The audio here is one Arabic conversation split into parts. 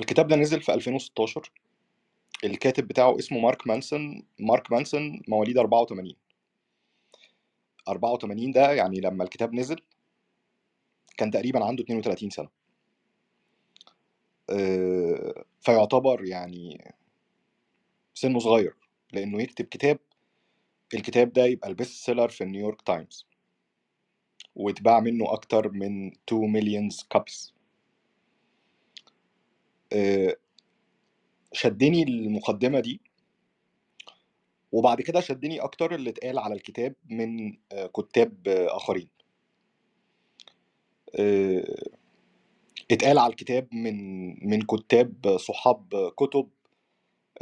الكتاب ده نزل في 2016 الكاتب بتاعه اسمه مارك مانسون. مارك مانسون مواليد 84 84 ده يعني لما الكتاب نزل كان تقريبا عنده 32 سنة. آه، فيعتبر يعني سنه صغير لأنه يكتب كتاب الكتاب ده يبقى ال best seller في New York Times واتباع منه أكتر من 2 millions copies شدني المقدمة دي وبعد كده شدني أكتر اللي اتقال على الكتاب من آه، كتاب آخرين. آه، اتقال على الكتاب من من كتاب صحاب كتب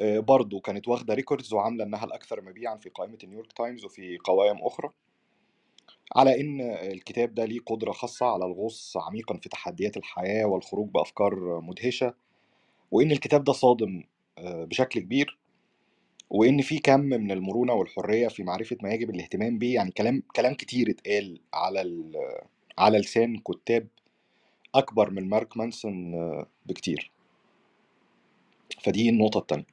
آه، برضو كانت واخدة records وعاملة إنها الأكثر مبيعا في قائمة نيويورك تايمز وفي قوائم أخرى على إن الكتاب ده ليه قدرة خاصة على الغوص عميقا في تحديات الحياة والخروج بأفكار مدهشة وإن الكتاب ده صادم بشكل كبير. وإن في كم من المرونة والحرية في معرفة ما يجب الاهتمام به يعني كلام كلام كتير اتقال على ال- على لسان كتاب أكبر من مارك مانسون بكتير. فدي النقطة التانية.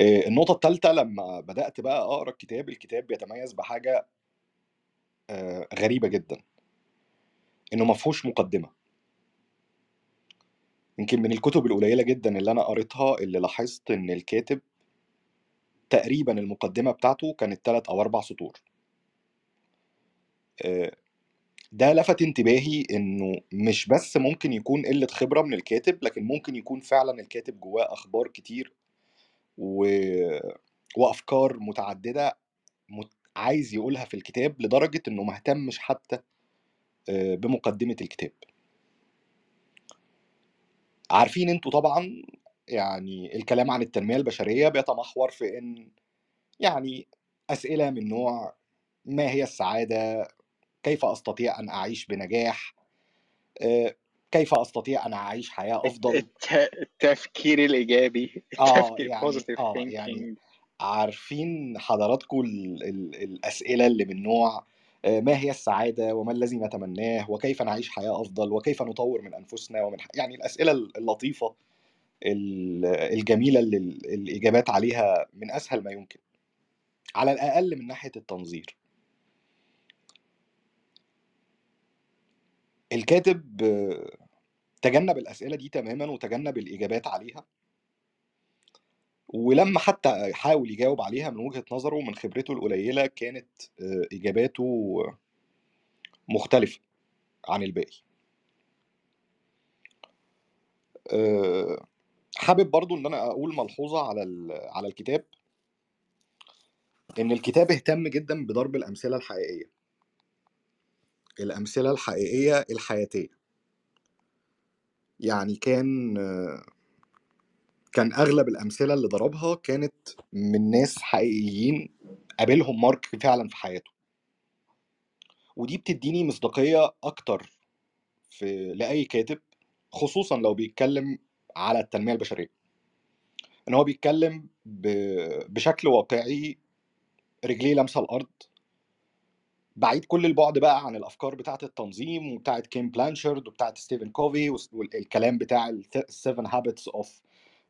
آه، النقطة التالتة لما بدأت بقى أقرأ الكتاب الكتاب بيتميز بحاجة آه، غريبة جدا. إنه ما فيهوش مقدمة. يمكن من الكتب القليلة جدا اللي أنا قريتها اللي لاحظت إن الكاتب تقريبا المقدمة بتاعته كانت تلات أو أربع سطور. آه، ده لفت انتباهي إنه مش بس ممكن يكون قلة خبرة من الكاتب لكن ممكن يكون فعلا الكاتب جواه أخبار كتير و... وأفكار متعددة مت... عايز يقولها في الكتاب لدرجة إنه ما اهتمش حتى آه، بمقدمة الكتاب. عارفين أنتوا طبعا يعني الكلام عن التنمية البشرية بيتمحور في إن يعني أسئلة من نوع ما هي السعادة؟ كيف أستطيع أن أعيش بنجاح؟ آه، كيف أستطيع أن أعيش حياة أفضل؟ الت- التفكير الإيجابي آه التفكير يعني positive آه يعني thinking عارفين حضراتكم ال ال الأسئلة اللي من نوع آه، ما هي السعادة وما الذي نتمناه وكيف نعيش حياة أفضل وكيف نطور من أنفسنا ومن يعني الأسئلة اللطيفة ال- الجميلة اللي ال- الإجابات عليها من أسهل ما يمكن. على الأقل من ناحية التنظير. الكاتب آه، تجنب الأسئلة دي تماما وتجنب الإجابات عليها. ولما حتى حاول يجاوب عليها من وجهة نظره ومن خبرته القليلة كانت آه، إجاباته مختلفة عن الباقي. آه، حابب برضو إن أنا أقول ملحوظة على على الكتاب. إن الكتاب اهتم جدا بضرب الأمثلة الحقيقية. الأمثلة الحقيقية الحياتية. يعني كان آه، كان أغلب الأمثلة اللي ضربها كانت من ناس حقيقيين قابلهم مارك فعلا في حياته. ودي بتديني مصداقية أكتر في لأي كاتب خصوصا لو بيتكلم على التنمية البشرية. إن هو بيتكلم ب- بشكل واقعي رجليه لامسة الأرض. بعيد كل البعد بقى عن الأفكار بتاعة التنظيم وبتاعة كيم بلانشارد وبتاعة ستيفن كوفي والكلام بتاع ال Seven Habits of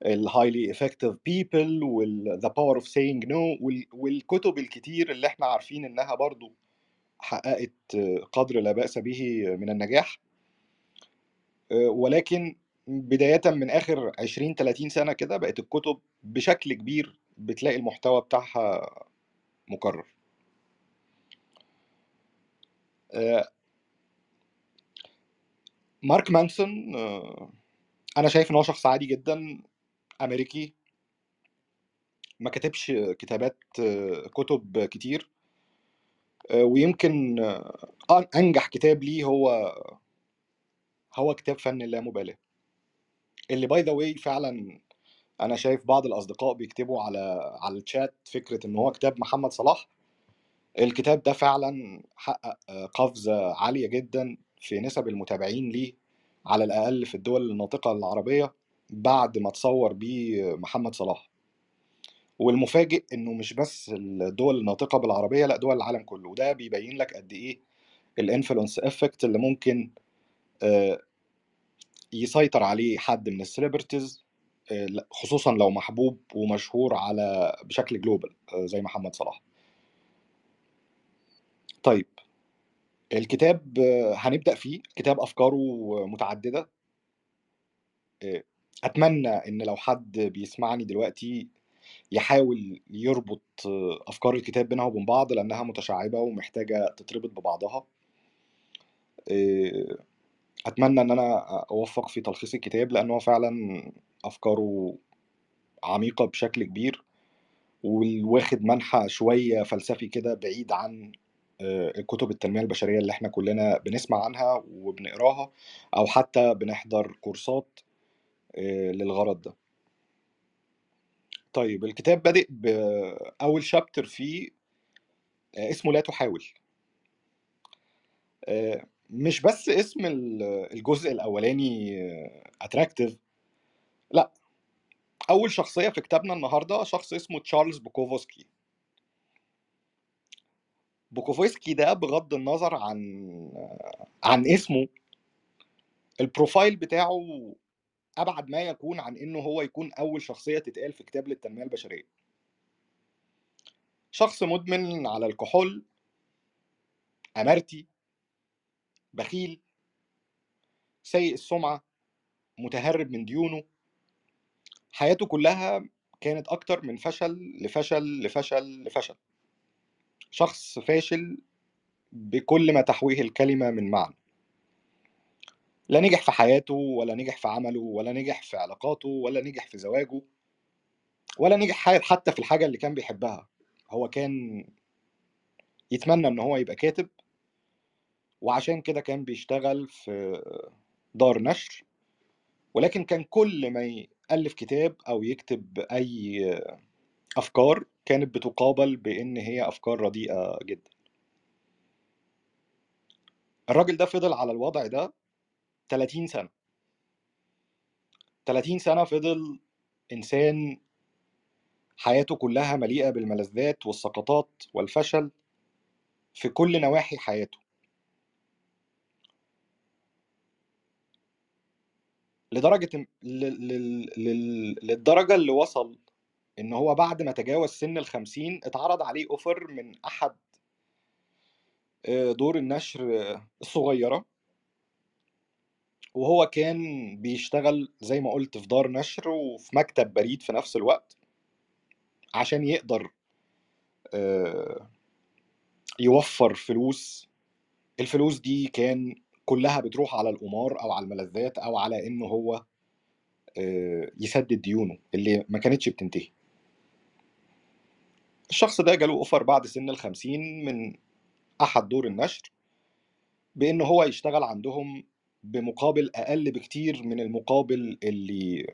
the Highly Effective People وال The Power of Saying No والكتب الكتير اللي إحنا عارفين إنها برضو حققت قدر لا بأس به من النجاح. ولكن بداية من آخر 20 30 سنة كده بقت الكتب بشكل كبير بتلاقي المحتوى بتاعها مكرر. آه، مارك مانسون آه، أنا شايف إن هو شخص عادي جدا. أمريكي ما كتبش كتابات آه، كتب كتير آه، ويمكن آه، أنجح كتاب ليه هو هو كتاب فن اللامبالاه اللي by the way فعلا أنا شايف بعض الأصدقاء بيكتبوا على على الشات فكرة إن هو كتاب محمد صلاح الكتاب ده فعلا حقق قفزة عالية جدا في نسب المتابعين ليه على الأقل في الدول الناطقة العربية بعد ما تصور بيه محمد صلاح. والمفاجئ إنه مش بس الدول الناطقة بالعربية لأ دول العالم كله. وده بيبين لك قد إيه ال influence effect اللي ممكن آه، يسيطر عليه حد من ال celebrities آه، خصوصا لو محبوب ومشهور على بشكل global آه، زي محمد صلاح. طيب الكتاب هنبدأ فيه. كتاب أفكاره متعددة. أتمنى إن لو حد بيسمعني دلوقتي يحاول يربط آه، أفكار الكتاب بينها وبين بعض لأنها متشعبة ومحتاجة تتربط ببعضها. آه، أتمنى إن أنا أوفق في تلخيص الكتاب لأنه هو فعلا أفكاره عميقة بشكل كبير واخد منحى شوية فلسفي كده بعيد عن آه، كتب التنمية البشرية اللي إحنا كلنا بنسمع عنها وبنقراها أو حتى بنحضر كورسات. آه، للغرض ده. طيب الكتاب بادئ بأول شابتر فيه آه، اسمه لا تحاول. آه، مش بس اسم ال- الجزء الأولاني اتراكتيف لأ. أول شخصية في كتابنا النهاردة شخص اسمه تشارلز بوكوفسكي. بوكوفسكي ده بغض النظر عن عن اسمه ال profile بتاعه أبعد ما يكون عن إنه هو يكون أول شخصية تتقال في كتاب للتنمية البشرية. شخص مدمن على الكحول قمارتي بخيل سيء السمعة متهرب من ديونه. حياته كلها كانت أكتر من فشل لفشل لفشل لفشل. شخص فاشل بكل ما تحويه الكلمة من معنى. لا نجح في حياته ولا نجح في عمله ولا نجح في علاقاته ولا نجح في زواجه ولا نجح حتى في الحاجة اللي كان بيحبها. هو كان يتمنى إن هو يبقى كاتب وعشان كده كان بيشتغل في دار نشر ولكن كان كل ما يألف كتاب أو يكتب أي أفكار كانت بتقابل بإن هي أفكار رديئة جدا. الراجل ده فضل على الوضع ده 30 سنة. 30 سنة فضل إنسان حياته كلها مليئة بالملذات والسقطات والفشل في كل نواحي حياته. لدرجة للدرجة اللي وصل إن هو بعد ما تجاوز سن الخمسين اتعرض عليه أوفر من أحد آه، دور النشر آه، الصغيرة. وهو كان بيشتغل زي ما قلت في دار نشر وفي مكتب بريد في نفس الوقت عشان يقدر آه، يوفر فلوس. الفلوس دي كان كلها بتروح على القمار أو على الملذات أو على انه هو آه، يسدد ديونه اللي ما كانتش بتنتهي. الشخص ده جاله أوفر بعد سن الخمسين من أحد دور النشر بإن هو يشتغل عندهم بمقابل أقل بكتير من المقابل اللي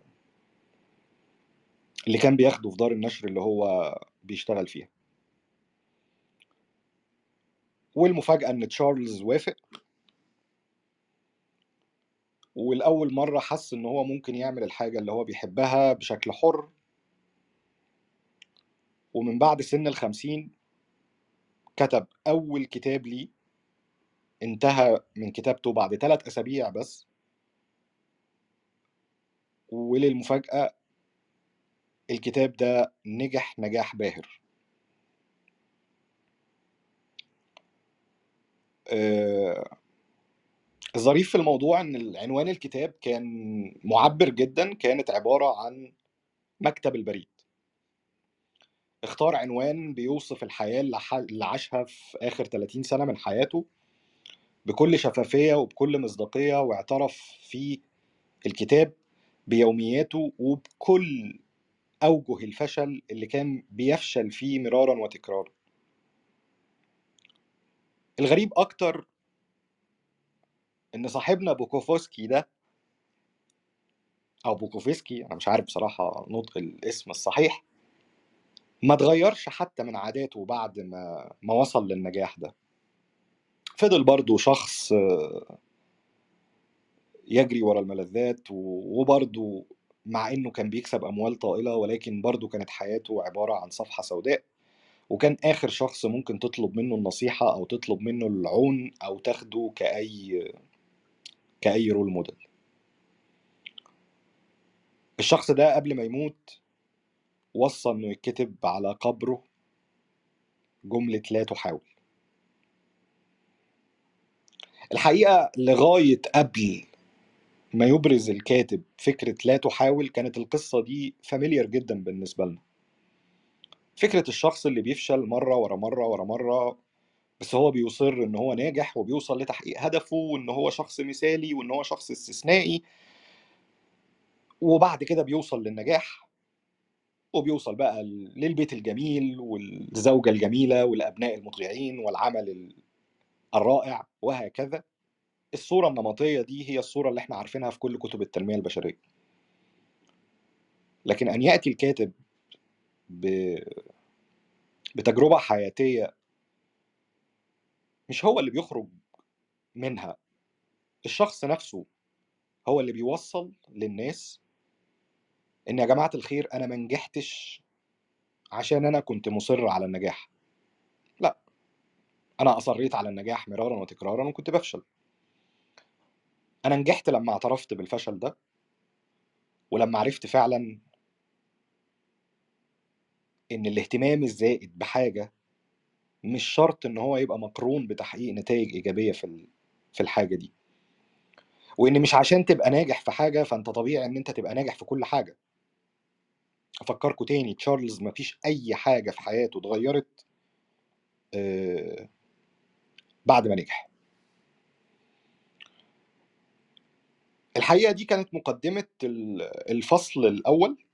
اللي كان بياخده في دار النشر اللي هو بيشتغل فيها. والمفاجأة إن تشارلز وافق. والأول مرة حس إن هو ممكن يعمل الحاجة اللي هو بيحبها بشكل حر. ومن بعد سن الخمسين كتب أول كتاب ليه. انتهى من كتابته بعد ثلاث أسابيع بس. وللمفاجأة الكتاب ده نجح نجاح باهر. آه، الظريف في الموضوع إن العنوان الكتاب كان معبر جدا كانت عبارة عن مكتب البريد. اختار عنوان بيوصف الحياة اللي عاشها في آخر 30 سنة من حياته. بكل شفافية وبكل مصداقية واعترف في الكتاب بيومياته وبكل أوجه الفشل اللي كان بيفشل فيه مرارا وتكرارا. الغريب أكتر إن صاحبنا بوكوفسكي ده أو بوكوفسكي أنا مش عارف بصراحة نطق الاسم الصحيح ما اتغيرش حتى من عاداته بعد ما ما وصل للنجاح ده. فضل برضه شخص آه، يجري ورا الملذات وبرضه مع إنه كان بيكسب أموال طائلة ولكن برضه كانت حياته عبارة عن صفحة سوداء. وكان آخر شخص ممكن تطلب منه النصيحة أو تطلب منه العون أو تاخده كأي كأي رول موديل الشخص ده قبل ما يموت وصى إنه يتكتب على قبره جملة لا تحاول. الحقيقة لغاية قبل ما يبرز الكاتب فكرة لا تحاول كانت القصة دي فاميليار جدا بالنسبة لنا. فكرة الشخص اللي بيفشل مرة ورا مرة ورا مرة بس هو بيصر إن هو ناجح وبيوصل لتحقيق هدفه وإن هو شخص مثالي وإن هو شخص استثنائي وبعد كده بيوصل للنجاح وبيوصل بقى للبيت الجميل والزوجة الجميلة والأبناء المطيعين والعمل ال- الرائع وهكذا. الصورة النمطية دي هي الصورة اللي إحنا عارفينها في كل كتب التنمية البشرية. لكن أن يأتي الكاتب ب... بتجربة حياتية مش هو اللي بيخرج منها. الشخص نفسه هو اللي بيوصل للناس إن يا جماعة الخير أنا ما نجحتش عشان أنا كنت مصر على النجاح. أنا أصريت على النجاح مرارا وتكرارا وكنت بفشل. أنا نجحت لما اعترفت بالفشل ده ولما عرفت فعلا إن الاهتمام الزائد بحاجة مش شرط إن هو يبقى مقرون بتحقيق نتائج إيجابية في في الحاجة دي. وإن مش عشان تبقى ناجح في حاجة فأنت طبيعي إن أنت تبقى ناجح في كل حاجة. افكركم تاني تشارلز مفيش أي حاجة في حياته اتغيرت آه، بعد ما نجح. الحقيقة دي كانت مقدمة ال- الفصل الأول.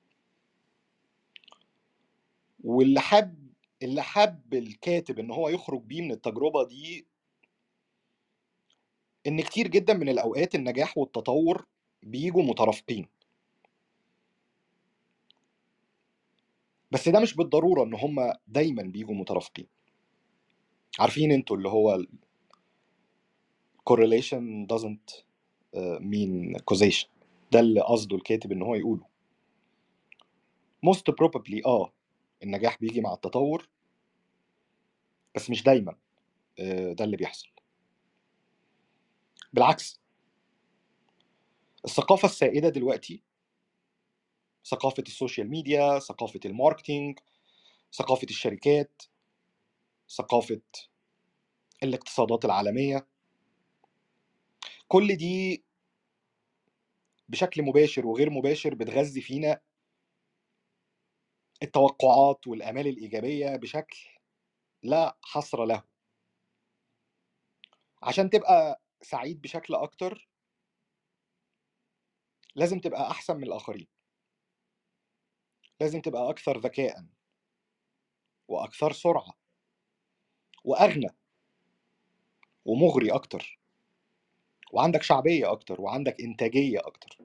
واللي حب اللي حب الكاتب إن هو يخرج بيه من التجربة دي إن كتير جدا من الأوقات النجاح والتطور بيجوا مترافقين. بس ده مش بالضرورة إن هما دايما بيجوا مترافقين. عارفين أنتوا اللي هو correlation doesn't uh, mean causation. ده اللي قصده الكاتب إن هو يقوله. most probably آه النجاح بيجي مع التطور بس مش دايما آه، ده اللي بيحصل. بالعكس الثقافة السائدة دلوقتي ثقافة ال social media ثقافة ال marketing ثقافة الشركات ثقافة الاقتصادات العالمية. كل دي بشكل مباشر وغير مباشر بتغذي فينا التوقعات والآمال الإيجابية بشكل لا حصر له. عشان تبقى سعيد بشكل أكتر لازم تبقى أحسن من الآخرين. لازم تبقى أكثر ذكاء وأكثر سرعة. وأغنى ومغري أكتر وعندك شعبية أكتر وعندك إنتاجية أكتر.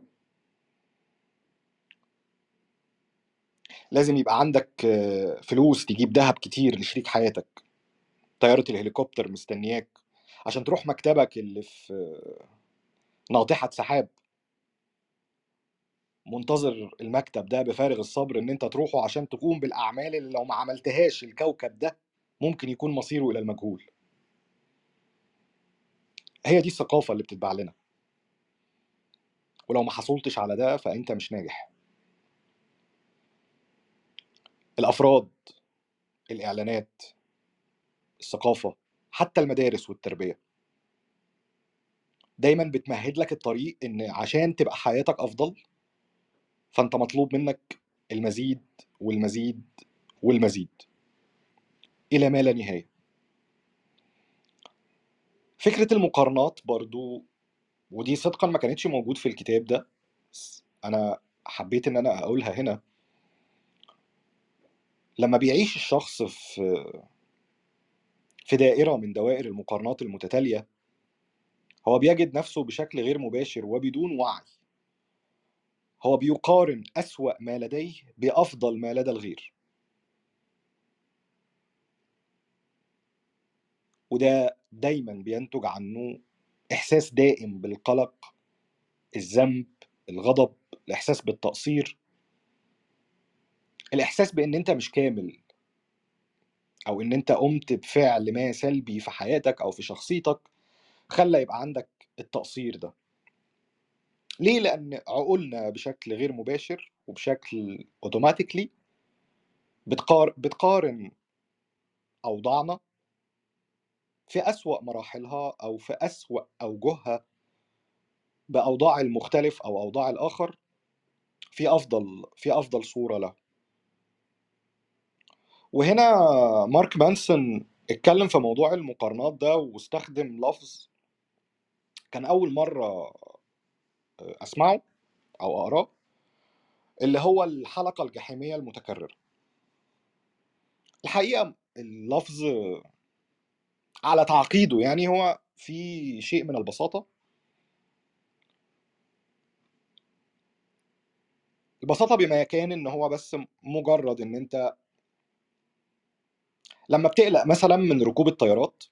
لازم يبقى عندك آه، فلوس تجيب ذهب كتير لشريك حياتك. طيارة الهليكوبتر مستنياك عشان تروح مكتبك اللي في آه، ناطحة سحاب. منتظر المكتب ده بفارغ الصبر إن أنت تروحه عشان تقوم بالأعمال اللي لو ما عملتهاش الكوكب ده. ممكن يكون مصيره إلى المجهول. هي دي الثقافة اللي بتتباع لنا. ولو ما حصلتش على ده فأنت مش ناجح. الأفراد الإعلانات الثقافة حتى المدارس والتربية. دايما بتمهد لك الطريق إن عشان تبقى حياتك أفضل فأنت مطلوب منك المزيد والمزيد والمزيد. إلى ما لا نهاية. فكرة المقارنات برضو ودي صدقا ما كانتش موجود في الكتاب ده بس أنا حبيت إن أنا أقولها هنا. لما بيعيش الشخص في في دائرة من دوائر المقارنات المتتالية هو بيجد نفسه بشكل غير مباشر وبدون وعي. هو بيقارن أسوأ ما لديه بأفضل ما لدى الغير. وده دايما بينتج عنه إحساس دائم بالقلق الذنب الغضب الإحساس بالتقصير الإحساس بإن أنت مش كامل أو إن أنت قمت بفعل ما سلبي في حياتك أو في شخصيتك خلى يبقى عندك التقصير ده ليه؟ لأن عقولنا بشكل غير مباشر وبشكل اوتوماتيكلي بتقار... بتقارن أوضاعنا في أسوأ مراحلها أو في أسوأ أوجهها بأوضاع المختلف أو أوضاع الآخر في أفضل في أفضل صورة له وهنا مارك مانسون اتكلم في موضوع المقارنات ده واستخدم لفظ كان أول مرة أسمعه أو أقراه اللي هو الحلقة الجحيمية المتكررة. الحقيقة اللفظ على تعقيده. يعني هو في شيء من البساطة البساطة بما كان إن هو بس مجرد إن أنت لما بتقلق مثلا من ركوب الطيارات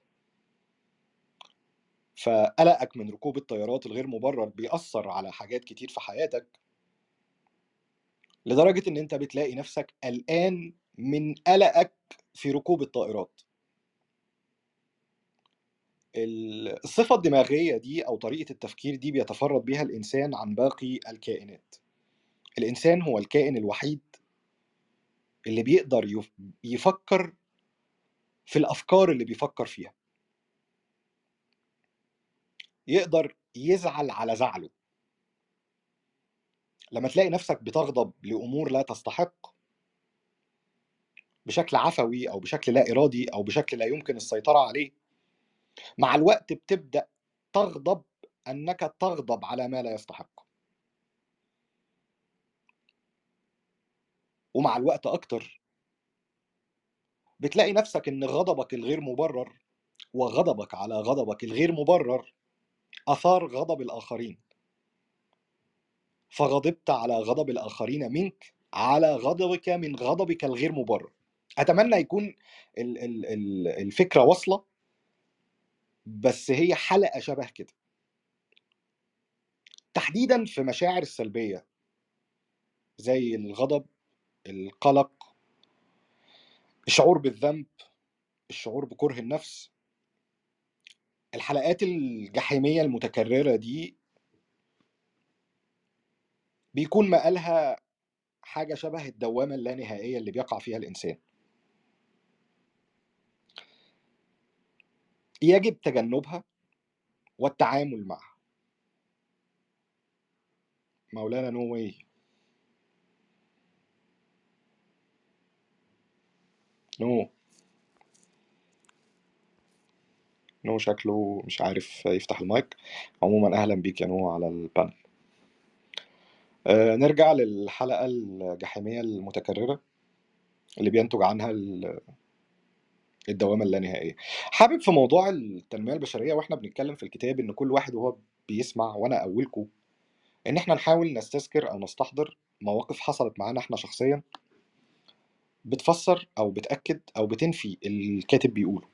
فقلقك من ركوب الطيارات الغير مبرر بيأثر على حاجات كتير في حياتك لدرجة إن أنت بتلاقي نفسك قلقان من قلقك في ركوب الطائرات. ال- الصفة الدماغية دي أو طريقة التفكير دي بيتفرد بها الإنسان عن باقي الكائنات. الإنسان هو الكائن الوحيد اللي بيقدر يف- يفكر في الأفكار اللي بيفكر فيها. يقدر يزعل على زعله. لما تلاقي نفسك بتغضب لأمور لا تستحق بشكل عفوي أو بشكل لا إرادي أو بشكل لا يمكن السيطرة عليه مع الوقت بتبدأ تغضب أنك تغضب على ما لا يستحق. ومع الوقت أكتر بتلاقي نفسك إن غضبك الغير مبرر وغضبك على غضبك الغير مبرر أثار غضب الآخرين. فغضبت على غضب الآخرين منك على غضبك من غضبك الغير مبرر. أتمنى يكون ال- ال- ال- الفكرة واصلة. بس هي حلقة شبه كده. تحديدا في مشاعر السلبية زي الغضب القلق الشعور بالذنب الشعور بكره النفس. الحلقات الجحيمية المتكررة دي بيكون مقالها حاجة شبه الدوامة اللانهائية اللي بيقع فيها الإنسان. يجب تجنبها والتعامل معها. مولانا نو واي. نو. نو شكله مش عارف يفتح المايك. عموما أهلا بيك يا نو على ال panel. آه نرجع للحلقة الجحيمية المتكررة اللي بينتج عنها الدوامة اللانهائية. حابب في موضوع التنمية البشرية وإحنا بنتكلم في الكتاب إن كل واحد وهو بيسمع وأنا اولكم إن إحنا نحاول نستذكر أو نستحضر مواقف حصلت معانا إحنا شخصيا بتفسر أو بتأكد أو بتنفي الكاتب بيقوله.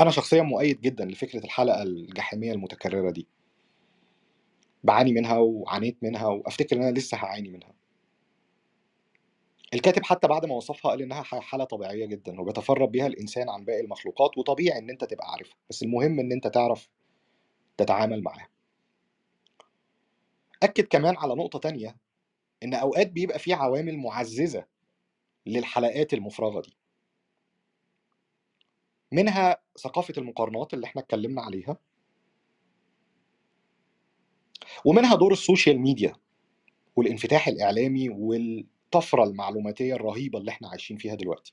أنا شخصيا مؤيد جدا لفكرة الحلقة الجحيمية المتكررة دي. بعاني منها وعانيت منها وأفتكر إن أنا لسه هعاني منها. الكاتب حتى بعد ما وصفها قال إنها ح- حالة طبيعية جدا وبيتفرد بيها الإنسان عن باقي المخلوقات وطبيعي إن أنت تبقى عارفها بس المهم إن أنت تعرف تتعامل معاها. أكد كمان على نقطة تانية إن أوقات بيبقى في عوامل معززة للحلقات المفرغة دي. منها ثقافة المقارنات اللي إحنا اتكلمنا عليها ومنها دور ال social media والانفتاح الإعلامي والطفرة المعلوماتية الرهيبة اللي إحنا عايشين فيها دلوقتي.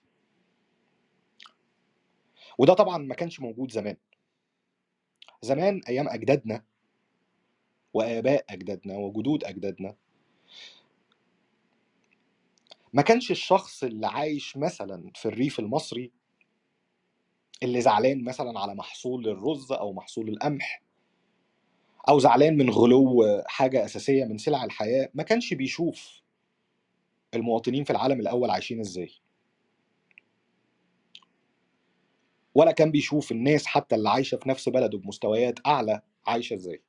وده طبعا ما كانش موجود زمان. زمان أيام أجدادنا وآباء أجدادنا وجدود أجدادنا ما كانش الشخص اللي عايش مثلا في الريف المصري اللي زعلان مثلا على محصول الرز أو محصول القمح أو زعلان من غلو حاجة أساسية من سلع الحياة ما كانش بيشوف المواطنين في العالم الأول عايشين إزاي. ولا كان بيشوف الناس حتى اللي عايشة في نفس بلده بمستويات أعلى عايشة إزاي.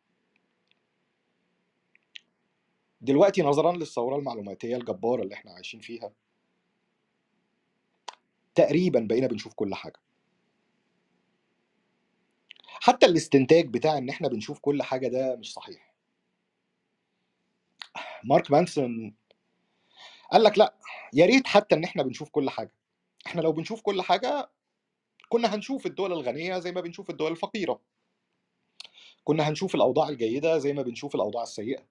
دلوقتي نظرا للثورة المعلوماتية الجبارة اللي إحنا عايشين فيها تقريبا بقينا بنشوف كل حاجة. حتى الاستنتاج بتاع إن إحنا بنشوف كل حاجة ده مش صحيح. مارك مانسون قال لك لأ يا ريت حتى إن إحنا بنشوف كل حاجة. إحنا لو بنشوف كل حاجة كنا هنشوف الدول الغنية زي ما بنشوف الدول الفقيرة. كنا هنشوف الأوضاع الجيدة زي ما بنشوف الأوضاع السيئة.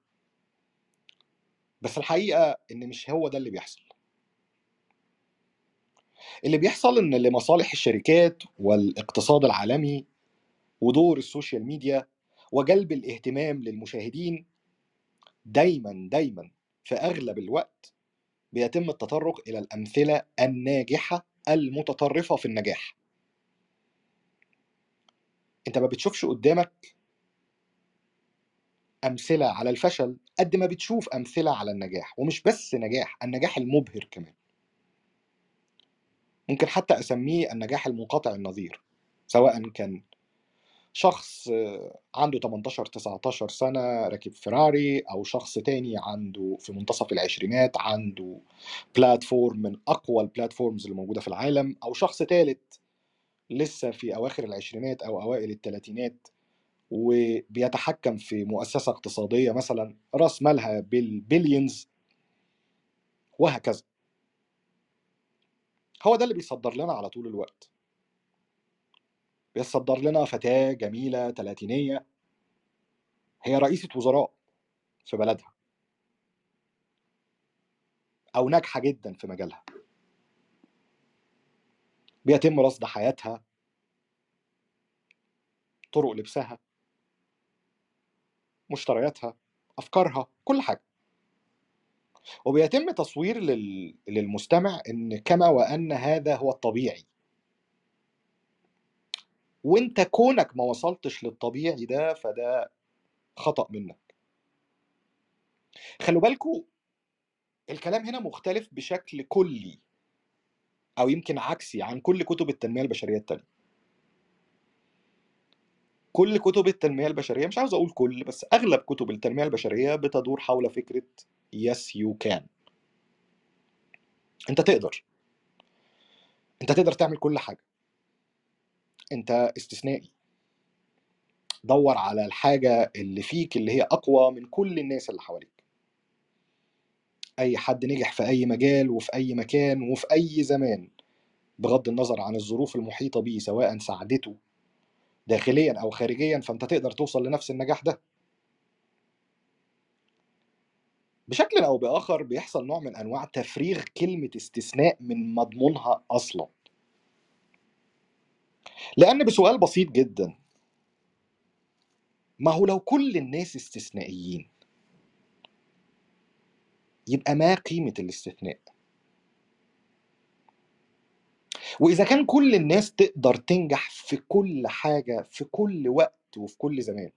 بس الحقيقة إن مش هو ده اللي بيحصل. اللي بيحصل إن لمصالح الشركات والاقتصاد العالمي ودور السوشيال ميديا وجلب الاهتمام للمشاهدين دايما دايما في أغلب الوقت بيتم التطرق إلى الأمثلة الناجحة المتطرفة في النجاح. أنت ما بتشوفش قدامك أمثلة على الفشل قد ما بتشوف أمثلة على النجاح ومش بس نجاح النجاح المبهر كمان. ممكن حتى أسميه النجاح المنقطع النظير سواء كان شخص عنده 18 19 سنة راكب فيراري أو شخص تاني عنده في منتصف العشرينات عنده بلاتفورم من أقوى البلاتفورمز اللي موجودة في العالم أو شخص تالت لسه في أواخر العشرينات أو أوائل الثلاثينات وبيتحكم في مؤسسة اقتصادية مثلا رأس مالها بالبليونز وهكذا. هو ده اللي بيصدر لنا على طول الوقت. بيصدر لنا فتاة جميلة تلاتينية. هي رئيسة وزراء في بلدها. أو ناجحة جدا في مجالها. بيتم رصد حياتها. طرق لبسها. مشترياتها. أفكارها. كل حاجة. وبيتم تصوير لل... للمستمع إن كما وأن هذا هو الطبيعي. وانت كونك ما وصلتش للطبيعي ده فده خطأ منك. خلوا بالكوا الكلام هنا مختلف بشكل كلي أو يمكن عكسي عن كل كتب التنمية البشرية التانية. كل كتب التنمية البشرية مش عاوز أقول كل بس أغلب كتب التنمية البشرية بتدور حول فكرة yes you can. أنت تقدر. أنت تقدر تعمل كل حاجة. انت استثنائي. دور على الحاجة اللي فيك اللي هي أقوى من كل الناس اللي حواليك. أي حد نجح في أي مجال وفي أي مكان وفي أي زمان بغض النظر عن الظروف المحيطة بيه سواء ساعدته داخليا أو خارجيا فأنت تقدر توصل لنفس النجاح ده. بشكل أو بآخر بيحصل نوع من أنواع تفريغ كلمة استثناء من مضمونها أصلا. لأن بسؤال بسيط جدا. ما هو لو كل الناس استثنائيين؟ يبقى ما قيمة الاستثناء؟ وإذا كان كل الناس تقدر تنجح في كل حاجة في كل وقت وفي كل زمان.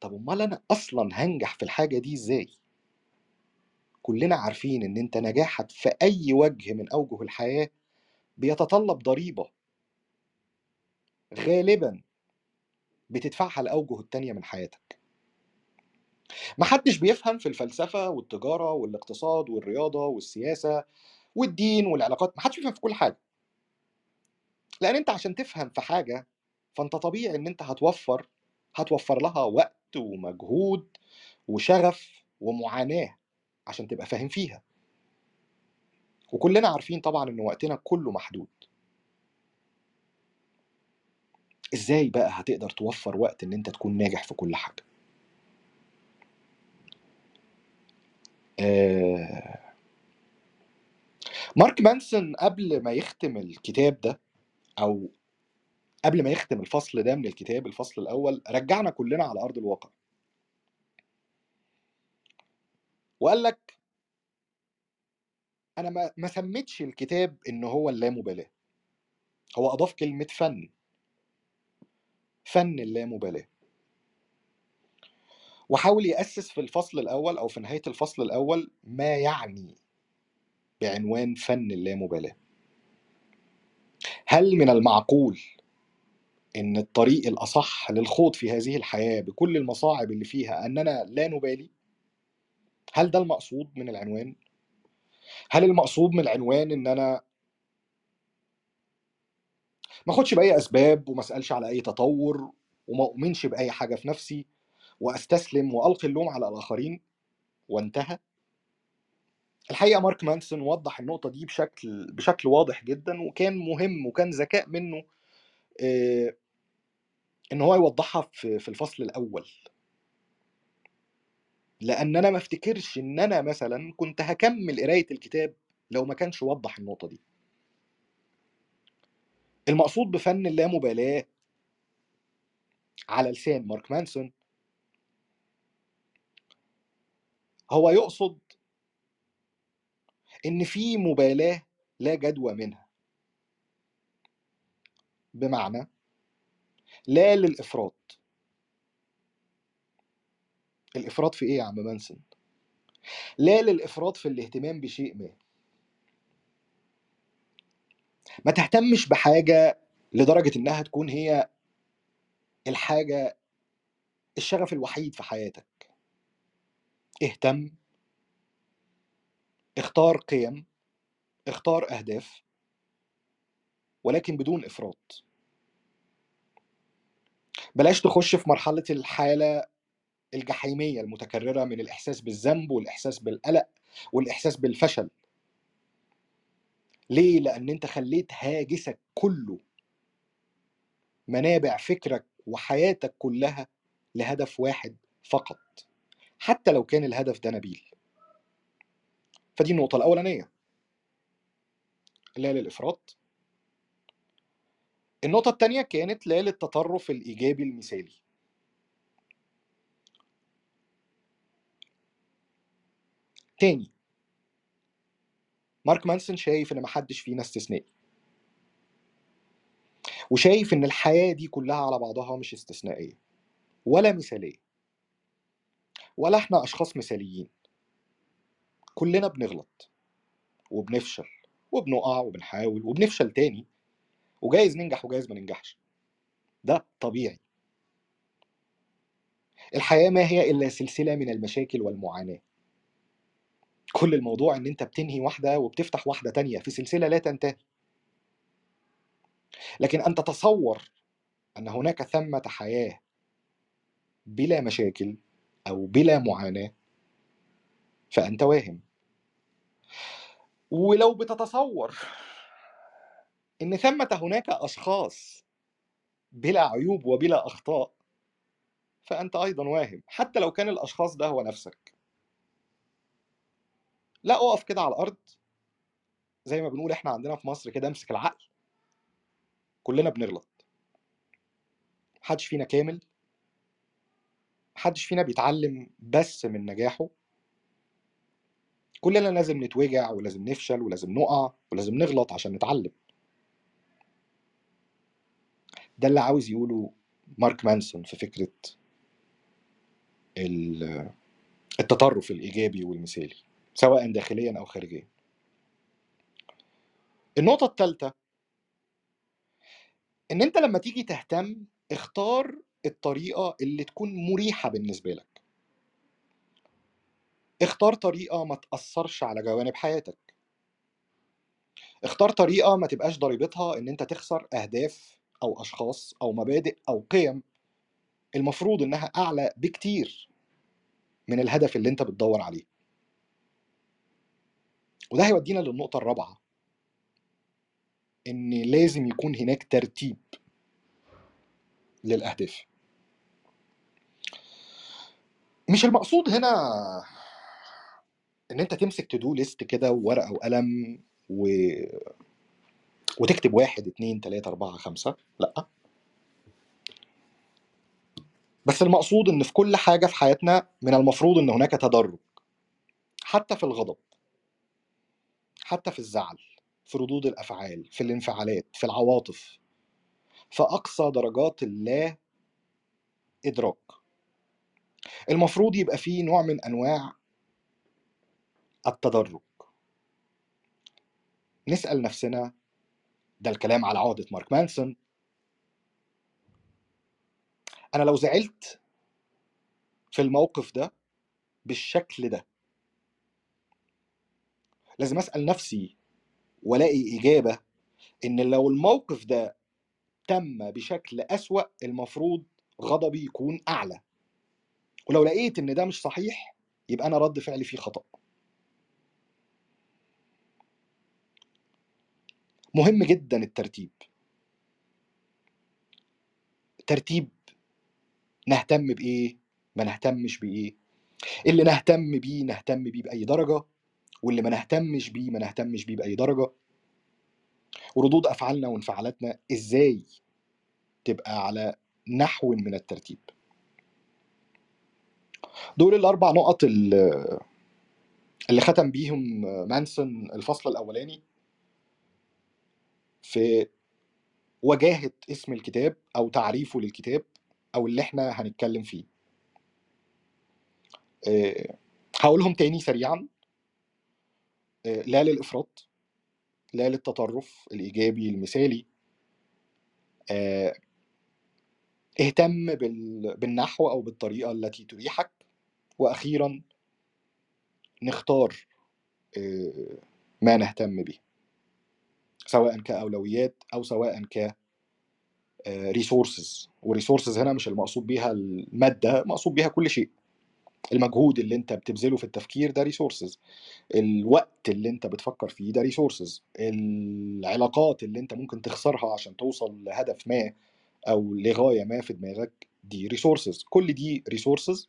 طب أمال أنا أصلا هنجح في الحاجة دي إزاي؟ كلنا عارفين إن أنت نجاحك في أي وجه من أوجه الحياة بيتطلب ضريبة غالبا بتدفعها الاوجه التانية من حياتك. محدش بيفهم في الفلسفة والتجارة والاقتصاد والرياضة والسياسة والدين والعلاقات محدش بيفهم في كل حاجة. لأن أنت عشان تفهم في حاجة فأنت طبيعي إن أنت هتوفر هتوفر لها وقت ومجهود وشغف ومعاناة عشان تبقى فاهم فيها. وكلنا عارفين طبعا إن وقتنا كله محدود. إزاي بقى هتقدر توفر وقت إن أنت تكون ناجح في كل حاجة؟ آه... مارك مانسون قبل ما يختم الكتاب ده أو قبل ما يختم الفصل ده من الكتاب الفصل الأول رجعنا كلنا على أرض الواقع. وقال لك أنا ما ما سميتش الكتاب إن هو اللامبالاة هو أضاف كلمة فن فن اللامبالاة وحاول يأسس في الفصل الأول أو في نهاية الفصل الأول ما يعني بعنوان فن اللامبالاة هل من المعقول إن الطريق الأصح للخوض في هذه الحياة بكل المصاعب اللي فيها أننا لا نبالي؟ هل ده المقصود من العنوان؟ هل المقصود من العنوان إن أنا ما أخدش بأي أسباب وما أسألش على أي تطور وما أؤمنش بأي حاجة في نفسي وأستسلم وألقي اللوم على الآخرين وانتهى؟ الحقيقة مارك مانسون وضح النقطة دي بشكل بشكل واضح جدا وكان مهم وكان ذكاء منه آه، إن هو يوضحها في الفصل الأول لأن أنا ما أفتكرش إن أنا مثلا كنت هكمل قراية الكتاب لو ما كانش وضح النقطة دي. المقصود بفن اللامبالاة على لسان مارك مانسون. هو يقصد إن في مبالاة لا جدوى منها. بمعنى لا للإفراط. الإفراط في إيه يا عم مانسون لا للإفراط في الاهتمام بشيء ما. ما تهتمش بحاجة لدرجة إنها تكون هي الحاجة الشغف الوحيد في حياتك. اهتم اختار قيم اختار أهداف ولكن بدون إفراط. بلاش تخش في مرحلة الحالة الجحيمية المتكررة من الإحساس بالذنب والإحساس بالقلق والإحساس بالفشل. ليه؟ لأن أنت خليت هاجسك كله منابع فكرك وحياتك كلها لهدف واحد فقط حتى لو كان الهدف ده نبيل. فدي النقطة الأولانية. لا للإفراط. النقطة التانية كانت لا للتطرف الإيجابي المثالي. تاني. مارك مانسون شايف إن محدش فينا استثنائي وشايف إن الحياة دي كلها على بعضها مش استثنائية. ولا مثالية. ولا إحنا أشخاص مثاليين. كلنا بنغلط. وبنفشل. وبنقع وبنحاول وبنفشل تاني. وجايز ننجح وجايز ما ننجحش. ده طبيعي. الحياة ما هي إلا سلسلة من المشاكل والمعاناة. كل الموضوع إن أنت بتنهي واحدة وبتفتح واحدة تانية في سلسلة لا تنتهي. لكن أن تتصور أن هناك ثمة حياة بلا مشاكل أو بلا معاناة فأنت واهم. ولو بتتصور إن ثمة هناك أشخاص بلا عيوب وبلا أخطاء فأنت أيضا واهم حتى لو كان الأشخاص ده هو نفسك. لا أقف كده على الأرض زي ما بنقول إحنا عندنا في مصر كده أمسك العقل. كلنا بنغلط. محدش فينا كامل. محدش فينا بيتعلم بس من نجاحه. كلنا لازم نتوجع ولازم نفشل ولازم نقع ولازم نغلط عشان نتعلم. ده اللي عاوز يقوله مارك مانسون في فكرة ال- التطرف الإيجابي والمثالي. سواء داخليا أو خارجيا. النقطة الثالثة إن أنت لما تيجي تهتم اختار الطريقة اللي تكون مريحة بالنسبة لك. اختار طريقة ما تأثرش على جوانب حياتك. اختار طريقة ما تبقاش ضريبتها إن أنت تخسر أهداف أو أشخاص أو مبادئ أو قيم المفروض إنها أعلى بكتير من الهدف اللي أنت بتدور عليه. وده هيودينا للنقطة الرابعة. إن لازم يكون هناك ترتيب للأهداف. مش المقصود هنا إن أنت تمسك تو ليست كده وورقة وقلم و... وتكتب واحد اتنين تلاتة أربعة خمسة. لأ. بس المقصود إن في كل حاجة في حياتنا من المفروض إن هناك تدرج. حتى في الغضب. حتى في الزعل في ردود الأفعال في الانفعالات في العواطف. في اقصى درجات اللا إدراك. المفروض يبقى فيه نوع من أنواع التدرج. نسأل نفسنا ده الكلام على عقده مارك مانسون. أنا لو زعلت في الموقف ده بالشكل ده لازم أسأل نفسي وألاقي إجابة إن لو الموقف ده تم بشكل أسوأ المفروض غضبي يكون أعلى. ولو لقيت إن ده مش صحيح يبقى أنا رد فعلي فيه خطأ. مهم جدا الترتيب. ترتيب نهتم بإيه ما نهتمش بإيه. اللي نهتم بيه نهتم بيه بأي درجة. واللي ما نهتمش بيه ما نهتمش بيه بأي درجة. وردود أفعالنا وانفعالاتنا إزاي تبقى على نحو من الترتيب؟ دول الأربع نقط اللي ختم بيهم مانسون الفصل الأولاني في وجاهة اسم الكتاب أو تعريفه للكتاب أو اللي إحنا هنتكلم فيه. آه، هقولهم تاني سريعا. لا للإفراط لا للتطرف الإيجابي المثالي. آه، اهتم بال- بالنحو أو بالطريقة التي تريحك. وأخيرا نختار آه، ما نهتم به. سواء كأولويات أو سواء ك resources و resources هنا مش المقصود بيها المادة مقصود بيها كل شيء. المجهود اللي انت بتبذله في التفكير ده resources الوقت اللي انت بتفكر فيه ده resources العلاقات اللي انت ممكن تخسرها عشان توصل لهدف ما أو لغاية ما في دماغك دي resources كل دي resources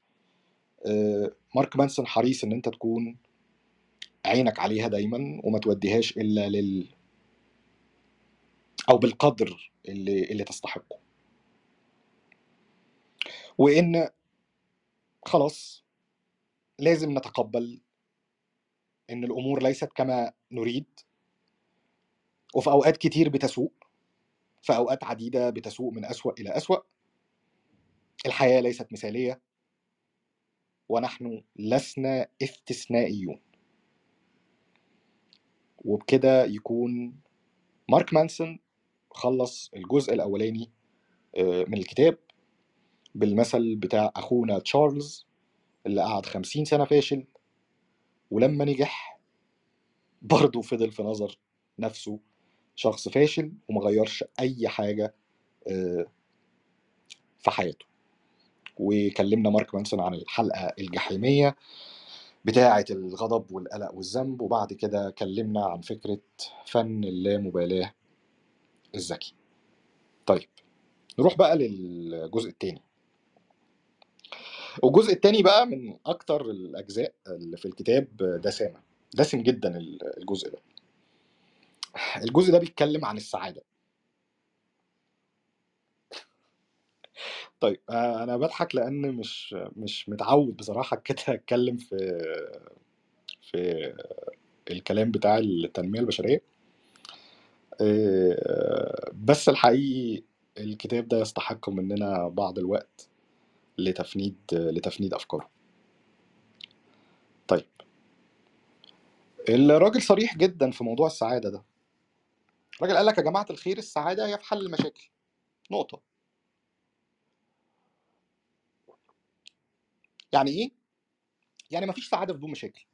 مارك مانسون حريص إن انت تكون عينك عليها دايما وما توديهاش إلا لل أو بالقدر اللي اللي تستحقه. وإن خلاص لازم نتقبل إن الأمور ليست كما نريد. وفي أوقات كتير بتسوء في أوقات عديدة بتسوء من أسوأ إلى أسوأ. الحياة ليست مثالية. ونحن لسنا استثنائيون. وبكده يكون مارك مانسون خلص الجزء الأولاني آه، من الكتاب. بالمثل بتاع أخونا تشارلز اللي قعد خمسين سنة فاشل ولما نجح برضه فضل في نظر نفسه شخص فاشل ومغيرش أي حاجة آه، في حياته. وكلمنا مارك مانسون عن الحلقة الجحيمية بتاعة الغضب والقلق والذنب وبعد كده كلمنا عن فكرة فن اللامبالاة الذكي. طيب نروح بقى للجزء الثاني والجزء الثاني بقى من أكتر الأجزاء اللي في الكتاب دسامة. دسم جدا الجزء ده. الجزء ده بيتكلم عن السعادة. طيب آه، أنا بضحك لأن مش مش متعود بصراحة كده أتكلم في في الكلام بتاع التنمية البشرية. آه، بس الحقيقي الكتاب ده يستحق مننا بعض الوقت. لتفنيد لتفنيد أفكاره. طيب. الراجل صريح جدا في موضوع السعادة ده. الراجل قال لك يا جماعة الخير السعادة هي في حل المشاكل. نقطة. يعني إيه؟ يعني مفيش سعادة بدون مشاكل.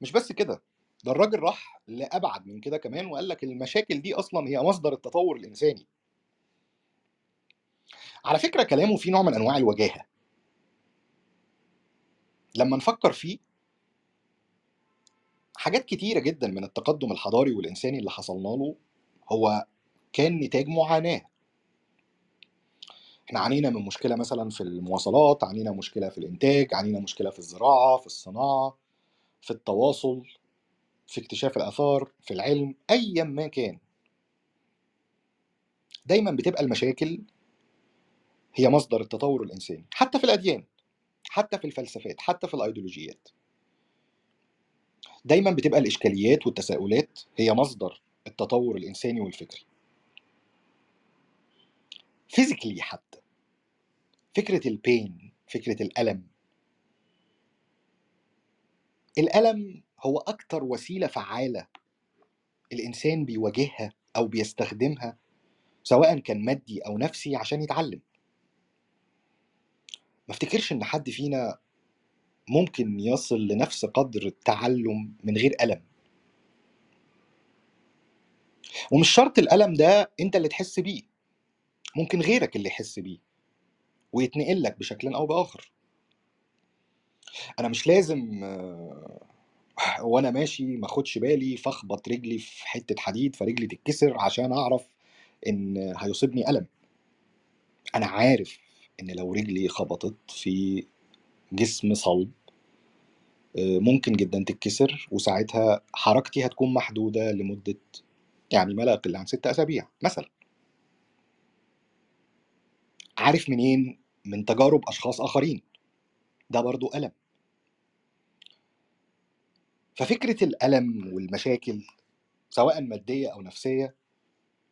مش بس كده ده الراجل راح لأبعد من كده كمان وقال لك المشاكل دي أصلا هي مصدر التطور الإنساني. على فكرة كلامه فيه نوع من أنواع الوجاهة. لما نفكر فيه حاجات كتيرة جدا من التقدم الحضاري والإنساني اللي حصلنا له هو كان نتاج معاناة. إحنا عانينا من مشكلة مثلا في المواصلات عانينا مشكلة في الإنتاج عانينا مشكلة في الزراعة في الصناعة في التواصل في اكتشاف الآثار في العلم ايا ما كان. دايما بتبقى المشاكل هي مصدر التطور الإنساني حتى في الأديان حتى في الفلسفات حتى في الأيديولوجيات. دايما بتبقى الإشكاليات والتساؤلات هي مصدر التطور الإنساني والفكري. فيزيكلي حتى. فكرة البين فكرة الألم. الألم هو أكتر وسيلة فعالة الإنسان بيواجهها أو بيستخدمها سواء كان مادي أو نفسي عشان يتعلم. ما افتكرش إن حد فينا ممكن يصل لنفس قدر التعلم من غير ألم ومش شرط الألم ده أنت اللي تحس بيه ممكن غيرك اللي يحس بيه ويتنقل لك بشكل أو بآخر. أنا مش لازم آه، وأنا ماشي ما أخدش بالي فأخبط رجلي في حتة حديد فرجلي تتكسر عشان أعرف إن هيصيبني الم أنا عارف إن لو رجلي خبطت في جسم صلب آه، ممكن جدا تتكسر وساعتها حركتي هتكون محدودة لمدة يعني ما لا يقل عن ست أسابيع مثلا. عارف منين؟ من تجارب أشخاص آخرين. ده برضو ألم. ففكرة الألم والمشاكل سواء مادية أو نفسية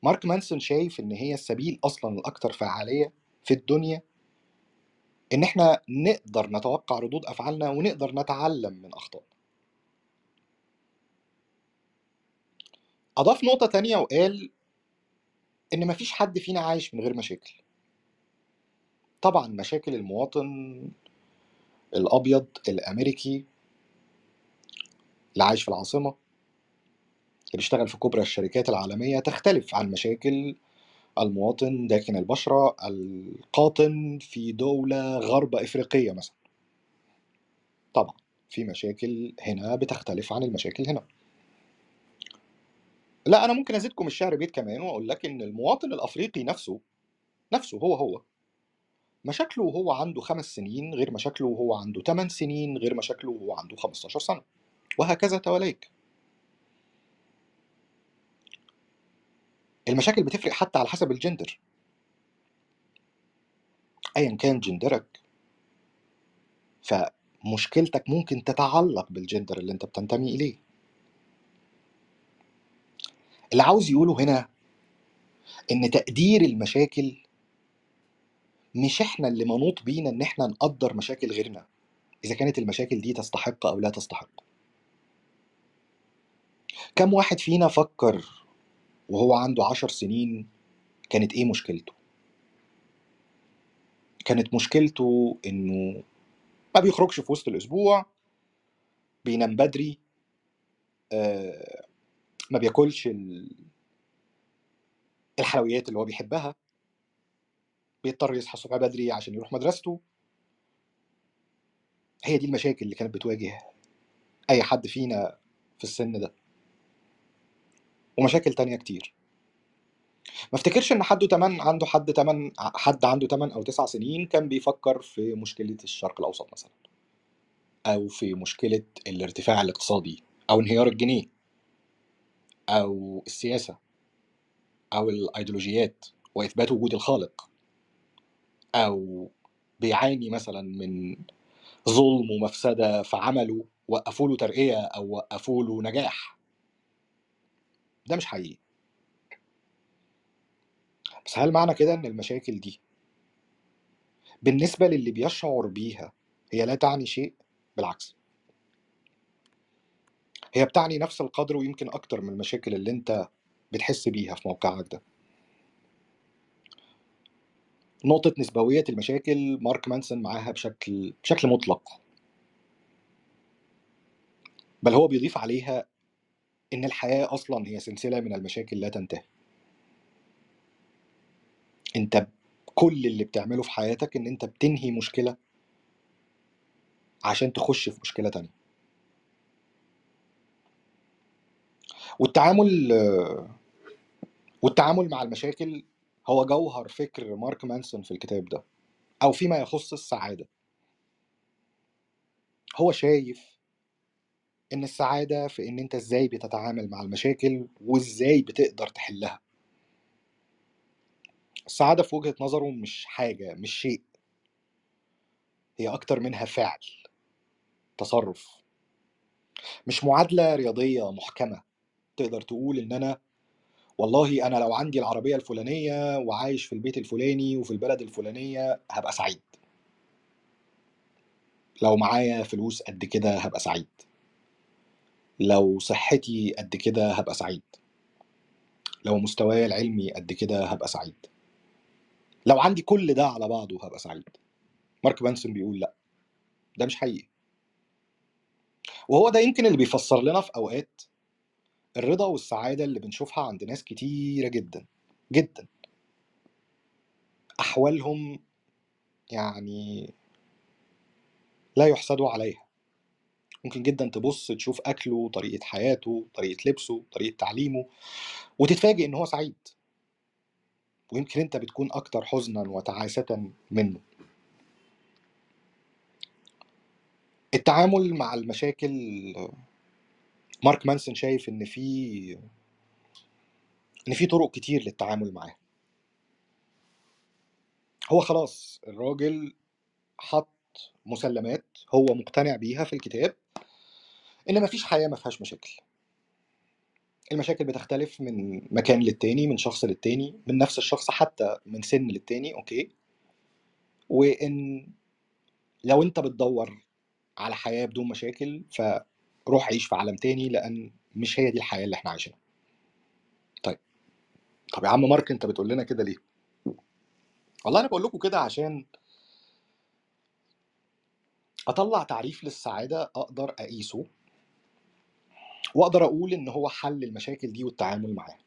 مارك مانسون شايف إن هي السبيل أصلا الأكثر فعالية في الدنيا إن إحنا نقدر نتوقع ردود أفعالنا ونقدر نتعلم من اخطائنا أضاف نقطة تانية وقال إن مفيش حد فينا عايش من غير مشاكل. طبعا مشاكل المواطن الأبيض الأمريكي اللي عايش في العاصمة اللي بيشتغل في كبرى الشركات العالمية تختلف عن مشاكل المواطن داكن البشرة القاطن في دولة غرب إفريقية مثلا. طبعا في مشاكل هنا بتختلف عن المشاكل هنا. لا أنا ممكن أزيدكم الشعر بيت كمان وأقول لك إن المواطن الأفريقي نفسه نفسه هو هو. مشاكله وهو عنده خمس سنين غير مشاكله وهو عنده 8 سنين غير مشاكله وهو عنده 15 سنة. وهكذا تواليك المشاكل بتفرق حتى على حسب الجندر. ايا كان جندرك فمشكلتك ممكن تتعلق بالجندر اللي أنت بتنتمي إليه. اللي عاوز يقوله هنا إن تقدير المشاكل مش إحنا اللي منوط بينا إن إحنا نقدر مشاكل غيرنا إذا كانت المشاكل دي تستحق أو لا تستحق. كم واحد فينا فكر وهو عنده عشر سنين كانت إيه مشكلته؟ كانت مشكلته إنه ما بيخرجش في وسط الأسبوع بينام بدري آه، ما بياكلش ال- الحلويات اللي هو بيحبها بيضطر يصحى الصبح بدري عشان يروح مدرسته. هي دي المشاكل اللي كانت بتواجه أي حد فينا في السن ده. ومشاكل تانية كتير. ما افتكرش إن حد تمن عنده حد تمن حد عنده 8 أو 9 سنين كان بيفكر في مشكلة الشرق الأوسط مثلا. أو في مشكلة الارتفاع الاقتصادي أو انهيار الجنيه أو السياسة أو الأيديولوجيات وإثبات وجود الخالق أو بيعاني مثلا من ظلم ومفسدة في عمله وقفوا له ترقية أو وقفوا له نجاح. ده مش حقيقي. بس هل معنى كده إن المشاكل دي بالنسبة للي بيشعر بيها هي لا تعني شيء؟ بالعكس. هي بتعني نفس القدر ويمكن أكتر من المشاكل اللي أنت بتحس بيها في موقعك ده. نقطة نسبوية المشاكل مارك مانسون معاها بشكل بشكل مطلق. بل هو بيضيف عليها إن الحياة أصلا هي سلسلة من المشاكل لا تنتهي. أنت كل اللي بتعمله في حياتك إن أنت بتنهي مشكلة عشان تخش في مشكلة تانية. والتعامل والتعامل مع المشاكل هو جوهر فكر مارك مانسون في الكتاب ده أو فيما يخص السعادة. هو شايف إن السعادة في إن أنت إزاي بتتعامل مع المشاكل وإزاي بتقدر تحلها السعادة في وجهة نظره مش حاجة مش شيء هي أكتر منها فعل تصرف مش معادلة رياضية محكمة تقدر تقول إن أنا والله أنا لو عندي العربية الفلانية وعايش في البيت الفلاني وفي البلد الفلانية هابقى سعيد. لو معايا فلوس قد كده هابقى سعيد. لو صحتي قد كده هابقى سعيد. لو مستواي العلمي قد كده هابقى سعيد. لو عندي كل ده على بعضه هابقى سعيد. مارك مانسون بيقول لأ، ده مش حقيقي. وهو ده يمكن اللي بيفسر لنا في أوقات الرضا والسعادة اللي بنشوفها عند ناس كتيرة جدًا، جدًا. أحوالهم يعني لا يُحسدوا عليها. ممكن جدًا تبُص تشوف أكله، طريقة حياته، طريقة لبسه، طريقة تعليمه، وتتفاجئ إن هو سعيد. ويمكن أنت بتكون أكتر حزنًا وتعاسةً منه. التعامل مع المشاكل مارك مانسون شايف إن في إن في طرق كتير للتعامل معاها. هو خلاص الراجل حَط مسلمات هو مقتنع بيها في الكتاب إن ما فيش حياة ما فيهاش مشاكل. المشاكل بتختلف من مكان للتاني، من شخص للتاني، من نفس الشخص حتى من سِن للتاني، أوكي. وإن لو أنت بتدوّر على حياة بدون مشاكل، فروح عيش في عالم تاني، لأن مش هي دي الحياة اللي إحنا عايشينها. طيب. طب يا عم مارك أنت بتقول لنا كده ليه؟ والله أنا باقول لكم كده عشان أطلّع تعريف للسعادة أقدر أقيسه وأقدر أقول إن هو حل المشاكل دي والتعامل معاها.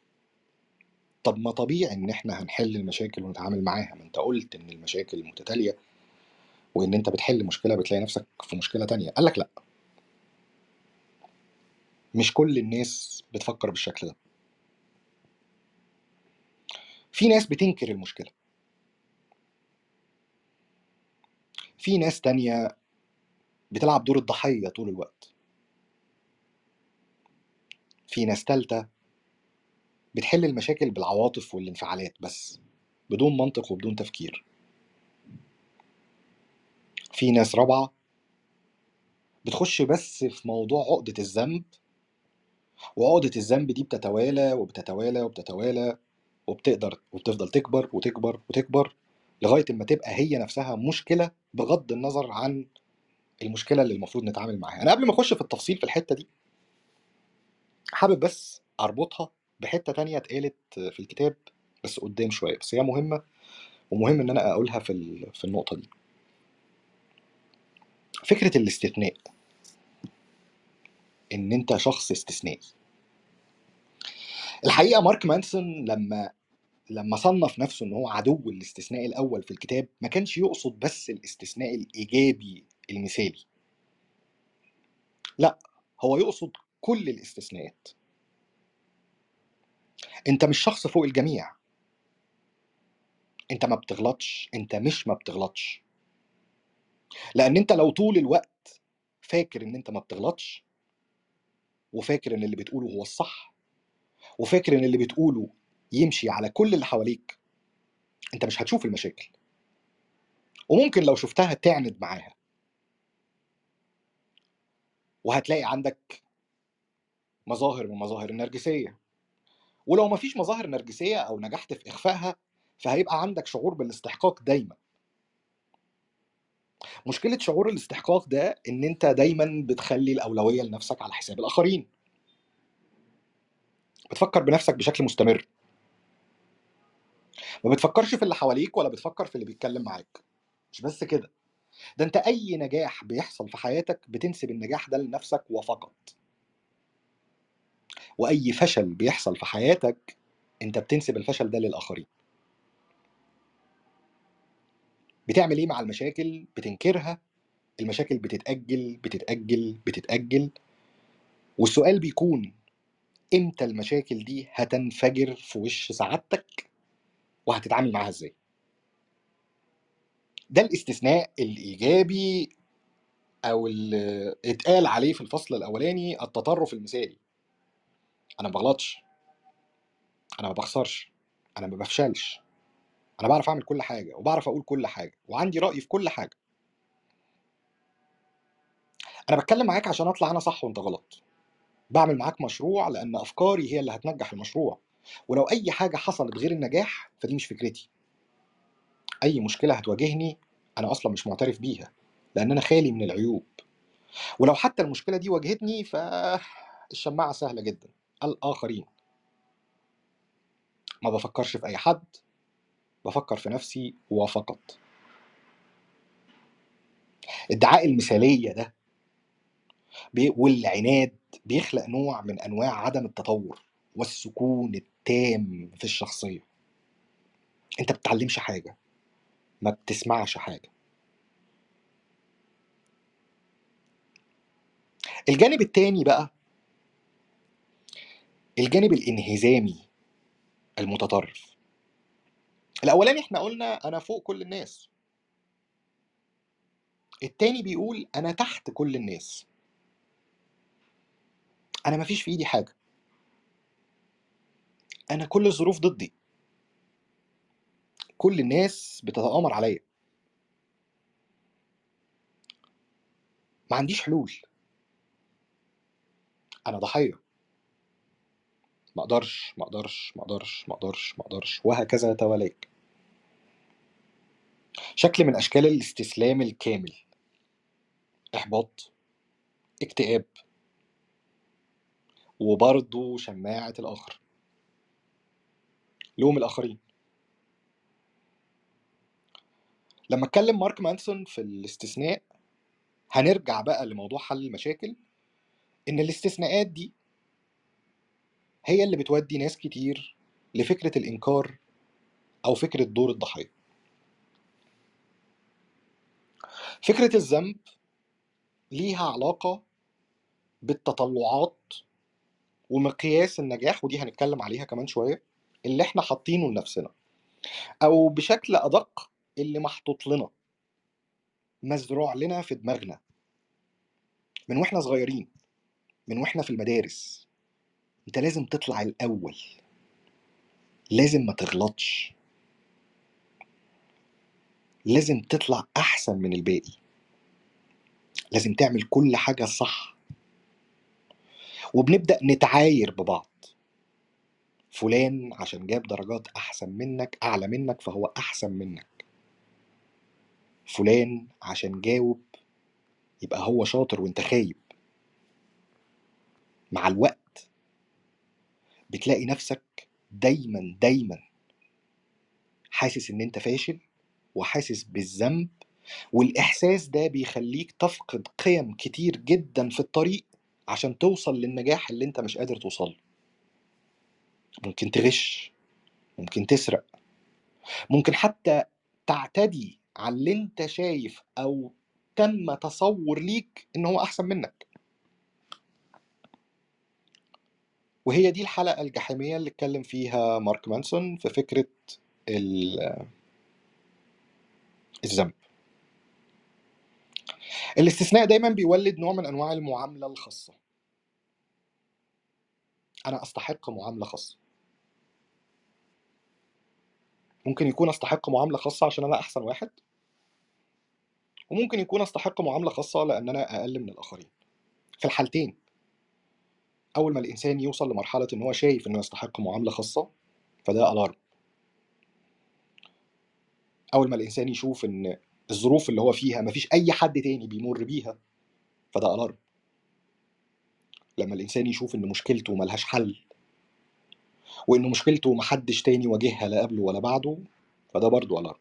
طب ما طبيعي إن إحنا هنحل المشاكل ونتعامل معاها، ما أنت قُلت إن المشاكل متتالية وإن أنت بتحل مشكلة بتلاقي نفسك في مشكلة تانية. قال لك لأ. مش كل الناس بتفكّر بالشكل ده. في ناس بتنكر المشكلة. في ناس تانية بتلعب دور الضحية طول الوقت. في ناس تالتة بتحل المشاكل بالعواطف والانفعالات بس، بدون منطق وبدون تفكير. في ناس رابعة بتخش بس في موضوع عقدة الذنب، وعقدة الذنب دي بتتوالى، وبتتوالى، وبتتوالى، وبتقدر وبتفضل تكبر، وتكبر، وتكبر، لغاية أمّا تبقى هي نفسها مشكلة بغض النظر عن المشكلة اللي المفروض نتعامل معاها. أنا قبل ما أخش في التفصيل في الحتة دي حابب بس أربطها بحتة تانية اتقالت في الكتاب بس قدّام شوية، بس هي مهمة ومهم إن أنا أقولها في في النقطة دي. فكرة الاستثناء. إن أنت شخص استثنائي. الحقيقة مارك مانسون لمّا لمّا صنّف نفسه إن هو عدو الاستثناء الأول في الكتاب، ما كانش يقصد بس الاستثناء الإيجابي المثالي. لأ، هو يقصد كل الاستثناءات. أنت مش شخص فوق الجميع. أنت ما بتغلطش، أنت مش ما بتغلطش. لأن أنت لو طول الوقت فاكر إن أنت ما بتغلطش وفاكر إن اللي بتقوله هو الصح، وفاكر إن اللي بتقوله يمشي على كل اللي حواليك، أنت مش هتشوف المشاكل. وممكن لو شُفتها تعند معاها. وهتلاقي عندك مظاهر من مظاهر النرجسية. ولو ما فيش مظاهر نرجسية أو نجحت في إخفائها، فهيبقى عندك شعور بالاستحقاق دايمًا. مشكلة شعور الاستحقاق ده إن أنت دايمًا بتخلّي الأولوية لنفسك على حساب الآخرين. بتفكّر بنفسك بشكل مستمر. ما بتفكّرش في اللي حواليك ولا بتفكّر في اللي بيتكلّم معاك. مش بس كده، ده أنت أي نجاح بيحصل في حياتك بتنسب النجاح ده لنفسك وفقط. وأي فشل بيحصل في حياتك، أنت بتنسب الفشل ده للآخرين. بتعمل إيه مع المشاكل؟ بتنكرها، المشاكل بتتأجّل، بتتأجّل، بتتأجّل، والسؤال بيكون إمتى المشاكل دي هتنفجر في وِش سعادتك وهتتعامل معاها إزاي؟ ده الاستثناء الإيجابي أو اللي اتقال عليه في الفصل الأولاني التطرُّف المثالي. أنا ما باغلطش. أنا ما باخسرش، أنا ما بافشلش. أنا باعرف أعمل كل حاجة، وباعرف أقول كل حاجة، وعندي رأي في كل حاجة. أنا باتكلّم معاك عشان أطلع أنا صح وأنت غلط. باعمل معاك مشروع لأن أفكاري هي اللي هتنجّح المشروع، ولو أي حاجة حصلت غير النجاح فدي مش فكرتي أي مشكلة هتواجهني أنا أصلا مش معترف بيها لأن أنا خالي من العيوب. ولو حتى المشكلة دي واجهتني فالشماعه سهلة جدا. الآخرين. ما بفكرش في أي حد بفكر في نفسي وفقط. ادعاء المثالية ده والعناد بيخلق نوع من أنواع عدم التطور والسكون التام في الشخصية. أنت بتتعلمش حاجة. ما بتسمعش حاجة. الجانب التاني بقى الجانب الانهزامي المتطرف. الأولاني إحنا قلنا أنا فوق كل الناس. التاني بيقول أنا تحت كل الناس. أنا مفيش في إيدي حاجة. أنا كل الظروف ضدي. كل الناس بتتآمر عليا. ما عنديش حلول. أنا ضحية. ما أقدرش ما أقدرش ما أقدرش ما أقدرش ما أقدرش وهكذا تواليك شكل من أشكال الاستسلام الكامل. إحباط اكتئاب وبرضه شماعة الآخر. لوم الآخرين. لما اتكلم مارك مانسون في الاستثناء هنرجع بقى لموضوع حل المشاكل إن الاستثناءات دي هي اللي بتودي ناس كتير لفكرة الإنكار أو فكرة دور الضحية فكرة الذنب ليها علاقة بالتطلعات ومقياس النجاح ودي هنتكلم عليها كمان شوية اللي إحنا حاطينه لنفسنا. أو بشكل أدق اللي محطوط لنا مزروع لنا في دماغنا. من وإحنا صغيرين من وإحنا في المدارس انت لازم تطلع الأول. لازم ما تغلطش. لازم تطلع أحسن من الباقي. لازم تعمل كل حاجة صح. وبنبدأ نتعاير ببعض. فلان عشان جاب درجات أحسن منك أعلى منك فهو أحسن منك. فلان عشان جاوب يبقى هو شاطر وانت خايب مع الوقت بتلاقي نفسك دايما دايما حاسس إن أنت فاشل وحاسس بالذنب والإحساس ده بيخليك تفقد قيم كتير جدا في الطريق عشان توصل للنجاح اللي أنت مش قادر توصل له. ممكن تغش ممكن تسرق ممكن حتى تعتدي على اللي أنت شايف أو تم تصور ليك إن هو أحسن منك. وهي دي الحلقة الجحيمية اللي اتكلم فيها مارك مانسون في فكرة ال- الذنب. الاستثناء دايما بيولد نوع من أنواع المعاملة الخاصة. أنا أستحق معاملة خاصة. ممكن يكون أستحق معاملة خاصة عشان أنا أحسن واحد وممكن يكون أستحق معاملة خاصة لأن أنا أقل من الآخرين. في الحالتين أول ما الإنسان يوصل لمرحلة إن هو شايف إنه يستحق معاملة خاصة فده الارم أول ما الإنسان يشوف إن الظروف اللي هو فيها مفيش أي حد تاني بيمر بيها فده alarm لما الإنسان يشوف إن مشكلته ملهاش حل وان مشكلته محدش تاني واجهها لا قبله ولا بعده فده برضو alarm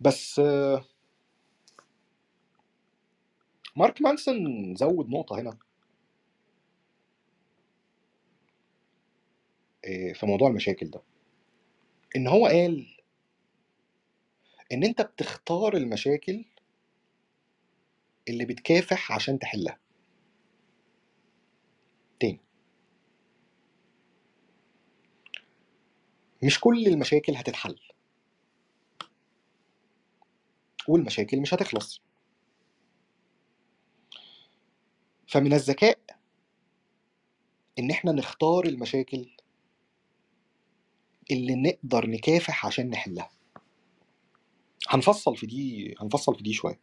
بس مارك مانسون زود نقطة هنا. آه، في موضوع المشاكل ده. إن هو قال إن أنت بتختار المشاكل اللي بتكافح عشان تحلها تاني مش كل المشاكل هتتحل. والمشاكل مش هتخلص. فمن الذكاء إن إحنا نختار المشاكل اللي نقدر نكافح عشان نحلها. هنفصل في دي هنفصل في دي شوية.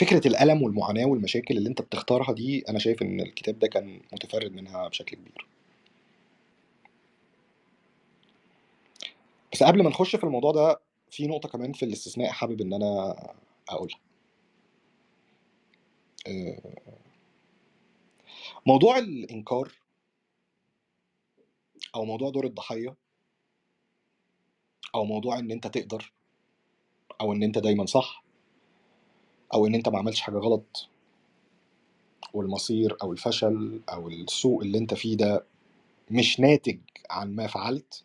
فكرة الألم والمعاناة والمشاكل اللي أنت بتختارها دي أنا شايف إن الكتاب ده كان متفرد منها بشكل كبير. بس قبل ما نخش في الموضوع ده في نقطة كمان في الاستثناء حابب إن أنا أقولها. آه، موضوع الإنكار أو موضوع دور الضحية أو موضوع إن أنت تقدر أو إن أنت دايما صح أو إن أنت ما عملتش حاجة غلط والمصير أو الفشل أو السوء اللي أنت فيه ده مش ناتج عن ما فعلت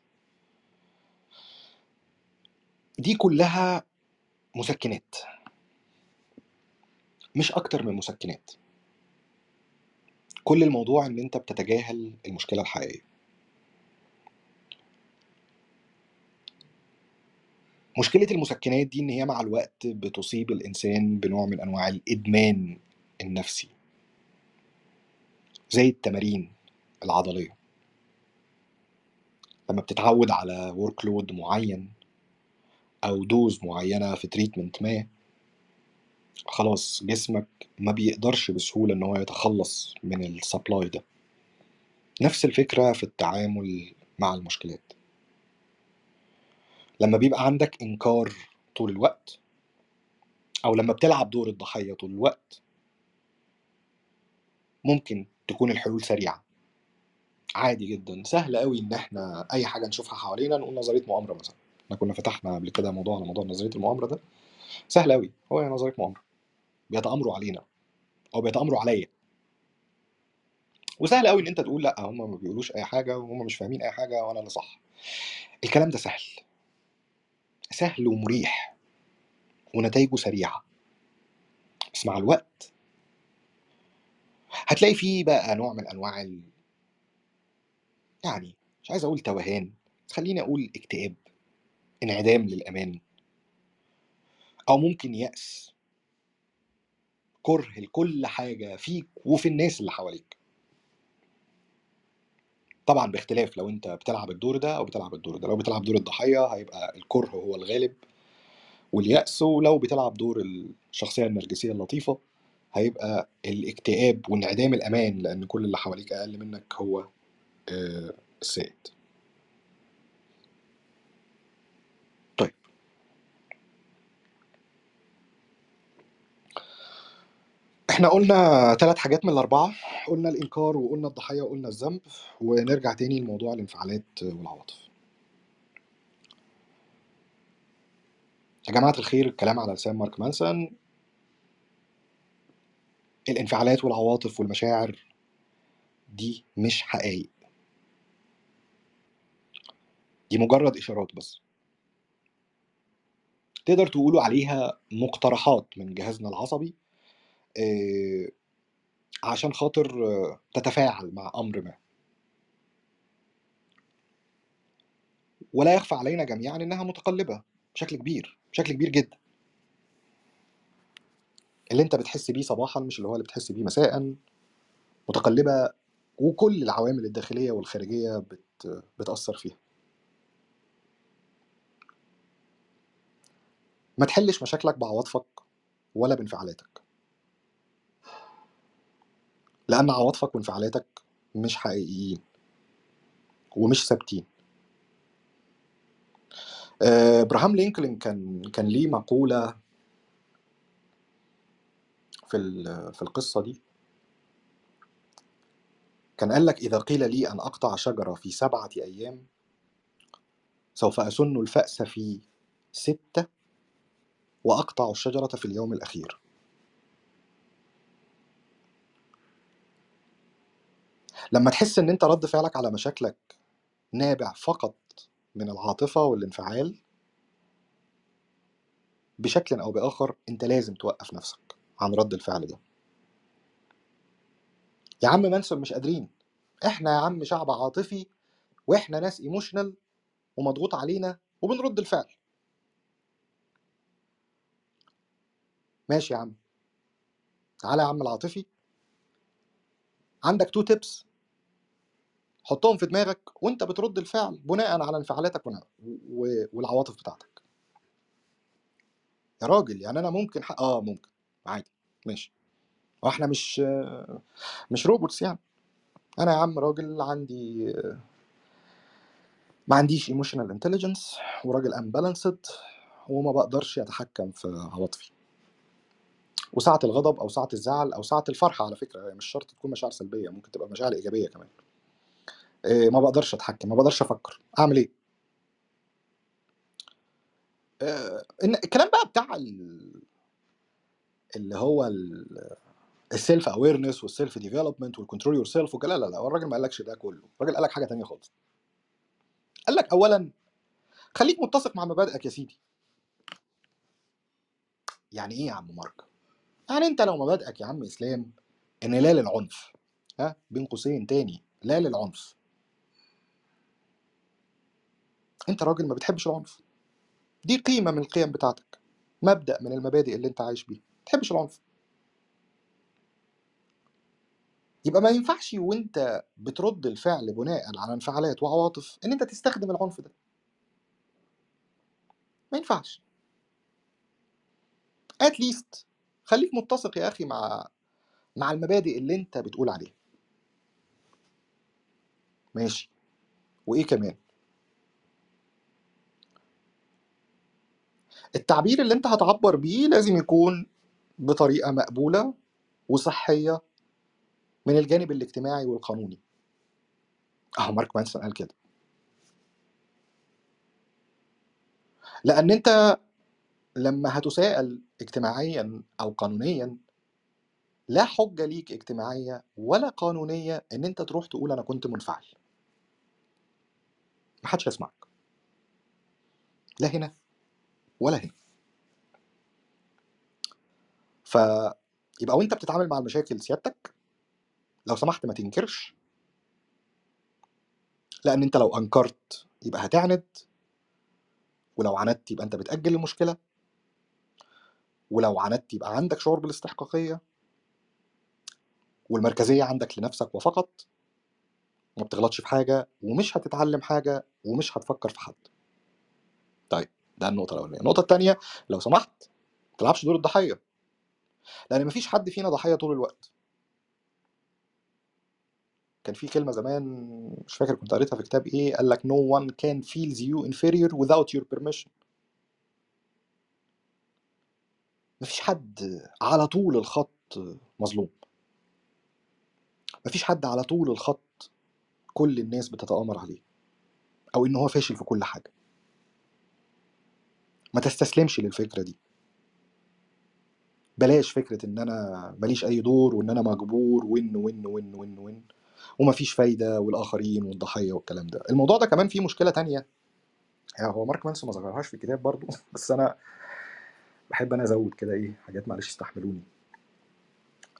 دي كلها مسكنات. مش أكتر من مسكنات. كل الموضوع إن أنت بتتجاهل المشكلة الحقيقية. مشكلة المسكنات دي إن هي مع الوقت بتصيب الإنسان بنوع من أنواع الإدمان النفسي. زي التمارين العضلية. لما بتتعود على work load معين أو dose معينة في treatment ما خلاص جسمك ما بيقدرش بسهولة إن هو يتخلص من ال supply ده. نفس الفكرة في التعامل مع المشكلات. لما بيبقى عندك إنكار طول الوقت أو لما بتلعب دور الضحية طول الوقت ممكن تكون الحلول سريعة. عادي جدا سهل قوي إن إحنا أي حاجة نشوفها حوالينا نقول نظرية مؤامرة مثلا. إحنا كنا فتحنا قبل كده موضوع على موضوع نظرية المؤامرة ده. سهل قوي هو هي نظرية مؤامرة. بيتآمروا علينا. أو بيتآمروا عليا. وسهل قوي إن أنت تقول لأ هم ما بيقولوش أي حاجة وهم مش فاهمين أي حاجة وأنا اللي صح. الكلام ده سهل. سهل ومريح. ونتائجه سريعة. بس مع الوقت هتلاقي فيه بقى نوع من أنواع ال... يعني مش عايز أقول توهان. خليني أقول اكتئاب. انعدام للأمان أو ممكن يأس. كره لكل حاجة فيك وفي الناس اللي حواليك. طبعا باختلاف لو أنت بتلعب الدور ده أو بتلعب الدور ده. لو بتلعب دور الضحية هيبقى الكره هو الغالب واليأس ولو بتلعب دور الشخصية النرجسية اللطيفة هيبقى الاكتئاب وانعدام الأمان لأن كل اللي حواليك أقل منك هو آه، السائد. إحنا قلنا ثلاث حاجات من الأربعة قلنا الإنكار وقلنا الضحية وقلنا الذنب ونرجع تاني لموضوع الانفعالات والعواطف. يا جماعة الخير الكلام على لسان مارك مانسون. الانفعالات والعواطف والمشاعر دي مش حقائق. دي مجرد إشارات بس. تقدر تقولوا عليها مقترحات من جهازنا العصبي؟ آه، عشان خاطر تتفاعل مع أمر ما. ولا يخفى علينا جميعا إنها متقلبة بشكل كبير بشكل كبير جدا. اللي أنت بتحس بيه صباحا مش اللي هو اللي بتحس بيه مساء متقلبة وكل العوامل الداخلية والخارجية بت... بتأثر فيها. ما تحلش مشاكلك بعواطفك ولا بانفعالاتك. لأن عواطفك وانفعالاتك مش حقيقيين ومش ثابتين. آه، إبراهام لينكولن كان كان ليه مقولة في في القصة دي. كان قال لك إذا قيل لي أن أقطع شجرة في سبعة أيام سوف أسن الفأس في ستة وأقطع الشجرة في اليوم الأخير. لما تحس إن أنت رد فعلك على مشاكلك نابع فقط من العاطفة والانفعال بشكل أو بآخر أنت لازم توقف نفسك عن رد الفعل ده. يا عم منسون مش قادرين. إحنا يا عم شعب عاطفي وإحنا ناس ايموشنال ومضغوط علينا وبنرد الفعل. ماشي يا عم. تعالى يا عم العاطفي. عندك two tips حطهم في دماغك وانت بترد الفعل بناء على انفعالاتك والعواطف بتاعتك. يا راجل يعني أنا ممكن حق... آه ممكن. عادي. ماشي. وإحنا مش مش robots يعني. أنا يا عم راجل عندي ما عنديش emotional intelligence وراجل imbalanced وما بقدرش أتحكم في عواطفي. وساعة الغضب أو ساعة الزعل أو ساعة الفرحة على فكرة مش شرط تكون مشاعر سلبية ممكن تبقى مشاعر إيجابية كمان. ما بقدرش أتحكم ما بقدرش أفكر. أعمل إيه؟ آه، إن الكلام بقى بتاع ال- اللي هو ال self awareness وال self development وال control yourself لا لا لا الراجل ما قالكش ده كله. الراجل قالك حاجة تانية خالص. قال لك اولا خليك متسق مع مبادئك يا سيدي. يعني إيه يا عم مارك؟ يعني أنت لو مبادئك يا عم إسلام إن لا للعنف ها بين قوسين تاني لا للعنف. انت راجل ما بتحبش العنف. دي قيمة من القيم بتاعتك. مبدأ من المبادئ اللي انت عايش بيها. ما تحبش العنف. يبقى ما ينفعش وانت بترد الفعل بناء على انفعالات وعواطف ان انت تستخدم العنف ده. ما ينفعش. ات ليست خليك متسق يا أخي مع مع المبادئ اللي انت بتقول عليها. ماشي. وإيه كمان؟ التعبير اللي انت هتعبر بيه لازم يكون بطريقة مقبولة وصحية من الجانب الاجتماعي والقانوني. أهو مارك مانسون قال كده. لأن انت لما هتساءل اجتماعيا أو قانونيا لا حجة ليك اجتماعية ولا قانونية إن انت تروح تقول أنا كنت منفعل. محدش هيسمعك. لا هنا. ولا هنا فيبقى وانت بتتعامل مع المشاكل سيادتك لو سمحت ما تنكرش. لأن انت لو أنكرت يبقى هتعند ولو عندت يبقى انت بتأجل المشكلة ولو عندت يبقى عندك شعور بالاستحقاقية والمركزية عندك لنفسك وفقط ما بتغلطش في حاجة ومش هتتعلم حاجة ومش هتفكر في حد. طيب. ده النقطة الأولانية. النقطة التانية لو سمحت ما تلعبش دور الضحية. لأن مفيش حد فينا ضحية طول الوقت. كان في كلمة زمان مش فاكر كنت قريتها في كتاب إيه قال لك no one can feels you inferior without your permission. مفيش حد على طول الخط مظلوم. مفيش حد على طول الخط كل الناس بتتآمر عليه. أو إن هو فاشل في كل حاجة. ما تستسلمش للفكرة دي. بلاش فكرة إن أنا ماليش أي دور وإن أنا مجبور وإن وإن وإن وإن وإن ومفيش فايدة والآخرين والضحية والكلام ده. الموضوع ده كمان فيه مشكلة تانية. يعني هو مارك مانسون ما ذكرهاش في الكتاب برضو بس أنا بحب أنا أزود كده إيه حاجات معلش استحملوني.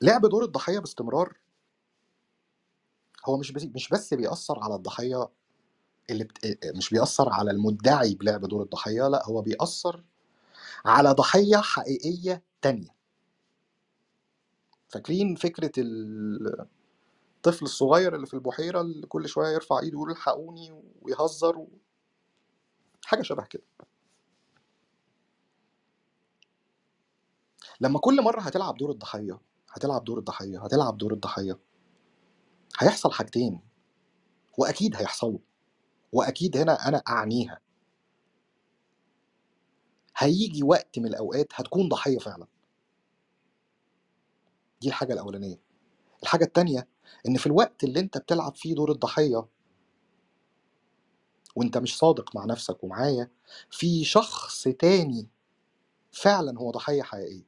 لعب دور الضحية باستمرار هو مش بس مش بس بيأثر على الضحية اللي بت... مش بيأثر على المدعي بلعب دور الضحية لأ هو بيأثر على ضحية حقيقية تانية. فاكرين فكرة الطفل الصغير اللي في البحيرة اللي كل شوية يرفع إيده ويقول الحقوني ويهزر و... حاجة شبه كده. لما كل مرة هتلعب دور الضحية هتلعب دور الضحية هتلعب دور الضحية هيحصل حاجتين وأكيد هيحصلوا. وأكيد هنا أنا أعنيها. هيجي وقت من الأوقات هتكون ضحية فعلا. دي الحاجة الأولانية. الحاجة التانية إن في الوقت اللي أنت بتلعب فيه دور الضحية وأنت مش صادق مع نفسك ومعايا في شخص تاني فعلا هو ضحية حقيقية.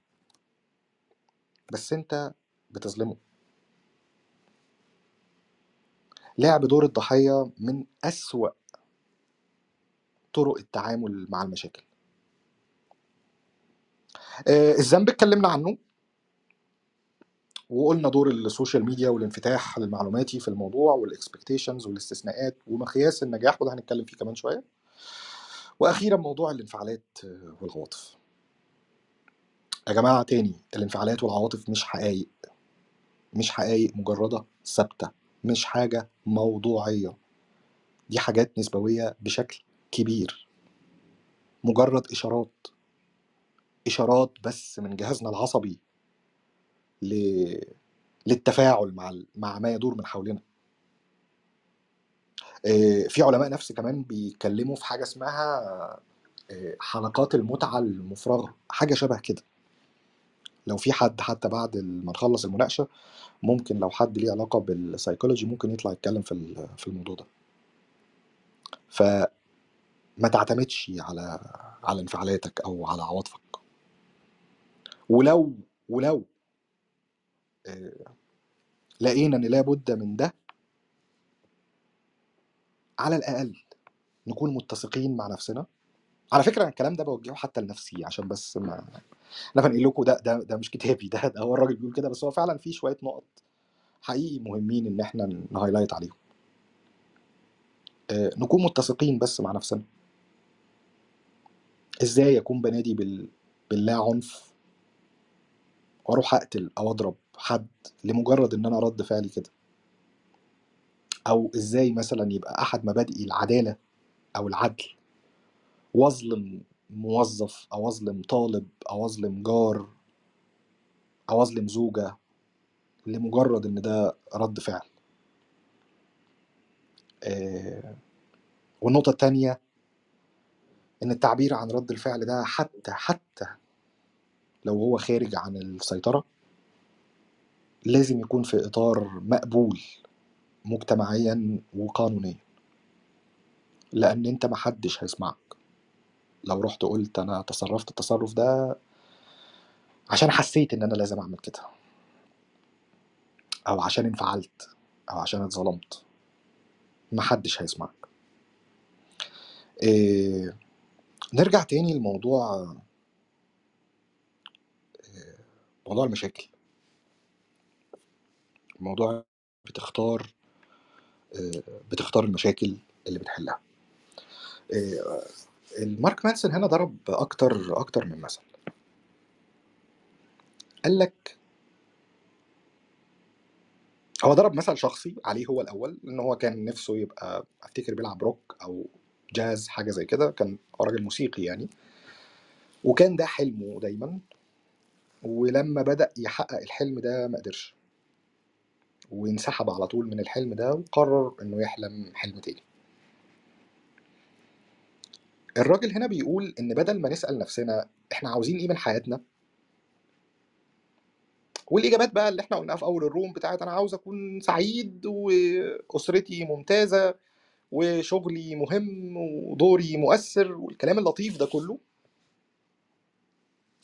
بس أنت بتظلمه. لعب دور الضحية من أسوأ طرق التعامل مع المشاكل. آه، الذنب اتكلمنا عنه. وقلنا دور ال social media والانفتاح المعلوماتي في الموضوع وال expectations والاستثناءات ومقياس النجاح وده هنتكلم فيه كمان شوية. وأخيرا موضوع الانفعالات آه، والعواطف. يا جماعة تاني الانفعالات والعواطف مش حقائق مش حقائق مجرده ثابتة. مش حاجة موضوعية. دي حاجات نسبوية بشكل كبير. مجرد إشارات. إشارات بس من جهازنا العصبي ل... للتفاعل مع ال- مع ما يدور من حولنا. آه، في علماء نفس كمان بيتكلموا في حاجة اسمها آه، حلقات المتعة المفرغة. حاجة شبه كده. لو في حد حتى بعد ما نخلص المناقشة ممكن لو حد ليه علاقة بالسايكولوجي ممكن يطلع يتكلم في في الموضوع ده. فما تعتمدش على على انفعالاتك أو على عواطفك. ولو ولو آه، لقينا إن لابد من ده على الأقل نكون متسقين مع نفسنا. على فكرة أنا الكلام ده بوجهه حتى لنفسي عشان بس ما أنا بنقل لكم ده ده ده مش كتابي ده, ده هو الراجل بيقول كده بس هو فعلا في شوية نقط حقيقي مهمين إن إحنا نهايلايت عليهم. آه، نكون متسقين بس مع نفسنا. إزاي أكون بنادي بال... باللا عنف وأروح أقتل أو أضرب حد لمجرد إن أنا رد فعلي كده؟ أو إزاي مثلا يبقى أحد مبادئي العدالة أو العدل واظلم موظف أو أظلم طالب أو أظلم جار أو أظلم زوجة لمجرد إن ده رد فعل. آه، والنقطة الثانية إن التعبير عن رد الفعل ده حتى حتى لو هو خارج عن السيطرة لازم يكون في إطار مقبول مجتمعيا وقانونيا لأن أنت محدش هيسمعك. لو رحت قلت أنا تصرفت التصرف ده عشان حسيت إن أنا لازم أعمل كده. أو عشان انفعلت أو عشان اتظلمت. محدش هيسمعك. إيه نرجع تاني لموضوع موضوع المشاكل. موضوع بتختار آه، بتختار المشاكل اللي بتحلها. آه، المارك مانسون هنا ضرب أكتر أكتر من مثل قال لك هو ضرب مثل شخصي عليه هو الأول إن هو كان نفسه يبقى أفتكر بيلعب روك أو جاز حاجة زي كده. كان راجل موسيقي يعني. وكان ده حلمه دايما. ولما بدأ يحقق الحلم ده ما قدرش. وانسحب على طول من الحلم ده وقرر إنه يحلم حلم تاني. الراجل هنا بيقول إن بدل ما نسأل نفسنا إحنا عاوزين إيه من حياتنا؟ والإجابات بقى اللي إحنا قلناها في أول الروم بتاعت أنا عاوز أكون سعيد وأسرتي ممتازة وشغلي مهم ودوري مؤثر والكلام اللطيف ده كله.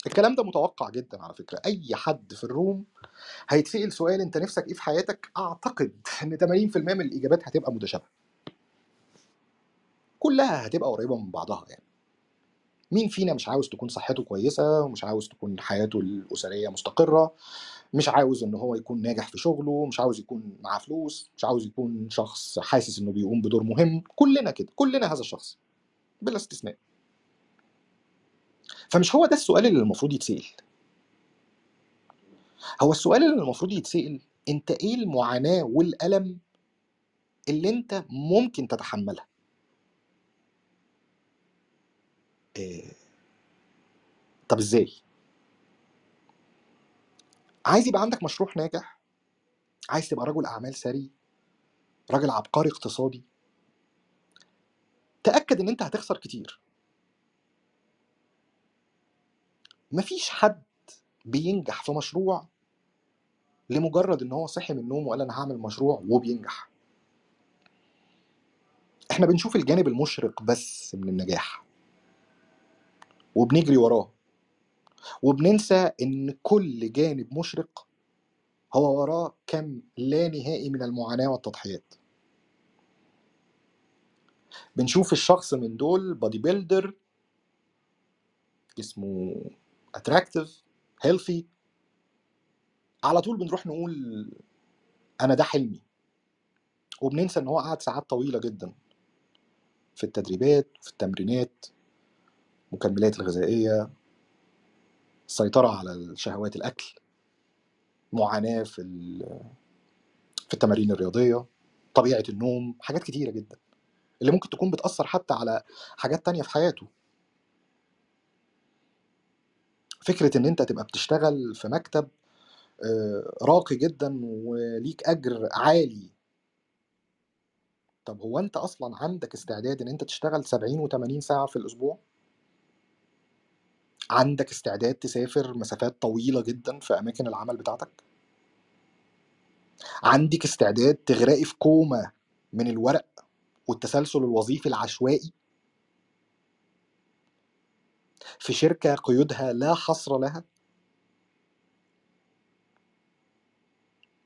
الكلام ده متوقع جدا على فكرة. أي حد في الروم هيتسأل سؤال أنت نفسك إيه في حياتك؟ أعتقد إن 80% من الإجابات هتبقى متشابهة. كلها هتبقى قريبة من بعضها يعني. مين فينا مش عاوز تكون صحته كويسة ومش عاوز تكون حياته الأسرية مستقرة مش عاوز إن هو يكون ناجح في شغله مش عاوز يكون معاه فلوس مش عاوز يكون شخص حاسس إنه بيقوم بدور مهم كلنا كده كلنا هذا الشخص بلا استثناء. فمش هو ده السؤال اللي المفروض يتسأل. هو السؤال اللي المفروض يتسأل أنت إيه المعاناة والألم اللي أنت ممكن تتحملها؟ إيه طب إزاي؟ عايز يبقى عندك مشروع ناجح؟ عايز تبقى رجل أعمال ثري راجل عبقري اقتصادي؟ تأكد إن أنت هتخسر كتير. مفيش حد بينجح في مشروع لمجرد إن هو صحي من النوم وقال أنا هعمل مشروع وبينجح. إحنا بنشوف الجانب المشرق بس من النجاح. وبنجري وراه. وبننسى إن كل جانب مشرق هو وراه كم لا نهائي من المعاناة والتضحيات. بنشوف الشخص من دول body builder اسمه attractive healthy على طول بنروح نقول أنا ده حلمي. وبننسى إن هو قعد ساعات طويلة جدا في التدريبات في التمرينات. مكملات الغذائية السيطرة على الشهوات الأكل معاناة في في التمارين الرياضية طبيعة النوم حاجات كتيرة جدا اللي ممكن تكون بتأثر حتى على حاجات تانية في حياته. فكرة إن أنت تبقى بتشتغل في مكتب آه، راقي جدا وليك أجر عالي. طب هو أنت أصلا عندك استعداد إن أنت تشتغل 70 و80 ساعة في الأسبوع؟ عندك استعداد تسافر مسافات طويلة جدا في أماكن العمل بتاعتك؟ عندك استعداد تغرقي في كومة من الورق والتسلسل الوظيفي العشوائي؟ في شركة قيودها لا حصر لها؟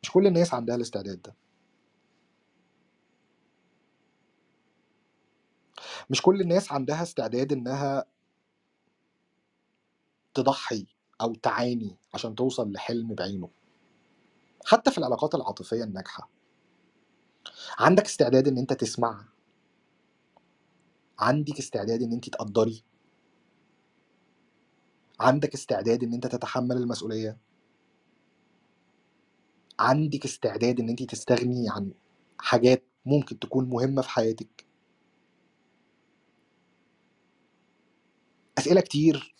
مش كل الناس عندها الاستعداد ده. مش كل الناس عندها استعداد إنها تضحي أو تعاني عشان توصل لحلم بعينه. حتى في العلاقات العاطفية الناجحة. عندك استعداد إن أنت تسمع؟ عندك استعداد إن أنت تقدري؟ عندك استعداد إن أنت تتحمل المسؤولية؟ عندك استعداد إن أنت تستغني عن حاجات ممكن تكون مهمة في حياتك؟ أسئلة كتير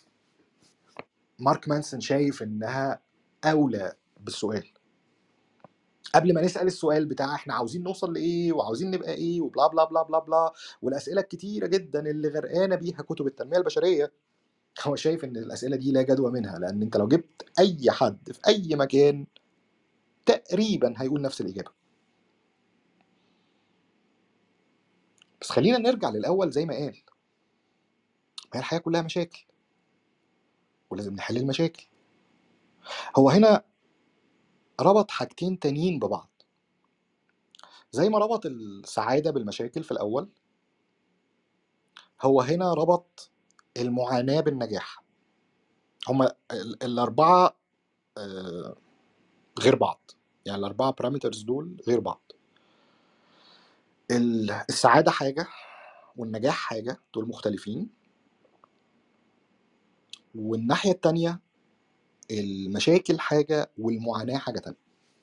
مارك مانسون شايف إنها أولى بالسؤال. قبل ما نسأل السؤال بتاع إحنا عاوزين نوصل لإيه وعاوزين نبقى إيه وبلا بلا بلا بلا بلا والأسئلة الكتيرة جدا اللي غرقانة بيها كتب التنمية البشرية هو شايف إن الأسئلة دي لا جدوى منها لأن أنت لو جبت أي حد في أي مكان تقريبا هيقول نفس الإجابة. بس خلينا نرجع للأول زي ما قال. ما هي الحياة كلها مشاكل. ولازم نحل المشاكل. هو هنا ربط حاجتين تانيين ببعض. زي ما ربط السعادة بالمشاكل في الأول هو هنا ربط المعاناة بالنجاح. هما ال- الأربعة آه، غير بعض. يعني الأربعة بارامترز دول غير بعض. ال- السعادة حاجة والنجاح حاجة دول مختلفين. والناحية التانية المشاكل حاجة والمعاناة حاجة تانية.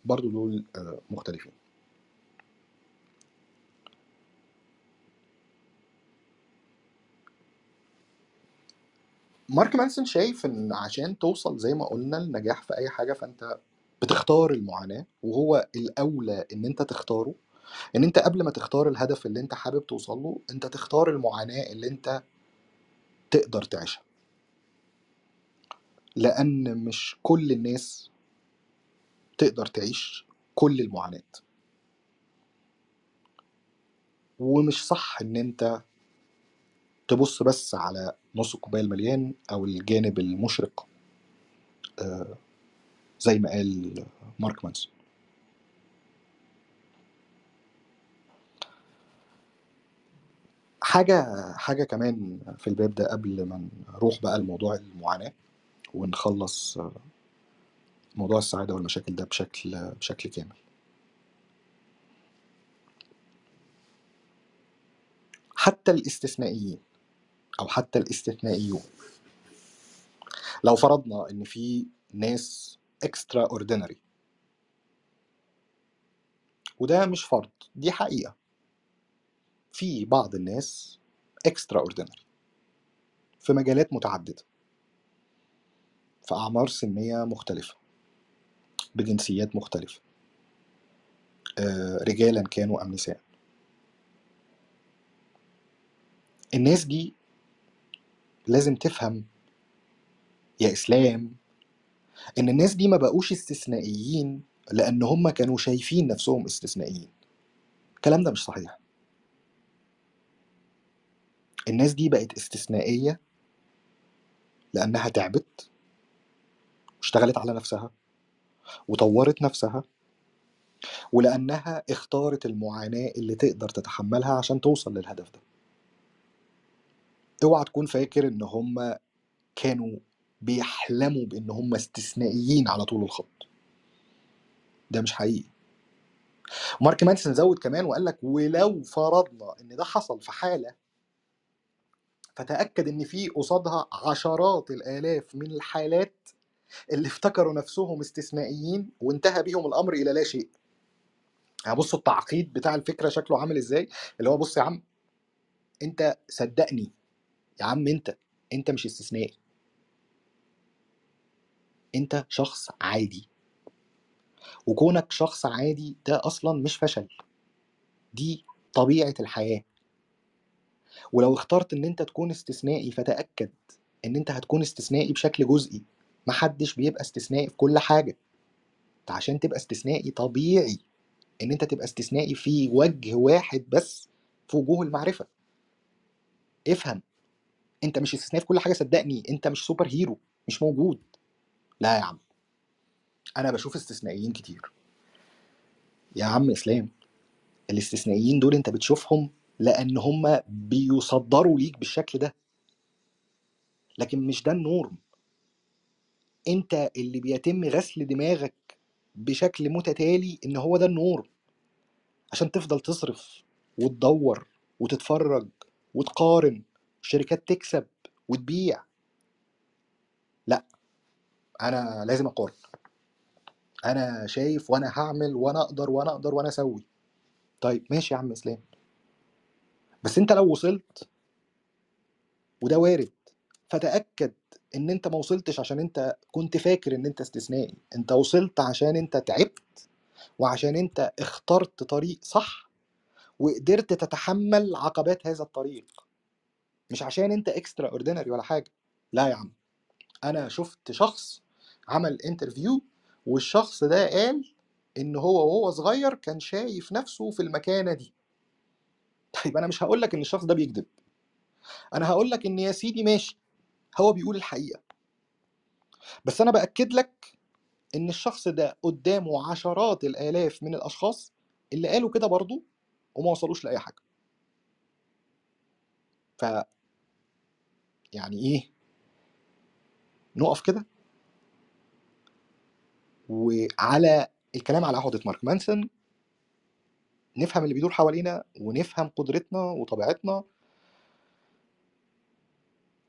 برضو دول آه، مختلفين. مارك مانسون شايف إن عشان توصل زي ما قلنا النجاح في أي حاجة فأنت بتختار المعاناة وهو الأولى إن أنت تختاره. إن أنت قبل ما تختار الهدف اللي أنت حابب توصل له أنت تختار المعاناة اللي أنت تقدر تعيشها. لأن مش كل الناس تقدر تعيش كل المعاناة. ومش صح إن أنت تبص بس على نص الكوبايه المليان أو الجانب المشرق آه، زي ما قال مارك مانسون. حاجة حاجة كمان في الباب ده قبل ما نروح بقى لموضوع المعاناة. ونخلص موضوع السعادة والمشاكل ده بشكل بشكل كامل. حتى الاستثنائيين أو حتى الاستثنائيون لو فرضنا إن في ناس اوردينري وده مش فرض دي حقيقة. في بعض الناس اوردينري في مجالات متعددة. في أعمار سنية مختلفة بجنسيات مختلفة آه، رجالا كانوا أم نساء. الناس دي لازم تفهم يا إسلام إن الناس دي ما بقوش استثنائيين لأن هم كانوا شايفين نفسهم استثنائيين. الكلام ده مش صحيح. الناس دي بقت استثنائية لأنها تعبت. واشتغلت على نفسها وطورت نفسها ولأنها اختارت المعاناة اللي تقدر تتحملها عشان توصل للهدف ده. اوعى تكون فاكر إن هم كانوا بيحلموا بإن هم استثنائيين على طول الخط. ده مش حقيقي. مارك مانسون زود كمان وقال لك ولو فرضنا إن ده حصل في حالة فتأكد إن في قصادها عشرات الآلاف من الحالات اللي افتكروا نفسهم استثنائيين وانتهى بيهم الأمر إلى لا شيء. بصوا التعقيد بتاع الفكرة شكله عامل إزاي؟ اللي هو بص يا عم أنت صدقني يا عم أنت أنت مش استثنائي. أنت شخص عادي. وكونك شخص عادي ده أصلا مش فشل. دي طبيعة الحياة. ولو اخترت إن أنت تكون استثنائي فتأكد إن أنت هتكون استثنائي بشكل جزئي. محدش بيبقى استثنائي في كل انت عشان تبقى استثنائي طبيعي ان انت تبقى استثنائي في وجه واحد بس في وجوه المعرفة. افهم انت مش استثنائي في كل حاجة صدقني انت مش superhero مش موجود. لا يا عم. أنا بشوف استثنائيين كتير. يا عم اسلام الاستثنائيين دول انت بتشوفهم لأن هم بيصدروا ليك بالشكل ده. لكن مش ده ال norm. أنت اللي بيتم غسل دماغك بشكل متتالي إن هو ده ال norm عشان تفضل تصرف وتدور وتتفرج وتقارن شركات تكسب وتبيع. لأ أنا لازم أقارن. أنا شايف وأنا هعمل وأنا أقدر وأنا أقدر وأنا أسوي. طيب ماشي يا عم إسلام. بس أنت لو وصلت وده وارد فتأكد إن أنت ما وصلتش عشان أنت كنت فاكر إن أنت استثنائي. أنت وصلت عشان أنت تعبت وعشان أنت اخترت طريق صح وقدرت تتحمل عقبات هذا الطريق. مش عشان أنت extraordinary ولا حاجة. لا يا عم. أنا شفت شخص عمل interview والشخص ده قال إن هو وهو صغير كان شايف نفسه في المكانة دي. طيب أنا مش هقول لك إن الشخص ده بيكذب. أنا هقول لك إن يا سيدي ماشي. هو بيقول الحقيقة. بس أنا بأكد لك إن الشخص ده قدامه عشرات الآلاف من الأشخاص اللي قالوا كده برضه وما وصلوش لأي حاجة. ف يعني إيه؟ نقف كده. وعلى الكلام على عهدة مارك مانسون نفهم اللي بيدور حوالينا ونفهم قدرتنا وطبيعتنا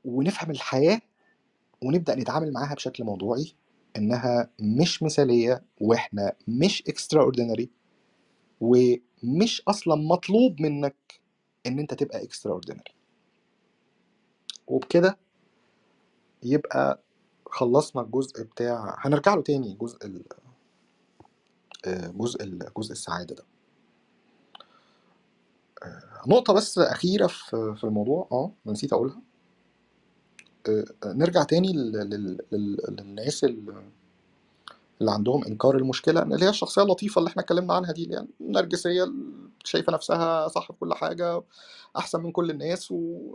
ونفهم الحياة ونبدأ نتعامل معاها بشكل موضوعي إنها مش مثالية وإحنا مش extraordinary ومش أصلا مطلوب منك إن أنت تبقى extraordinary وبكده يبقى خلصنا الجزء بتاع هنرجع له تاني جزء ال... آه، جزء ال... جزء السعادة ده. آه، نقطة بس أخيرة في الموضوع آه نسيت أقولها. نرجع تاني لل... لل... لل... للناس ال- اللي عندهم إنكار المشكلة اللي هي الشخصية اللطيفة اللي إحنا اتكلمنا عنها دي اللي النرجسية اللي شايفة نفسها صح في كل حاجة أحسن من كل الناس و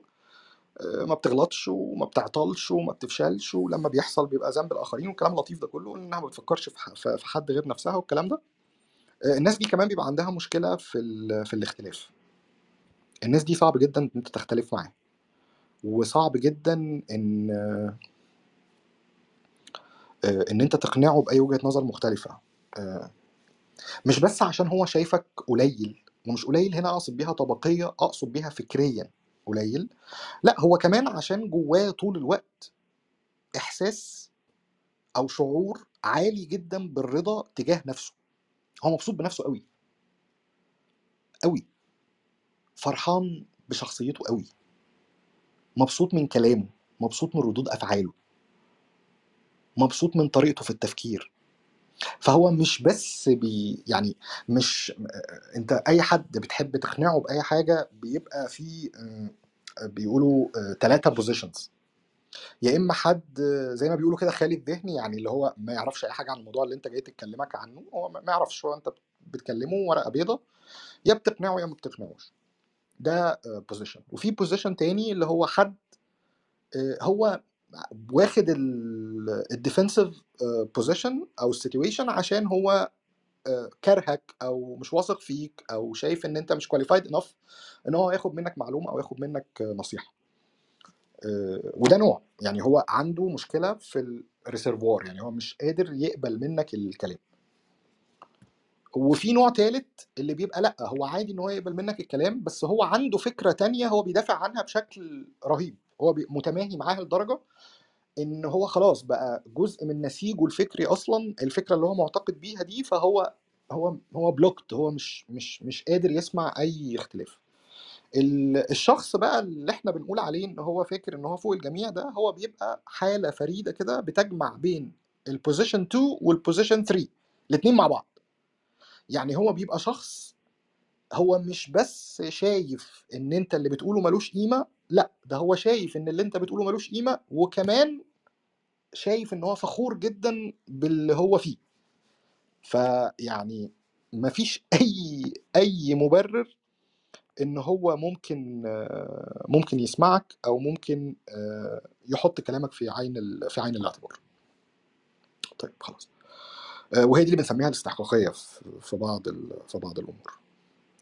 آه، بتغلطش وما بتعطلش وما بتفشلش ولما بيحصل بيبقى ذنب الآخرين والكلام اللطيف ده كله إنها ما بتفكرش في حد غير نفسها والكلام ده آه، الناس دي كمان بيبقى عندها مشكلة في. في الاختلاف الناس دي صعب جدا إن أنت تختلف معاها وصعب جدا إن آه، إن أنت تقنعه بأي وجهة نظر مختلفة. آه، مش بس عشان هو شايفك قليل ومش قليل هنا أقصد بيها طبقية أقصد بيها فكريا قليل. لا هو كمان عشان جواه طول الوقت إحساس أو شعور عالي جدا بالرضا تجاه نفسه. هو مبسوط بنفسه قوي قوي فرحان بشخصيته قوي. مبسوط من كلامه مبسوط من ردود أفعاله مبسوط من طريقته في التفكير. فهو مش بس بي يعني مش أنت أي حد بتحب تقنعه بأي حاجة بيبقى في آه، بيقولوا ثلاثة positions يا إما حد زي ما بيقولوا كده خالي الذهني يعني اللي هو ما يعرفش أي حاجة عن الموضوع اللي أنت جاي تتكلمك عنه هو ما ما يعرفش هو أنت بتكلمه ورقة بيضة يا بتقنعه يا ما بتقنعوش. ده position وفي position تاني اللي هو حد آه، هو واخد ال defensive position أو ال situation عشان هو آه، كارهك أو مش واثق فيك أو شايف إن أنت مش qualified enough إن هو ياخد منك معلومة أو ياخد منك آه، نصيحة. آه، وده نوع. يعني هو عنده مشكلة في الريسيرفوار يعني هو مش قادر يقبل منك الكلام. وفي نوع تالت اللي بيبقى لأ هو عادي إن هو يقبل منك الكلام بس هو عنده فكرة تانية هو بيدافع عنها بشكل رهيب. هو متماهي معاها لدرجة إن هو خلاص بقى جزء من نسيجه الفكري أصلا الفكرة اللي هو معتقد بيها دي فهو هو هو blocked هو مش مش مش قادر يسمع أي اختلاف. ال- الشخص بقى اللي إحنا بنقول عليه إن هو فاكر إن هو فوق الجميع ده هو بيبقى حالة فريدة كده بتجمع بين ال position 2 وال position 3 الاثنين مع بعض. يعني هو بيبقى شخص هو مش بس شايف إن أنت اللي بتقوله ملوش قيمة لأ ده هو شايف إن اللي أنت بتقوله ملوش قيمة وكمان شايف إن هو فخور جدا باللي هو فيه. فيعني مفيش أي أي مبرر إن هو ممكن ممكن يسمعك أو ممكن آه، يحط كلامك في عين في عين الاعتبار. طيب خلاص. وهي دي اللي بنسميها الاستحقاقية في بعض في بعض الأمور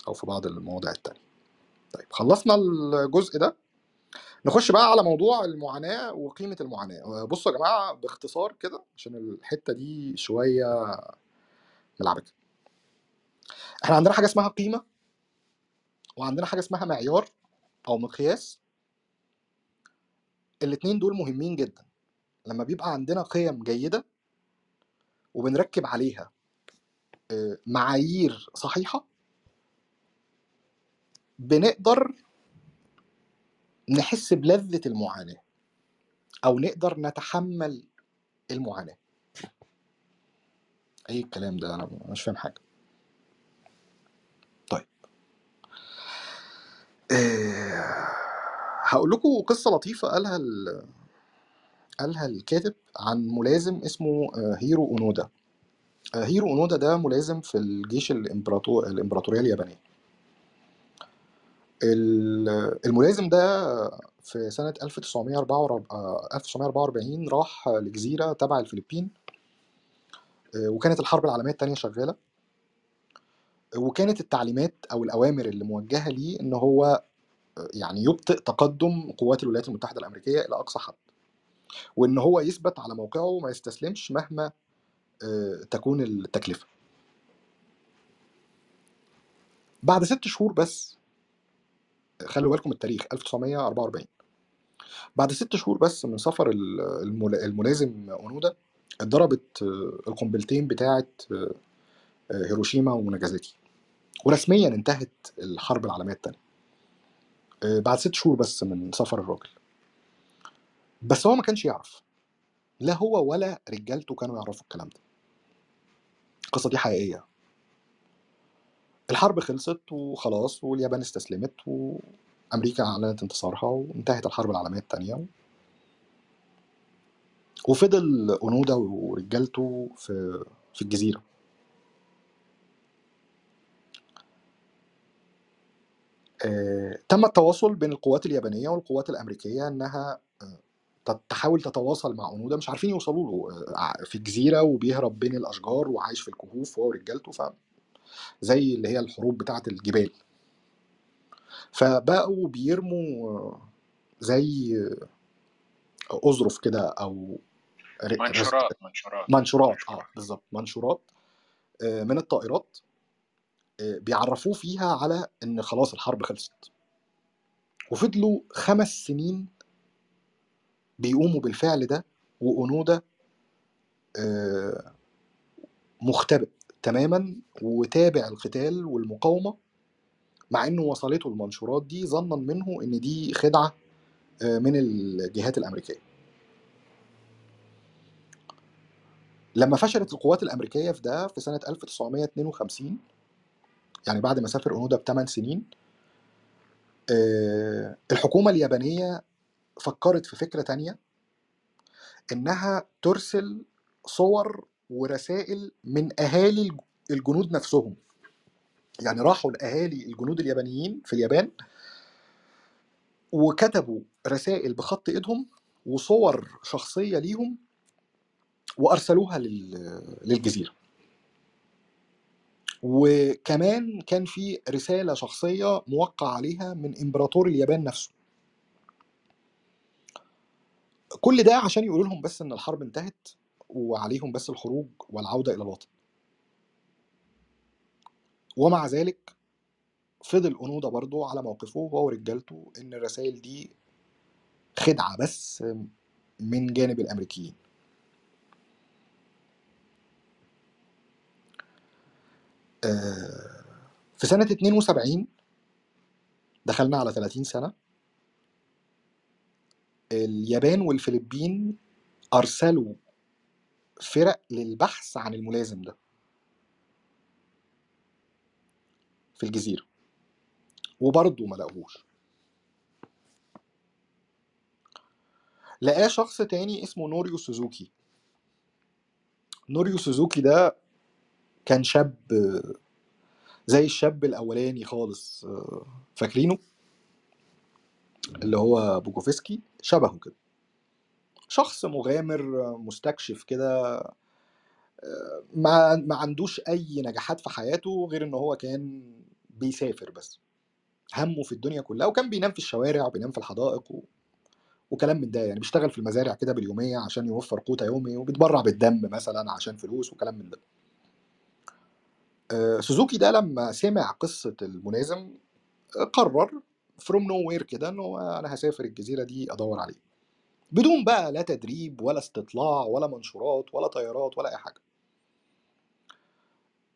أو في بعض المواضيع التانية. طيب خلصنا الجزء ده. نخش بقى على موضوع المعاناة وقيمة المعاناة. آه، بصوا يا جماعة باختصار كده عشان الحتة دي شوية ملعبكة. إحنا عندنا حاجة اسمها قيمة وعندنا حاجة اسمها معيار أو مقياس. الاتنين دول مهمين جدا. لما بيبقى عندنا قيم جيدة وبنركب عليها. آه، معايير صحيحة. بنقدر نحس بلذة المعاناة أو نقدر نتحمل المعاناة. أي الكلام ده؟ أنا مش فاهم حاجة. طيب. أه هقول لكم قصة لطيفة قالها ال... قالها الكاتب عن ملازم اسمه آه، هيرو أونودا. آه، هيرو أونودا ده ملازم في الجيش الإمبراطور الإمبراطورية اليابانية. ال- الملازم ده في سنة 1944 آه، 1944 راح لجزيرة تبع الفلبين وكانت الحرب العالمية التانية شغالة. وكانت التعليمات أو الأوامر اللي موجهة ليه إن هو يعني يبطئ تقدم قوات الولايات المتحدة الأمريكية إلى أقصى حد. وإن هو يثبت على موقعه وما يستسلمش مهما آه، تكون التكلفة. بعد ست شهور بس خلوا بالكم التاريخ 1944 بعد ست شهور بس من سفر ال- الملا- الملازم أونودا اتضربت آه، القنبلتين بتاعه آه، هيروشيما وناجازاكي. ورسميا انتهت الحرب العالمية الثانية بعد ست شهور بس من سفر الراجل. بس هو ما كانش يعرف. لا هو ولا رجالته كانوا يعرفوا الكلام ده. القصة دي حقيقية. الحرب خلصت وخلاص واليابان استسلمت وأمريكا أعلنت انتصارها وانتهت الحرب العالمية الثانية وفضل اونودا ورجالته في في الجزيرة. آه، تم التواصل بين القوات اليابانية والقوات الأمريكية إنها آه، تحاول تتواصل مع اونودا مش عارفين يوصلوا له آه، في جزيرة وبيهرب بين الأشجار وعايش في الكهوف هو ورجالته ف زي اللي هي الحروب بتاعة الجبال. فبقوا بيرموا زي أظرف كده رس- منشورات منشورات منشورات آه بالظبط منشورات آه، من الطائرات آه، بيعرفوه فيها على إن خلاص الحرب خلصت. وفضلوا خمس سنين بيقوموا بالفعل ده وأونودا آه، مختبئ تماما وتابع القتال والمقاومة مع إنه وصلته المنشورات دي ظنا منه إن دي خدعة آه، من الجهات الأمريكية. لما فشلت القوات الأمريكية في ده في سنة 1952 يعني بعد ما سافر أونودا بثمان سنين آه، الحكومة اليابانية فكرت في فكرة تانية إنها ترسل صور ورسائل من أهالي الج- الجنود نفسهم. يعني راحوا لأهالي الجنود اليابانيين في اليابان وكتبوا رسائل بخط إيدهم وصور شخصية ليهم وأرسلوها لل- للجزيرة. وكمان كان في رسالة شخصية موقع عليها من إمبراطور اليابان نفسه. كل ده عشان يقولوا لهم بس إن الحرب انتهت وعليهم بس الخروج والعودة إلى الوطن. ومع ذلك فضل اونودا برضو على موقفه هو ورجالته إن الرسائل دي خدعة بس من جانب الأمريكيين. آه، في سنة 72 دخلنا على 30 سنة. اليابان والفلبين أرسلوا فرق للبحث عن الملازم ده في الجزيرة وبرضه ما لقوهوش. لقاه شخص تاني اسمه نوريو سوزوكي. نوريو سوزوكي ده كان شاب زي الشاب الأولاني خالص فاكرينه؟ اللي هو بوكوفسكي شبهه كده. شخص مغامر مستكشف كده ما ما عندوش أي نجاحات في حياته غير إن هو كان بيسافر بس. همه في الدنيا كلها وكان بينام في الشوارع وبينام في الحدائق و... وكلام من ده يعني. بيشتغل في المزارع كده باليومية عشان يوفر قوت يومي وبيتبرع بالدم مثلا عشان فلوس وكلام من ده. آه، سوزوكي ده لما سمع قصة الملازم آه، قرر from nowhere كده انه أنا هسافر الجزيرة دي أدور عليه. بدون بقى لا تدريب ولا استطلاع ولا منشورات ولا طيارات ولا أي حاجة.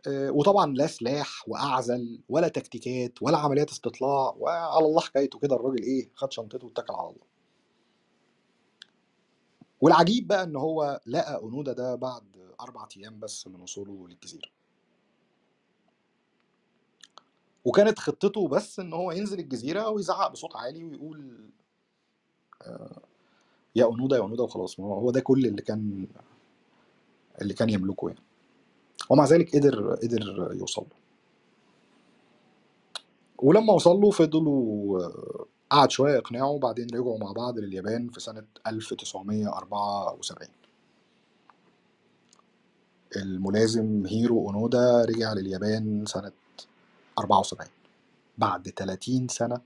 آه، وطبعا لا سلاح وأعزل ولا تكتيكات ولا عمليات استطلاع وعلى الله حكايته كده الراجل إيه خد شنطته واتكل على الله. والعجيب بقى إن هو لقى أونودا ده بعد أربع أيام بس من وصوله للجزيرة. وكانت خطته بس إن هو ينزل الجزيرة ويزعق بصوت عالي ويقول آه، يا اونودا يا اونودا وخلاص. هو ده كل اللي كان اللي كان يملكه يعني. ومع ذلك قدر قدر يوصل له. ولما وصل له فضلوا آه، قعد شوية يقنعه وبعدين رجعوا مع بعض لليابان في سنة 1974 الملازم هيرو اونودا رجع لليابان سنة 74 بعد 30 سنة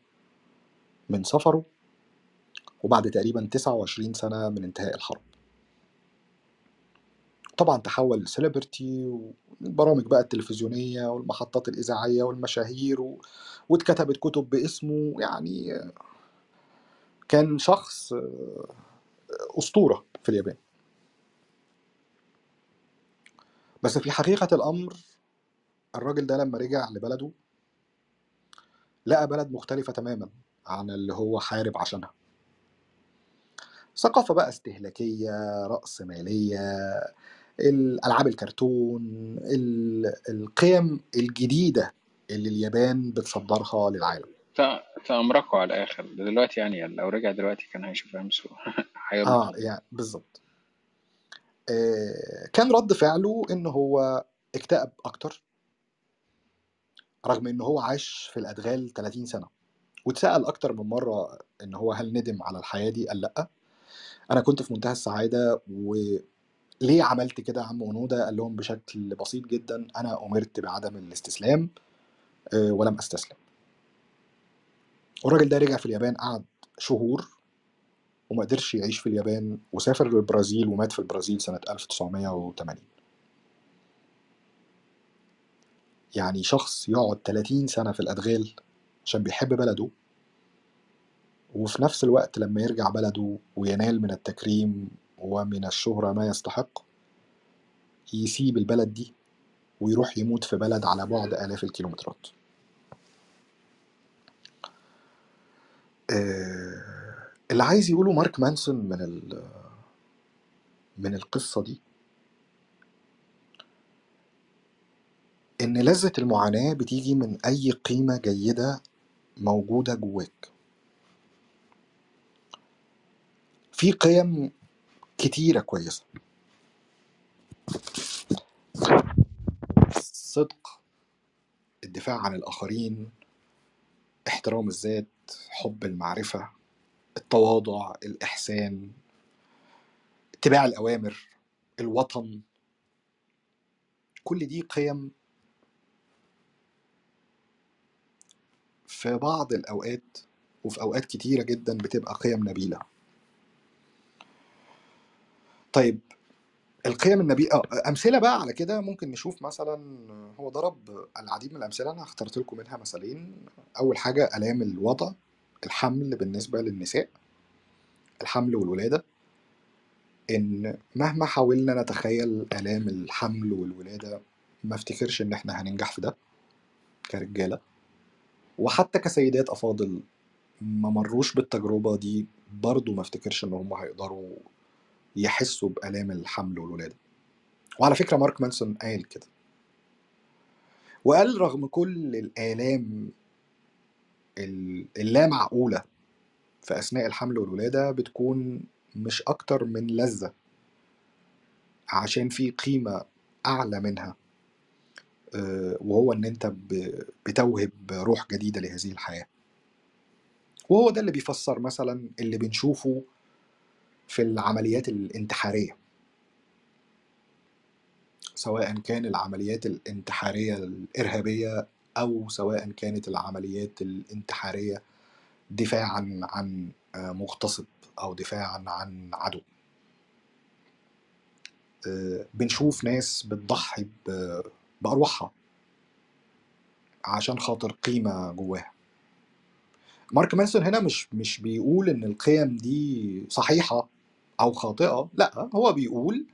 من سفره وبعد تقريبا 29 سنة من انتهاء الحرب. طبعا تحول لسيلبرتي والبرامج بقى التلفزيونية والمحطات الإذاعية والمشاهير و... واتكتبت كتب باسمه. يعني كان شخص أسطورة في اليابان. بس في حقيقة الأمر الراجل ده لما رجع لبلده لقى بلد مختلفة تماما عن اللي هو حارب عشانها. ثقافة بقى استهلاكية رأسمالية الألعاب الكرتون ال- القيم الجديدة اللي اليابان بتصدرها للعالم. فأمركوا على الآخر. دلوقتي يعني لو رجع دلوقتي كان هيشوف هيرضى آه يعني بالظبط. آه كان رد فعله إن هو اكتئب أكتر. رغم إن هو عاش في الأدغال 30 سنة. واتسأل أكتر من مرة إن هو هل ندم على الحياة دي قال لأ. أنا كنت في منتهى السعادة وليه عملت كده؟ يا عم أونودا قال لهم بشكل بسيط جدا أنا أمرت بعدم الاستسلام آه، ولم أستسلم. والراجل ده رجع في اليابان قعد شهور وما قدرش يعيش في اليابان وسافر للبرازيل ومات في البرازيل سنة 1980 يعني شخص يقعد 30 سنة في الأدغال عشان بيحب بلده وفي نفس الوقت لما يرجع بلده وينال من التكريم ومن الشهرة ما يستحق يسيب البلد دي ويروح يموت في بلد على بعد آلاف الكيلومترات. آه، اللي عايز يقوله مارك مانسون من من القصة دي إن لذة المعاناة بتيجي من أي قيمة جيدة موجودة جواك. في قيم كتيرة كويسة. الصدق الدفاع عن الآخرين احترام الذات حب المعرفة التواضع الإحسان اتباع الأوامر الوطن. كل دي قيم في بعض الأوقات وفي أوقات كتيرة جدا بتبقى قيم نبيلة. طيب القيم النبيلة آه، أمثلة بقى على كده ممكن نشوف مثلا هو ضرب العديد من الأمثلة أنا اخترت لكم منها مثالين أول حاجة آلام الوضع الحمل بالنسبة للنساء الحمل والولادة. إن مهما حاولنا نتخيل آلام الحمل والولادة ما افتكرش إن إحنا هننجح في ده كرجالة. وحتى كسيدات أفاضل ما مروش بالتجربة دي برضو ما افتكرش إن هم هيقدروا يحسوا بآلام الحمل والولادة. وعلى فكرة مارك مانسون قال كده. وقال رغم كل الآلام ال- اللا معقولة في أثناء الحمل والولادة بتكون مش أكتر من لذة عشان في قيمة أعلى منها. وهو إن أنت ب- بتوهب روح جديدة لهذه الحياة. وهو ده اللي بيفسر مثلا اللي بنشوفه في العمليات الانتحارية. سواء كان العمليات الانتحارية الإرهابية أو سواء كانت العمليات الانتحارية دفاعا عن آه، مغتصب أو دفاعا عن عدو. آه، بنشوف ناس بتضحي بأرواحها عشان خاطر قيمة جواها. مارك مانسون هنا مش مش بيقول إن القيم دي صحيحة أو خاطئة لأ هو بيقول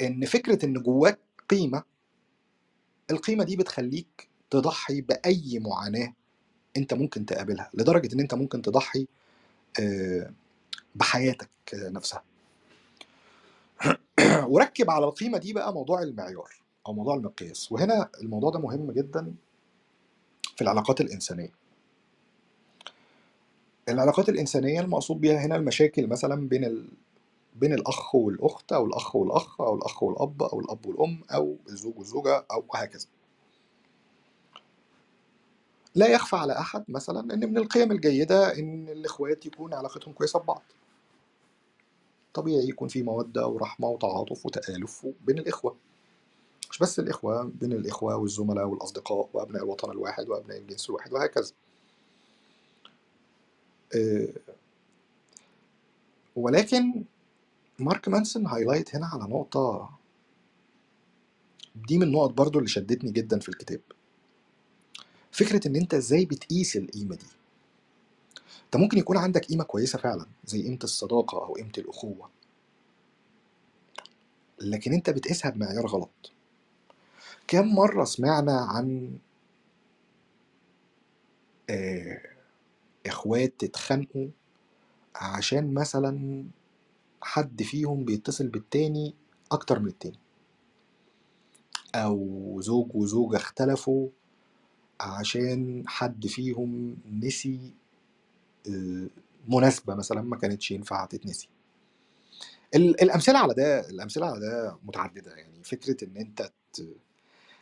إن فكرة إن جواك قيمة القيمة دي بتخليك تضحي بأي معاناة أنت ممكن تقابلها لدرجة إن أنت ممكن تضحي آه، بحياتك نفسها. وركب على القيمة دي بقى موضوع المعيار. أو موضوع المقياس. وهنا الموضوع ده مهم جدا في العلاقات الإنسانية. العلاقات الإنسانية المقصود بيها هنا المشاكل مثلا بين ال... بين الأخ والأخت أو الأخ والأخ أو الأخ والأب أو الأب والأم أو الزوج والزوجة أو هكذا لا يخفى على أحد مثلا إن من القيم الجيدة إن الإخوات يكون علاقتهم كويسة ببعض. طبيعي يكون في مودة ورحمة وتعاطف وتآلف بين الإخوة. مش بس الإخوة بين الإخوة والزملاء والأصدقاء وأبناء الوطن الواحد وأبناء الجنس الواحد وهكذا. آه، ولكن مارك مانسون highlight هنا على نقطة دي من النقط برضو اللي شدتني جدا في الكتاب. فكرة إن أنت إزاي بتقيس القيمة دي. أنت ممكن يكون عندك قيمة كويسة فعلا زي قيمة الصداقة أو قيمة الأخوة. لكن أنت بتقيسها بمعيار غلط. كم مرة سمعنا عن آه، إخوات تتخانقوا عشان مثلا حد فيهم بيتصل بالتاني أكتر من التاني. أو زوج وزوجة اختلفوا عشان حد فيهم نسي آه، مناسبة مثلا ما كانتش ينفع تتنسي. ال- الأمثلة على ده الأمثلة على ده متعددة. يعني فكرة إن أنت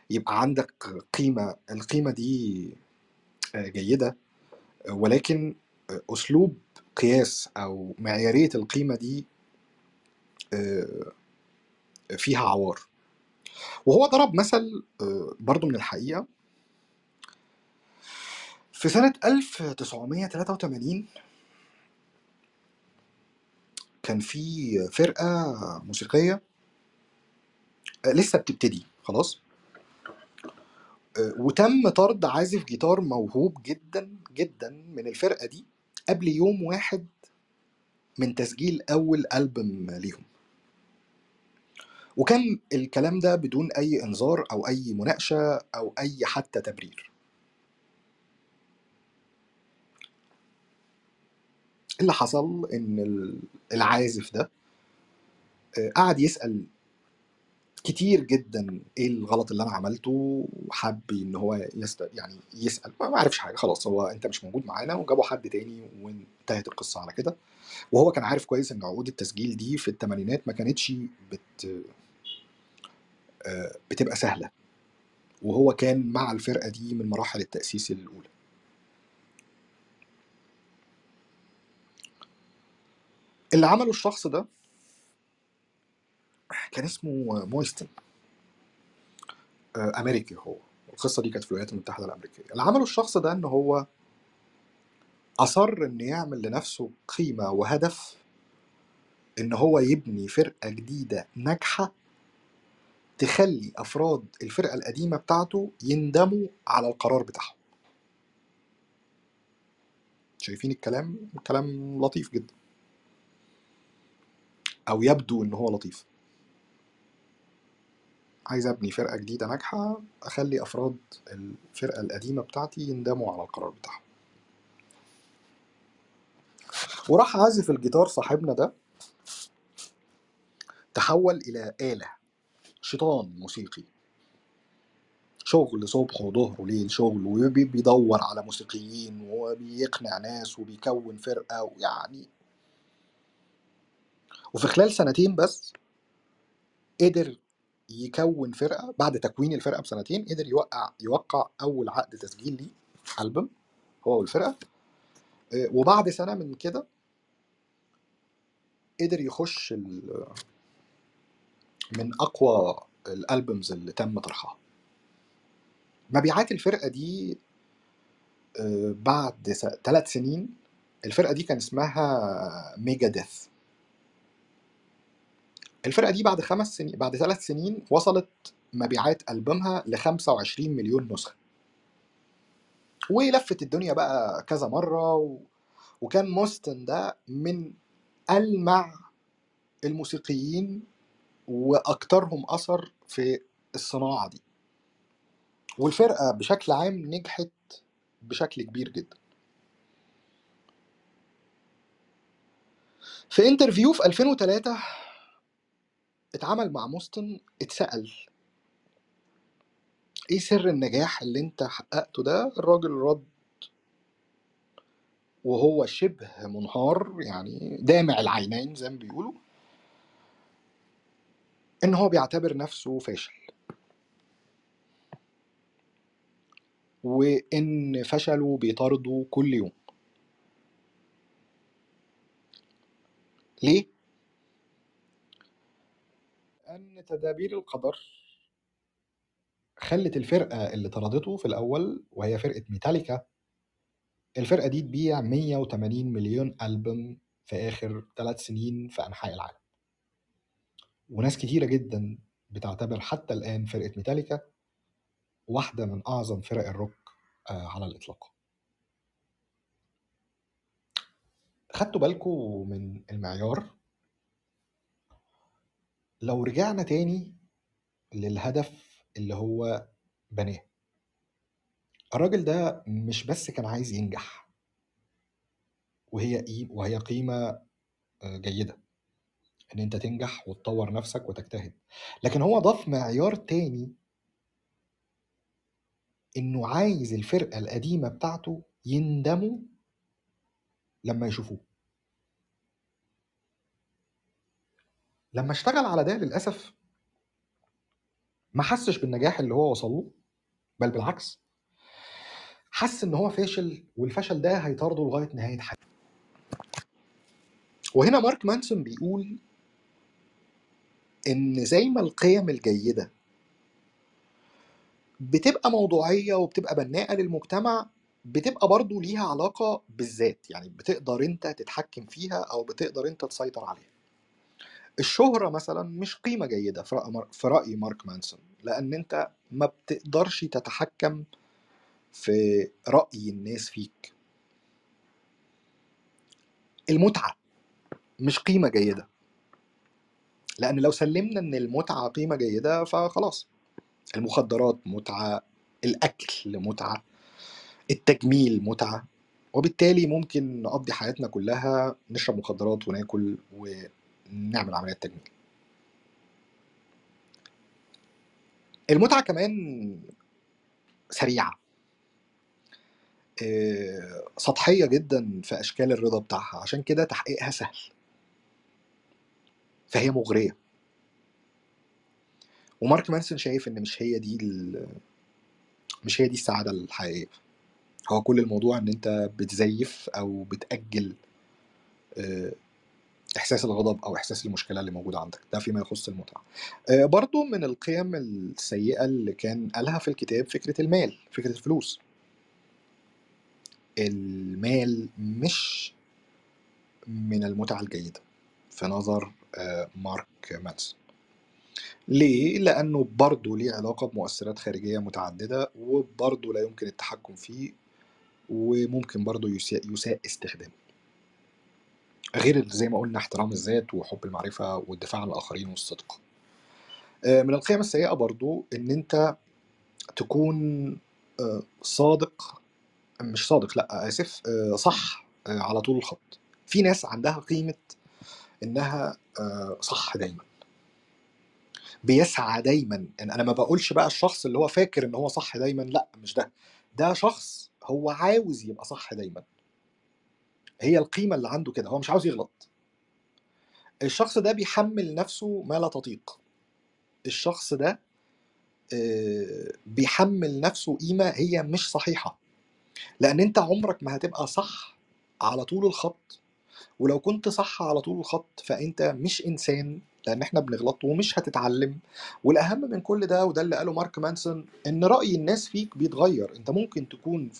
يبقى عندك قيمة القيمة دي آه، جيدة ولكن آه، أسلوب قياس أو معيارية القيمة دي آه، فيها عوار. وهو ضرب مثل برضو من الحقيقة. في سنة 1983 كان في فرقة موسيقية لسه بتبتدي خلاص. وتم طرد عازف جيتار موهوب جدا جدا من الفرقة دي قبل يوم واحد من تسجيل أول ألبوم ليهم. وكان الكلام ده بدون أي إنذار أو أي مناقشة أو أي حتى تبرير. اللي حصل إن ال- العازف ده آه، قعد يسأل كتير جدا إيه الغلط اللي أنا عملته وحب إن هو يست... يعني يسأل ما عرفش حاجة خلاص هو أنت مش موجود معانا وجابوا حد تاني وانتهت القصة على كده. وهو كان عارف كويس إن عقود التسجيل دي في الثمانينات ما كانتش بت... آه، بتبقى سهلة. وهو كان مع الفرقة دي من مراحل التأسيس الأولى. اللي عمله الشخص ده كان اسمه مويستن. آه، أمريكي هو. القصة دي كانت في الولايات المتحدة الأمريكية. اللي عمله الشخص ده إن هو أصر إن يعمل لنفسه قيمة وهدف إن هو يبني فرقة جديدة ناجحة تخلي أفراد الفرقة القديمة بتاعته يندموا على القرار بتاعهم. شايفين الكلام؟ كلام لطيف جدا. أو يبدو إن هو لطيف. عايز أبني فرقة جديدة ناجحة أخلي أفراد الفرقة القديمة بتاعتي يندموا على القرار بتاعهم. وراح عازف الجيتار صاحبنا ده تحول إلى آلة شيطان موسيقي. شغل صبح وظهر وليل شغل وبيدور على موسيقيين وبيقنع ناس وبيكون فرقة ويعني وفي خلال سنتين بس قدر يكون فرقة بعد تكوين الفرقة بسنتين قدر يوقع يوقع أول عقد تسجيل ليه ألبوم هو والفرقة. آه، وبعد سنة من كده قدر يخش من أقوى الألبومز اللي تم طرحها. مبيعات الفرقة دي آه، بعد ثلاث سنين الفرقة دي كان اسمها ميجا ديث. الفرقة دي بعد خمس سنين بعد ثلاث سنين وصلت مبيعات ألبومها ل 25 مليون نسخة. ولفت الدنيا بقى كذا مرة و... وكان موستن ده من ألمع الموسيقيين وأكثرهم أثر في الصناعة دي. والفرقة بشكل عام نجحت بشكل كبير جدا. في انترفيو في 2003 اتعمل مع موستن اتسأل. إيه سر النجاح اللي أنت حققته ده؟ الراجل رد. وهو شبه منهار يعني دامع العينين زي ما بيقولوا. إن هو بيعتبر نفسه فاشل. وإن فشله بيطارده كل يوم. ليه؟ أن تدابير القدر خلت الفرقة اللي طردته في الأول وهي فرقة ميتاليكا الفرقة دي تبيع 180 مليون ألبوم في آخر ثلاث سنين في أنحاء العالم. وناس كتيرة جدا بتعتبر حتى الآن فرقة ميتاليكا واحدة من أعظم فرق الروك آه، على الإطلاق. خدتوا بالكم من المعيار؟ لو رجعنا تاني للهدف اللي هو بناه. الراجل ده مش بس كان عايز ينجح وهي قيم وهي قيمة آه، جيدة. إن أنت تنجح وتطور نفسك وتجتهد. لكن هو ضاف معيار تاني إنه عايز الفرقة القديمة بتاعته يندموا لما يشوفوه. لما اشتغل على ده للأسف ما حسش بالنجاح اللي هو وصل له بل بالعكس حس إن هو فاشل والفشل ده هيطارده لغاية نهاية حياته. وهنا مارك مانسون بيقول إن زي ما القيم الجيدة بتبقى موضوعية وبتبقى بناءة للمجتمع بتبقى برضو ليها علاقة بالذات. يعني بتقدر أنت تتحكم فيها أو بتقدر أنت تسيطر عليها. الشهرة مثلا مش قيمة جيدة في رأي مارك مانسون لأن أنت ما بتقدرش تتحكم في رأي الناس فيك. المتعة مش قيمة جيدة. لأن لو سلمنا إن المتعة قيمة جيدة فخلاص. المخدرات متعة الأكل متعة التجميل متعة. وبالتالي ممكن نقضي حياتنا كلها نشرب مخدرات وناكل ونعمل عمليات تجميل. المتعة كمان سريعة. آه، سطحية جدا في أشكال الرضا بتاعها عشان كده تحقيقها سهل. فهي مغرية. ومارك مانسون شايف إن مش هي دي مش هي دي السعادة الحقيقية. هو كل الموضوع إن أنت بتزيف أو بتأجل إحساس الغضب أو إحساس المشكلة اللي موجودة عندك ده فيما يخص المتعة. آه، برضو من القيم السيئة اللي كان قالها في الكتاب فكرة المال فكرة الفلوس. المال مش من المتعة الجيدة في نظر آه، مارك مانسون ليه؟ لأنه برضه ليه علاقة بمؤثرات خارجية متعددة وبرضه لا يمكن التحكم فيه وممكن برضه يساء, يساء استخدامه. غير زي ما قلنا احترام الذات وحب المعرفة والدفاع عن الآخرين والصدق. آه، من القيم السيئة برضه إن أنت تكون آه، صادق مش صادق لأ آسف آه، صح على طول الخط. في ناس عندها قيمة إنها صح دايما. بيسعى دايما. إن أنا ما بقولش بقى الشخص اللي هو فاكر إن هو صح دايما لأ مش ده. ده شخص هو عاوز يبقى صح دايما. هي القيمة اللي عنده كده هو مش عاوز يغلط. الشخص ده بيحمل نفسه ما لا تطيق. الشخص ده آه، بيحمل نفسه قيمة هي مش صحيحة. لأن أنت عمرك ما هتبقى صح على طول الخط. ولو كنت صح على طول الخط فأنت مش إنسان لأن إحنا بنغلط ومش هتتعلم. والأهم من كل ده وده اللي قاله مارك مانسون إن رأي الناس فيك بيتغير. أنت ممكن تكون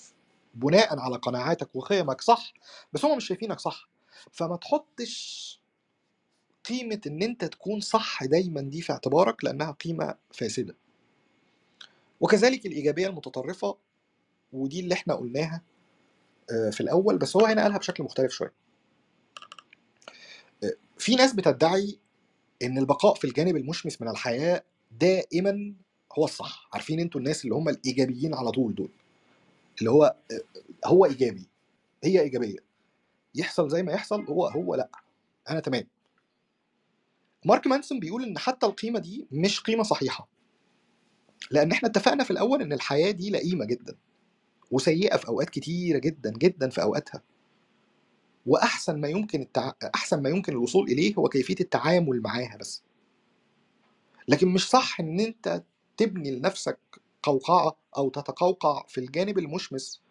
بناء على قناعاتك وقيمك صح بس هم مش شايفينك صح. فما تحطش قيمة إن أنت تكون صح دايما دي في اعتبارك لأنها قيمة فاسدة. وكذلك الإيجابية المتطرفة ودي اللي إحنا قلناها آه، في الأول بس هو هنا قالها بشكل مختلف شوية. آه، في ناس بتدعي إن البقاء في الجانب المشمس من الحياة دائما هو الصح. عارفين أنتوا الناس اللي هم الإيجابيين على طول دول. اللي هو هو إيجابي هي إيجابية. يحصل زي ما يحصل هو هو لأ. أنا تمام. مارك مانسون بيقول إن حتى القيمة دي مش قيمة صحيحة. لأن إحنا اتفقنا في الأول إن الحياة دي لئيمة جدا وسيئة في أوقات كتيرة جدا جدا في أوقاتها. وأحسن ما يمكن التع... أحسن ما يمكن الوصول إليه هو كيفية التعامل معاها بس. لكن مش صح إن أنت تبني لنفسك قوقعه أو تتقوقع في الجانب المشمس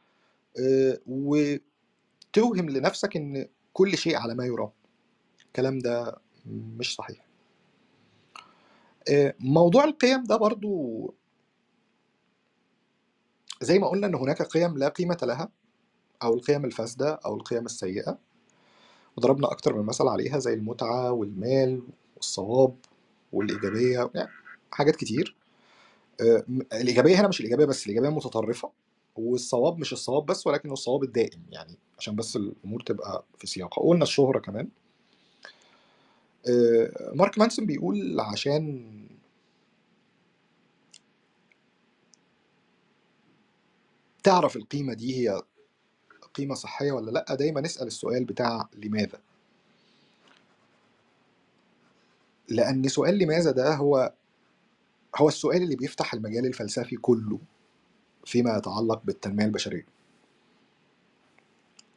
آه، وتوهم لنفسك إن كل شيء على ما يرام. الكلام ده مش صحيح. آه، موضوع القيم ده برضو زي ما قلنا إن هناك قيم لا قيمة لها أو القيم الفاسدة أو القيم السيئة. وضربنا أكتر من مثل عليها زي المتعة والمال والصواب والإيجابية يعني حاجات كتير. آه، الإيجابية هنا مش الإيجابية بس الإيجابية متطرفة والصواب مش الصواب بس ولكنه الصواب الدائم يعني عشان بس الأمور تبقى في سياقها قلنا الشهرة كمان. آه، مارك مانسون بيقول عشان تعرف القيمة دي هي قيمة صحية ولا لأ دايما نسال السؤال بتاع لماذا. لأن سؤال لماذا ده هو هو السؤال اللي بيفتح المجال الفلسفي كله فيما يتعلق بالتنمية البشرية.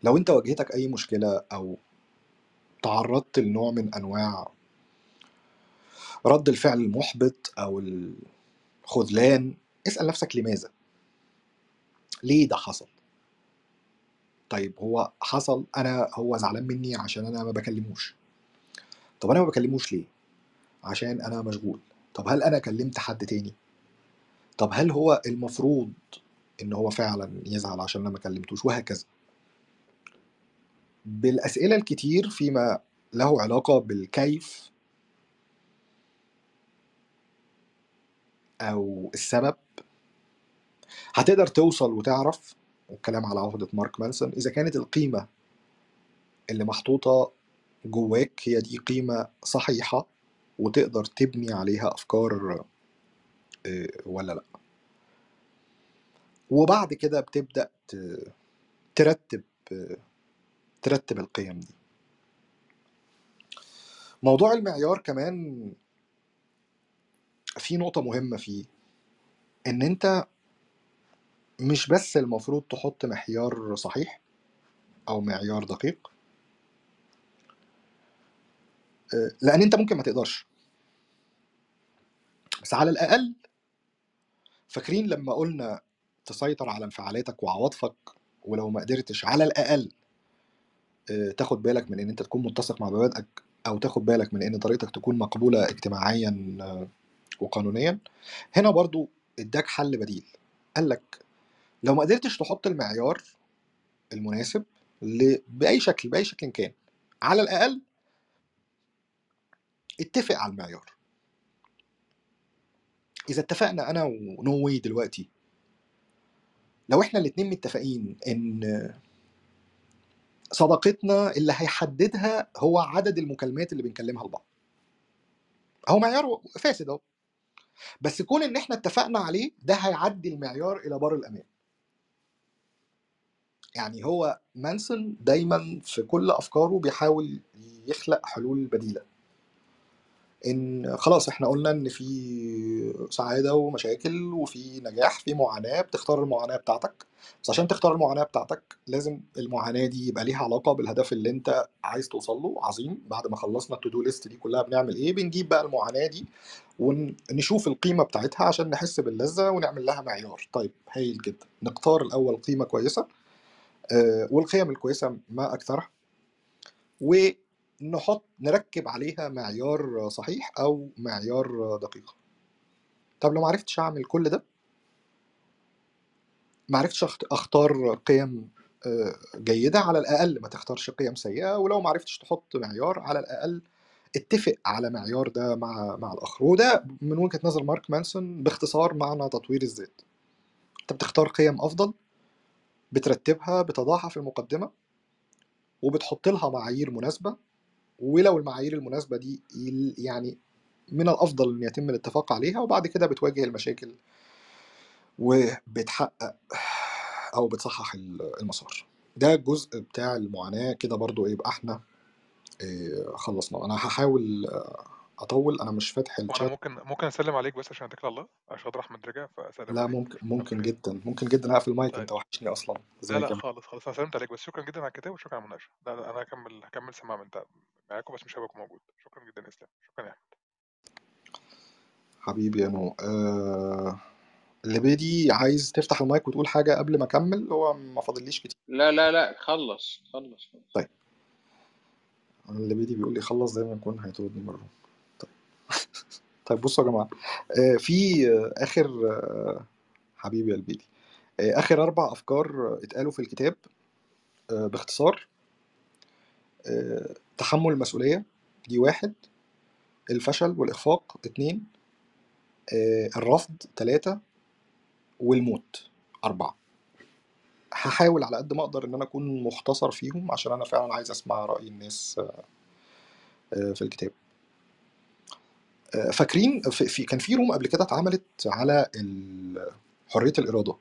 لو انت واجهتك أي مشكلة أو تعرضت لنوع من أنواع رد الفعل المحبط أو الخذلان اسأل نفسك لماذا؟ ليه ده حصل؟ طيب هو حصل أنا هو زعلان مني عشان أنا ما بكلموش. طب أنا ما بكلموش ليه؟ عشان أنا مشغول. طب هل أنا كلمت حد تاني؟ طب هل هو المفروض إن هو فعلا يزعل عشان أنا ما كلمتوش؟ وهكذا. بالأسئلة الكتير فيما له علاقة بالكيف أو السبب هتقدر توصل وتعرف والكلام على عهدة مارك مانسون إذا كانت القيمة اللي محطوطة جواك هي دي قيمة صحيحة وتقدر تبني عليها أفكار آه، ولا لأ. وبعد كده بتبدأ ترتب ترتب القيم دي. موضوع المعيار كمان في نقطة مهمة فيه إن أنت مش بس المفروض تحط معيار صحيح أو معيار دقيق لأن أنت ممكن ما تقدرش. بس على الأقل فاكرين لما قلنا تسيطر على انفعالاتك وعواطفك ولو ما قدرتش على الأقل آه، تاخد بالك من إن أنت تكون متسق مع مبادئك أو تاخد بالك من إن طريقتك تكون مقبولة اجتماعيا آه، وقانونيا. هنا برضو اداك حل بديل. قال لك لو ما قدرتش تحط المعيار المناسب بأي شكل بأي شكل كان على الأقل اتفق على المعيار. إذا اتفقنا أنا ونوي دلوقتي لو إحنا الاتنين متفقين إن صداقتنا اللي هيحددها هو عدد المكالمات اللي بنكلمها لبعض. هو معيار فاسد أهو. بس كون إن إحنا اتفقنا عليه ده هيعدي المعيار إلى بار الأمان. يعني هو مانسون دايما في كل أفكاره بيحاول يخلق حلول بديلة. إن خلاص إحنا قلنا إن في سعادة ومشاكل وفي نجاح في معاناة بتختار المعاناة بتاعتك. بس عشان تختار المعاناة بتاعتك لازم المعاناة دي يبقى ليها علاقة بالهدف اللي أنت عايز توصل له. عظيم. بعد ما خلصنا ال to do list دي كلها بنعمل إيه؟ بنجيب بقى المعاناة دي ونشوف القيمة بتاعتها عشان نحس باللذة ونعمل لها معيار. طيب هايل جدا. نختار الأول قيمة كويسة آه، والقيم الكويسة ما أكثرها ونحط نركب عليها معيار صحيح أو معيار دقيق. طب لو ما عرفتش أعمل كل ده؟ ما عرفتش أخت- أختار قيم آه، جيدة على الأقل ما تختارش قيم سيئة ولو ما عرفتش تحط معيار على الأقل اتفق على معيار ده مع مع الآخر. وده من وجهة نظر مارك مانسون باختصار معنى تطوير الذات. أنت بتختار قيم أفضل بترتبها بتضعها في المقدمة وبتحط لها معايير مناسبة ولو المعايير المناسبة دي يعني من الأفضل إن يتم الاتفاق عليها وبعد كده بتواجه المشاكل وبتحقق أو بتصحح ال- المسار. ده الجزء بتاع المعاناة. كده برضو يبقى إحنا إيه، خلصنا. أنا هحاول أطول أنا مش فاتح الشات ممكن ممكن أسلم عليك بس عشان اتكل على الله عشان خاطر احمد رجع فأسلم لا عليك. ممكن عشان ممكن جدا ممكن جدا أقفل المايك طيب. انت وحشني أصلا. لا لا يا خالص خالص أنا سلمت عليك بس. شكرا جدا على الكتاب وشكرا على المناقشة. لا لا أنا هكمل هكمل سماع من معاكم بس مش هبقى موجود. شكرا جدا يا إسلام. شكرا يا أحمد. حبيبي يا نو آه... اللي عايز تفتح المايك وتقول حاجة قبل ما أكمل هو ما فاضليش كتير. لا لا لا خلص خلص خلص. طيب. اللي بيقول لي خلص زي ما يكون هيطردني مرة. طيب طيب بصوا يا جماعة آه في آخر آه حبيبي يا البيدي آه آخر أربع أفكار آه، اتقالوا في الكتاب باختصار تحمل المسؤولية دي واحد الفشل والإخفاق اتنين الرفض تلاتة والموت أربعة. هحاول على قد ما أقدر إن أنا أكون مختصر فيهم عشان أنا فعلا عايز أسمع رأي الناس في الكتاب. فاكرين في كان في روم قبل كده اتعملت على ال- حرية الإرادة.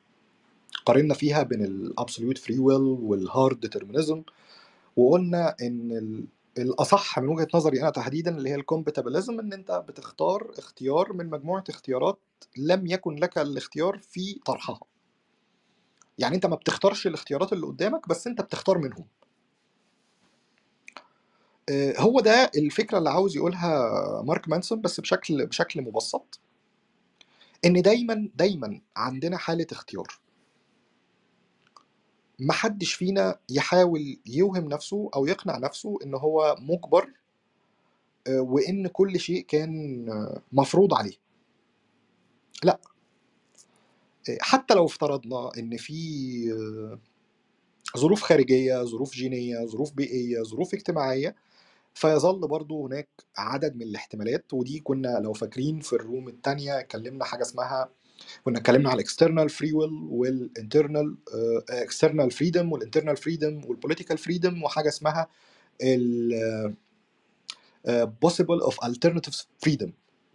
قارنا فيها بين ال absolute free will وال hard determinism وقلنا إن ال- الأصح من وجهة نظري أنا تحديدا اللي هي ال compatibilism إن أنت بتختار اختيار من مجموعة اختيارات لم يكن لك الاختيار في طرحها. يعني أنت ما بتختارش الاختيارات اللي قدامك بس أنت بتختار منهم. آه، هو ده الفكرة اللي عاوز يقولها مارك مانسون بس بشكل بشكل مبسط. إن دايما دايما عندنا حالة اختيار. محدش فينا يحاول يوهم نفسه أو يقنع نفسه إن هو مجبر آه، وإن كل شيء كان آه، مفروض عليه. لا. آه، حتى لو افترضنا إن في ظروف خارجية ظروف جينية ظروف بيئية ظروف اجتماعية فيظل برضو هناك عدد من الاحتمالات ودي كنا لو فاكرين في ال room التانية اتكلمنا حاجة اسمها كنا اتكلمنا على الاكسترنال فري ويل والانترنال اكسترنال فريدم والانترنال فريدم والبوليتيكال فريدم وحاجة اسمها ال possible of alternative freedom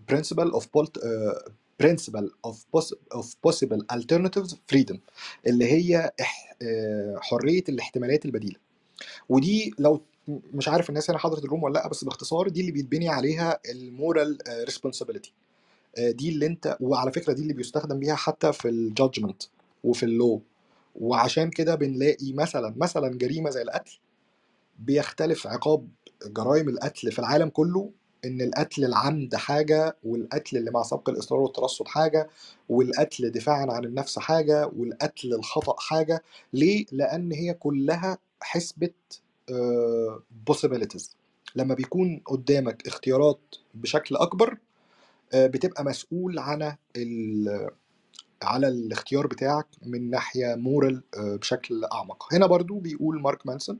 principle of uh, principle of, poss- of possible alternatives freedom اللي هي آه، حرية الاحتمالات البديلة. ودي لو مش عارف الناس هنا حضرت ال room ولا لأ بس باختصار دي اللي بيتبني عليها ال moral responsibility دي اللي انت وعلى فكرة دي اللي بيستخدم بيها حتى في ال judgment وفي ال law وعشان كده بنلاقي مثلا مثلا جريمة زي القتل بيختلف عقاب جرائم القتل في العالم كله إن القتل العمد حاجة والقتل اللي مع سبق الإصرار والترصد حاجة والقتل دفاعا عن النفس حاجة والقتل الخطأ حاجة. ليه؟ لأن هي كلها حسبة آه، possibilities. لما بيكون قدامك اختيارات بشكل أكبر آه، بتبقى مسؤول ال- على الاختيار بتاعك من ناحية moral بشكل أعمق. هنا برضو بيقول مارك مانسون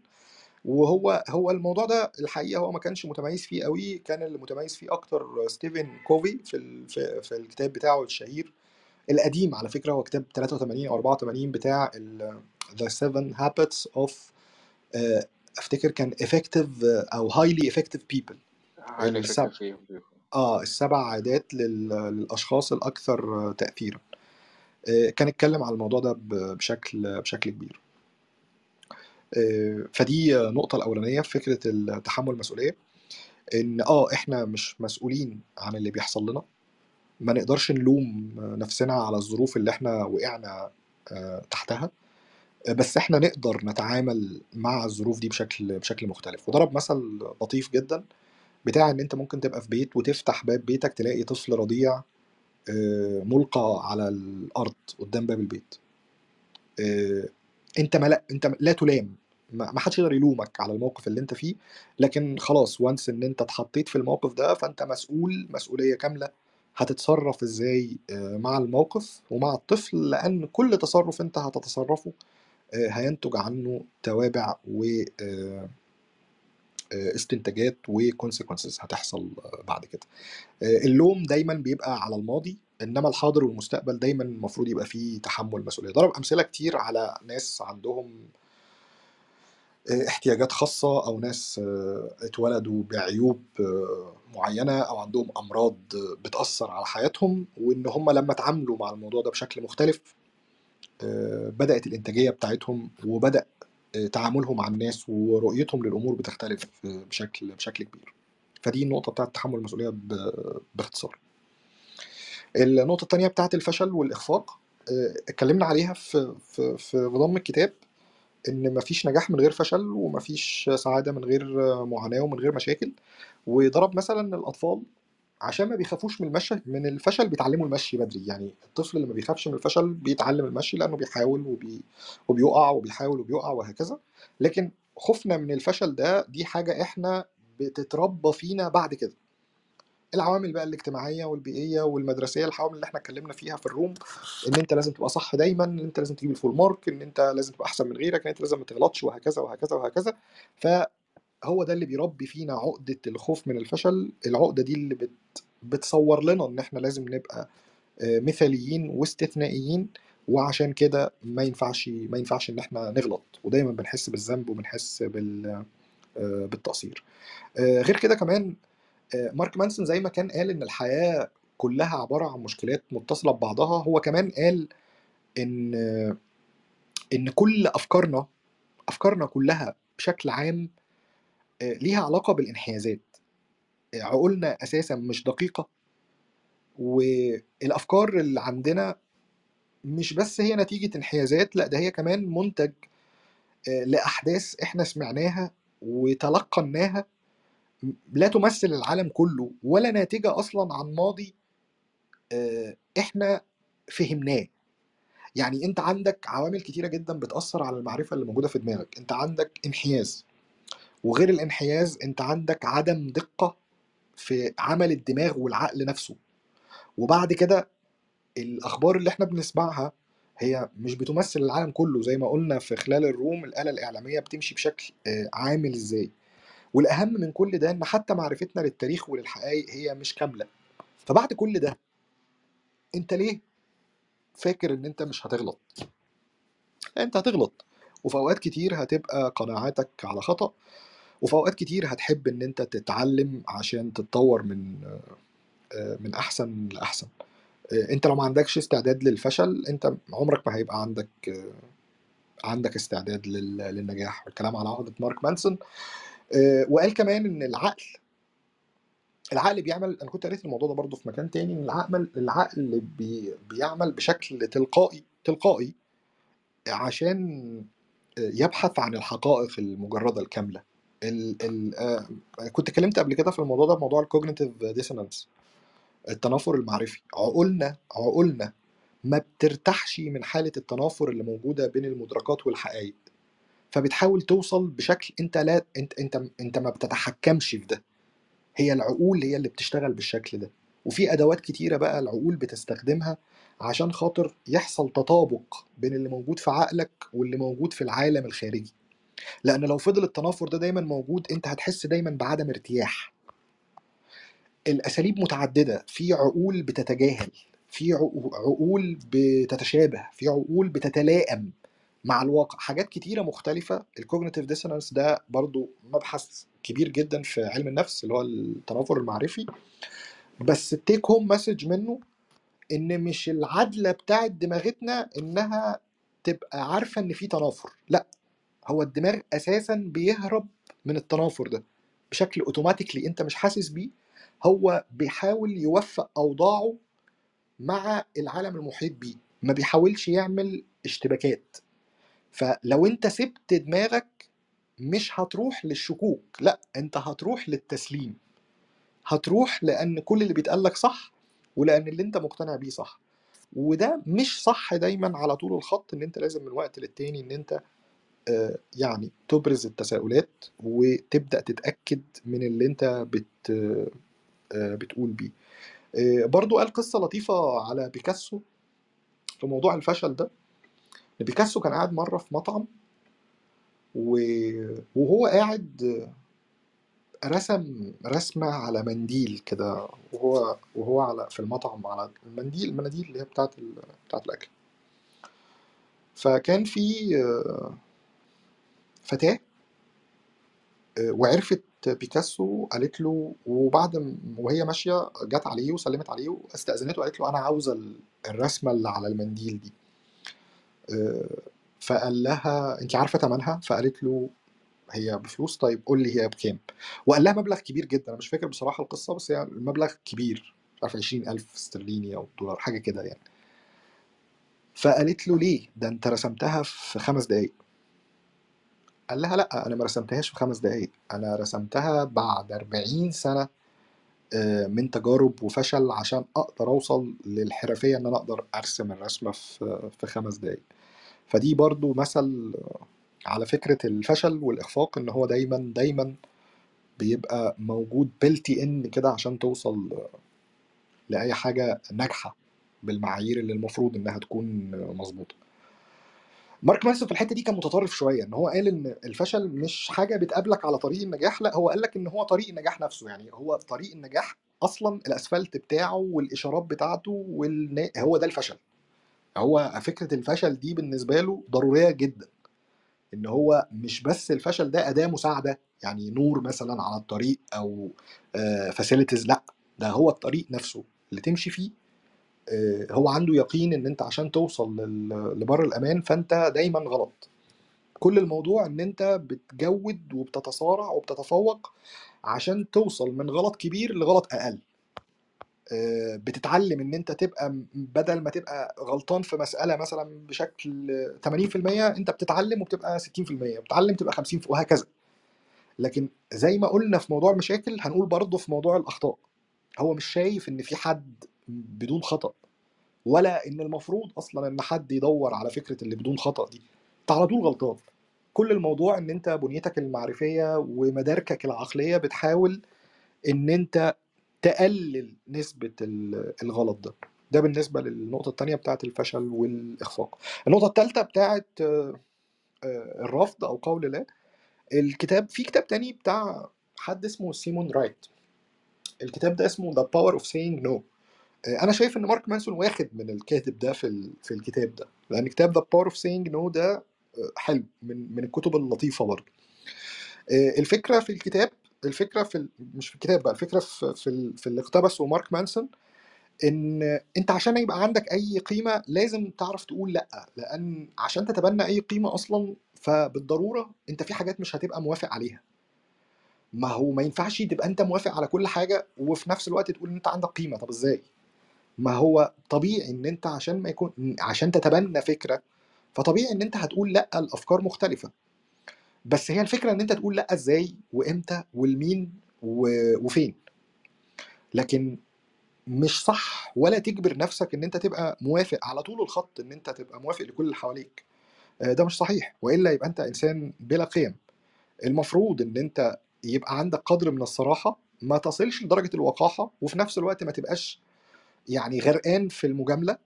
وهو هو الموضوع ده الحقيقة هو ما كانش متميز فيه قوي كان اللي متميز فيه أكتر ستيفن كوفي في في, الكتاب بتاعه الشهير القديم. على فكرة هو كتاب 83 أو 84 بتاع Seven Habits of آه، أفتكر كان effective آه، أو highly effective people. حالي السبع آه السبع عادات لل- للأشخاص الأكثر آه، تاثيرا. آه، كان اتكلم على الموضوع ده بشكل بشكل كبير. آه، فدي النقطة الأولانية في فكرة تحمل المسؤولية. إن آه إحنا مش مسؤولين عن اللي بيحصل لنا. ما نقدرش نلوم نفسنا على الظروف اللي إحنا وقعنا آه، تحتها. بس إحنا نقدر نتعامل مع الظروف دي بشكل بشكل مختلف. وضرب مثل لطيف جدا بتاع إن أنت ممكن تبقى في بيت وتفتح باب بيتك تلاقي طفل رضيع آه، ملقى على الأرض قدام باب البيت. آه، أنت ما لا أنت لا تلام. ما حدش يقدر يلومك على الموقف اللي أنت فيه. لكن خلاص وانس إن أنت اتحطيت في الموقف ده فأنت مسؤول مسؤولية كاملة هتتصرف إزاي آه، مع الموقف ومع الطفل؟ لأن كل تصرف أنت هتتصرفه هينتج عنه توابع و آه، آه، استنتاجات وكونسيكونسز هتحصل آه، بعد كده. آه، اللوم دايما بيبقى على الماضي إنما الحاضر والمستقبل دايما المفروض يبقى فيه تحمل مسؤولية. ضرب أمثلة كتير على ناس عندهم آه، احتياجات خاصة أو ناس آه، اتولدوا بعيوب آه، معينة أو عندهم أمراض آه، بتأثر على حياتهم وإن هم لما اتعاملوا مع الموضوع ده بشكل مختلف آه، بدأت الإنتاجية بتاعتهم وبدأ آه، تعاملهم مع الناس ورؤيتهم للأمور بتختلف آه، بشكل بشكل كبير. فدي النقطة بتاعت تحمل المسؤولية باختصار. النقطة التانية بتاعت الفشل والإخفاق آه، اتكلمنا عليها في في في ضم الكتاب إن مفيش نجاح من غير فشل ومفيش سعادة من غير معاناة ومن غير مشاكل. وضرب مثلا إن الأطفال عشان ما بيخافوش من المشي من الفشل بيتعلموا المشي بدري. يعني الطفل اللي ما بيخافش من الفشل بيتعلم المشي لأنه بيحاول وبي وبيقع وبيحاول وبيقع وهكذا. لكن خوفنا من الفشل ده دي حاجة إحنا بتتربى فينا بعد كده. العوامل بقى الاجتماعية والبيئية والمدرسية العوامل اللي إحنا اتكلمنا فيها في الروم إن أنت لازم تبقى صح دايما إن أنت لازم تجيب الفول مارك إن أنت لازم تبقى أحسن من غيرك إن أنت لازم ما تغلطش وهكذا وهكذا وهكذا. فهو ده اللي بيربي فينا عقدة الخوف من الفشل. العقدة دي اللي بت بتصور لنا إن إحنا لازم نبقى آه، مثاليين واستثنائيين وعشان كده ما ينفعش ما ينفعش إن إحنا نغلط. ودايما بنحس بالذنب وبنحس بال آه، بالتقصير. آه، غير كده كمان مارك مانسون زي ما كان قال إن الحياة كلها عبارة عن مشكلات متصلة ببعضها هو كمان قال إن إن كل أفكارنا أفكارنا كلها بشكل عام ليها علاقة بالانحيازات. آه، عقولنا أساسا مش دقيقة والأفكار اللي عندنا مش بس هي نتيجة انحيازات لأ ده هي كمان منتج آه، لأحداث إحنا سمعناها وتلقناها لا تمثل العالم كله ولا ناتجة أصلا عن ماضي آه، إحنا فهمناه. يعني أنت عندك عوامل كتيرة جدا بتأثر على المعرفة اللي موجودة في دماغك. أنت عندك انحياز. وغير الانحياز أنت عندك عدم دقة في عمل الدماغ والعقل نفسه. وبعد كده الأخبار اللي إحنا بنسمعها هي مش بتمثل العالم كله زي ما قلنا في خلال الروم الآلة الإعلامية بتمشي بشكل آه، عامل إزاي. والأهم من كل ده إن حتى معرفتنا للتاريخ وللحقائق هي مش كاملة. فبعد كل ده أنت ليه فاكر إن أنت مش هتغلط؟ أنت هتغلط. وفي أوقات كتير هتبقى قناعاتك على خطأ وفي أوقات كتير هتحب إن أنت تتعلم عشان تتطور من آه، من أحسن لأحسن. آه، أنت لو ما عندكش استعداد للفشل أنت عمرك ما هيبقى عندك آه، عندك استعداد لل- للنجاح. والكلام على عقدة مارك مانسون. وقال كمان إن العقل العقل بيعمل أنا كنت قريت الموضوع ده برضه في مكان تاني إن العقل العقل بي بيعمل بشكل تلقائي تلقائي عشان يبحث عن الحقائق المجردة الكاملة. ال ال آه، كنت اتكلمت قبل كده في الموضوع ده موضوع ال cognitive dissonance التنافر المعرفي. عقولنا عقولنا ما بترتاحش من حالة التنافر اللي موجودة بين المدركات والحقائق. فبتحاول توصل بشكل انت لا انت انت انت ما بتتحكمش في ده. هي العقول هي اللي بتشتغل بالشكل ده. وفي أدوات كتيرة بقى العقول بتستخدمها عشان خاطر يحصل تطابق بين اللي موجود في عقلك واللي موجود في العالم الخارجي. لأن لو فضل التنافر ده دايما موجود أنت هتحس دايما بعدم ارتياح. الأساليب متعددة في عقول بتتجاهل في عقو- عقول بتتشابه في عقول بتتلائم مع الواقع. حاجات كتيرة مختلفة. ال cognitive dissonance ده برضو مبحث كبير جدا في علم النفس اللي هو التنافر المعرفي. بس ال take home message منه إن مش العادة بتاعت دماغتنا إنها تبقى عارفة إن في تنافر. لأ. هو الدماغ أساسا بيهرب من التنافر ده بشكل automatically أنت مش حاسس بيه هو بيحاول يوفق أوضاعه مع العالم المحيط بيه ما بيحاولش يعمل اشتباكات. فلو أنت سبت دماغك مش هتروح للشكوك لأ أنت هتروح للتسليم. هتروح لأن كل اللي بيتقال لك صح ولأن اللي أنت مقتنع بيه صح. وده مش صح دايما على طول الخط إن أنت لازم من وقت للتاني إن أنت يعني تبرز التساؤلات وتبدأ تتأكد من اللي انت بت آه، بتقول بيه آه، برضو قال قصة لطيفة على بيكاسو في موضوع الفشل ده بيكاسو كان قاعد مرة في مطعم وهو قاعد رسم رسمة على منديل كده وهو وهو على في المطعم على المنديل المناديل اللي هي بتاعت. بتاعت الأكل فكان في آه، فتاة آه، وعرفت بيكاسو قالت له وبعد وهي ماشية جت عليه وسلمت عليه واستأذنته وقالت له أنا عاوزة ال- الرسمة اللي على المنديل دي. آه، فقال لها أنت عارفة تمنها؟ فقالت له هي بفلوس؟ طيب قول لي هي بكام؟ وقال لها مبلغ كبير جدا أنا مش فاكر بصراحة القصة بس هي المبلغ كبير مش عارف 20000 استرليني أو دولار حاجة كده يعني. فقالت له ليه؟ ده أنت رسمتها في خمس دقايق. قال لها لأ أنا ما رسمتهاش في خمس دقايق. أنا رسمتها بعد 40 سنة آه، من تجارب وفشل عشان أقدر أوصل للحرفية إن أنا أقدر أرسم الرسمة في في خمس دقايق. فدي برضو مثل على فكرة الفشل والإخفاق إن هو دايما دايما بيبقى موجود بلتي ان كده عشان توصل لأي حاجة ناجحة بالمعايير اللي المفروض إنها تكون مظبوطة. مارك مانسون في الحتة دي كان متطرف شوية إن هو قال إن الفشل مش حاجة بتقابلك على طريق النجاح لأ هو قال لك إن هو طريق النجاح نفسه يعني هو طريق النجاح أصلا الأسفلت بتاعه والإشارات بتاعته والنا... هو ده الفشل. هو فكرة الفشل دي بالنسبة له ضرورية جدا إن هو مش بس الفشل ده أداة مساعدة يعني نور مثلا على الطريق أو فاسيلتيز لأ ده هو الطريق نفسه اللي تمشي فيه آه، هو عنده يقين إن أنت عشان توصل لبر الأمان فأنت دايما غلط. كل الموضوع إن أنت بتجود وبتتصارع وبتتفوق عشان توصل من غلط كبير لغلط أقل. آه، بتتعلم إن أنت تبقى بدل ما تبقى غلطان في مسألة مثلا بشكل 80% أنت بتتعلم وبتبقى 60% بتتعلم تبقى 50 وهكذا. لكن زي ما قلنا في موضوع المشاكل هنقول برضه في موضوع الأخطاء. هو مش شايف إن في حد بدون خطأ. ولا إن المفروض أصلا إن حد يدور على فكرة اللي بدون خطأ دي. انت على طول غلطان. كل الموضوع إن أنت بنيتك المعرفية ومداركك العقلية بتحاول إن أنت تقلل نسبة ال- الغلط ده. ده بالنسبة للنقطة الثانية بتاعت الفشل والإخفاق. النقطة الثالثه بتاعت آه، الرفض أو قول لا الكتاب في كتاب تاني بتاع حد اسمه سيمون رايت. الكتاب ده اسمه The Power of Saying No. أنا شايف إن مارك مانسون واخد من الكاتب ده في في الكتاب ده لأن كتاب The Power of Saying No ده آه، حلو من من الكتب اللطيفة برضه. آه، الفكرة في الكتاب الفكرة في مش في الكتاب بقى الفكرة في في, في اللي اقتبسه مارك مانسون إن أنت عشان يبقى عندك أي قيمة لازم تعرف تقول لأ لأن عشان تتبنى أي قيمة أصلا فبالضرورة أنت في حاجات مش هتبقى موافق عليها. ما هو ما ينفعش تبقى أنت موافق على كل حاجة وفي نفس الوقت تقول إن أنت عندك قيمة طب إزاي؟ ما هو طبيعي إن أنت عشان ما يكون عشان تتبنى فكرة فطبيعي إن أنت هتقول لأ لأفكار مختلفة. بس هي الفكرة إن أنت تقول لأ إزاي وإمتى والمين و- وفين. لكن مش صح ولا تجبر نفسك إن أنت تبقى موافق على طول الخط إن أنت تبقى موافق لكل اللي حواليك. آه، ده مش صحيح. وإلا يبقى أنت إنسان بلا قيم. المفروض إن أنت يبقى عندك قدر من الصراحة ما تصلش لدرجة الوقاحة وفي نفس الوقت ما تبقاش يعني غرقان في المجاملة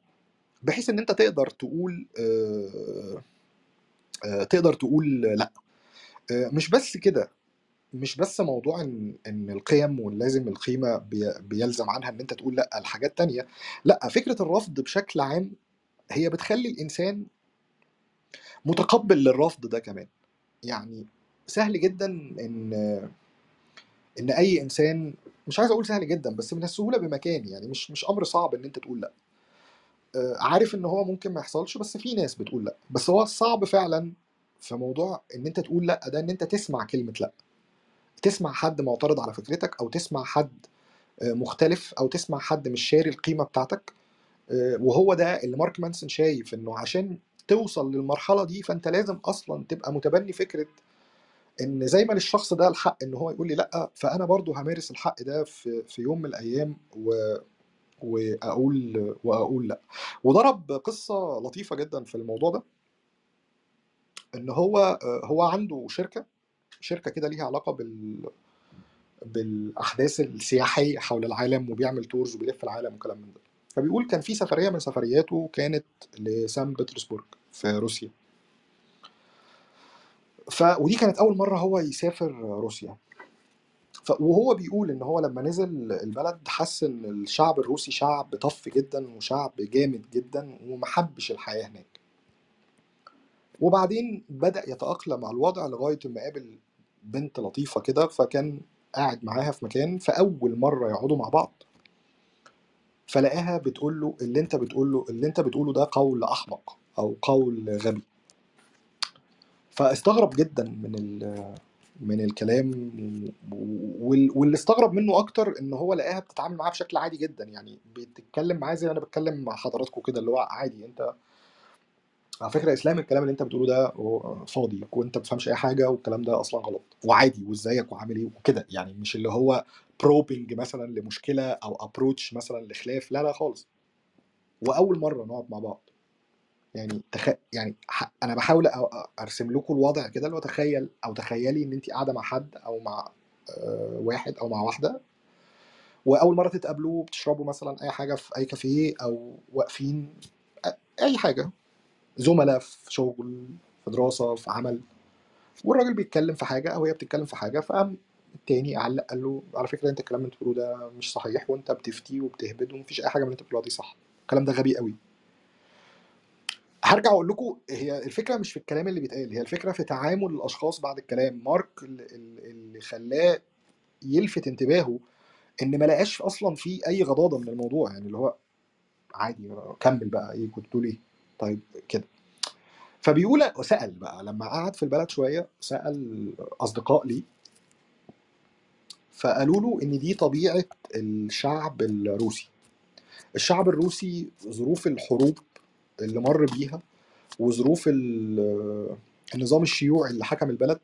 بحيث إن أنت تقدر تقول آه، آه، تقدر تقول لأ. آه، مش بس كده مش بس موضوع إن إن القيم ولازم القيمة بي- بيلزم عنها إن أنت تقول لأ لحاجات تانية لأ فكرة الرفض بشكل عام هي بتخلي الإنسان متقبل للرفض ده كمان. يعني سهل جدا إن إن أي إنسان مش عايز أقول سهل جدا بس من السهولة بمكان يعني مش مش أمر صعب إن أنت تقول لأ. آه، عارف إن هو ممكن ما يحصلش بس في ناس بتقول لأ. بس هو الصعب فعلا في موضوع إن أنت تقول لأ ده إن أنت تسمع كلمة لأ. تسمع حد معترض على فكرتك أو تسمع حد آه، مختلف أو تسمع حد مش شاري القيمة بتاعتك. آه، وهو ده اللي مارك مانسون شايف إنه عشان توصل للمرحلة دي فأنت لازم أصلا تبقى متبني فكرة إن زي ما للشخص ده الحق إن هو يقول لي لأ فأنا برضو همارس الحق ده في في يوم من الأيام و وأقول وأقول لأ. وضرب قصة لطيفة جدا في الموضوع ده. إن هو هو عنده شركة شركة كده ليها علاقة بال بالأحداث السياحية حول العالم وبيعمل تورز وبيلف العالم وكلام من ده. فبيقول كان في سفرية من سفرياته كانت لسان بطرسبورغ في روسيا. ف ودي كانت أول مرة هو يسافر روسيا. ف وهو بيقول إن هو لما نزل البلد حس إن الشعب الروسي شعب طف جدا وشعب جامد جدا ومحبش الحياة هناك. وبعدين بدأ يتأقلم على الوضع لغاية ما قابل بنت لطيفة كده فكان قاعد معاها في مكان فأول مرة يقعدوا مع بعض. فلقاها بتقول له اللي أنت بتقول له اللي أنت بتقوله ده قول أحمق أو قول غبي. فاستغرب جدا من ال من الكلام وال- واللي استغرب منه أكتر إن هو لقاها بتتعامل معاه بشكل عادي جدا. يعني بتتكلم معاه زي ما أنا بتكلم مع حضراتكم كده اللي هو عادي أنت على فكرة إسلام الكلام اللي أنت بتقوله ده فاضي وأنت ما بتفهمش أي حاجة والكلام ده أصلا غلط وعادي وإزيك وعامل إيه وكده. يعني مش اللي هو probing مثلا لمشكلة أو approach مثلا لخلاف لا لا خالص. وأول مرة نقعد مع بعض. يعني تخ... يعني ح... أنا بحاول أرسم لكم الوضع كده اللي هو تخيل أو تخيلي إن انت قاعدة مع حد أو مع آه، واحد أو مع واحدة وأول مرة تتقابلوا بتشربوا مثلا أي حاجة في أي كافيه أو واقفين أي حاجة زملاء في شغل في دراسة في عمل والراجل بيتكلم في حاجة أو هي بتتكلم في حاجة فقام التاني علق قال له على فكرة أنت الكلام اللي أنت بتقوله ده مش صحيح وأنت بتفتي وبتهبد ومفيش أي حاجة من اللي أنت بتقولها دي صح. الكلام ده غبي قوي هرجع أقول لكم هي الفكرة مش في الكلام اللي بيتقال هي الفكرة في تعامل الأشخاص بعد الكلام. مارك اللي خلاه يلفت انتباهه إن ما لقاش أصلا في أي غضاضة من الموضوع يعني اللي هو عادي كمل بقى إيه كنت بتقول إيه؟ طيب كده. فبيقول سأل بقى لما قعد في البلد شوية سأل أصدقاء ليه. فقالوا له إن دي طبيعة الشعب الروسي. الشعب الروسي ظروف الحروب اللي مر بيها وظروف ال- النظام الشيوعي اللي حكم البلد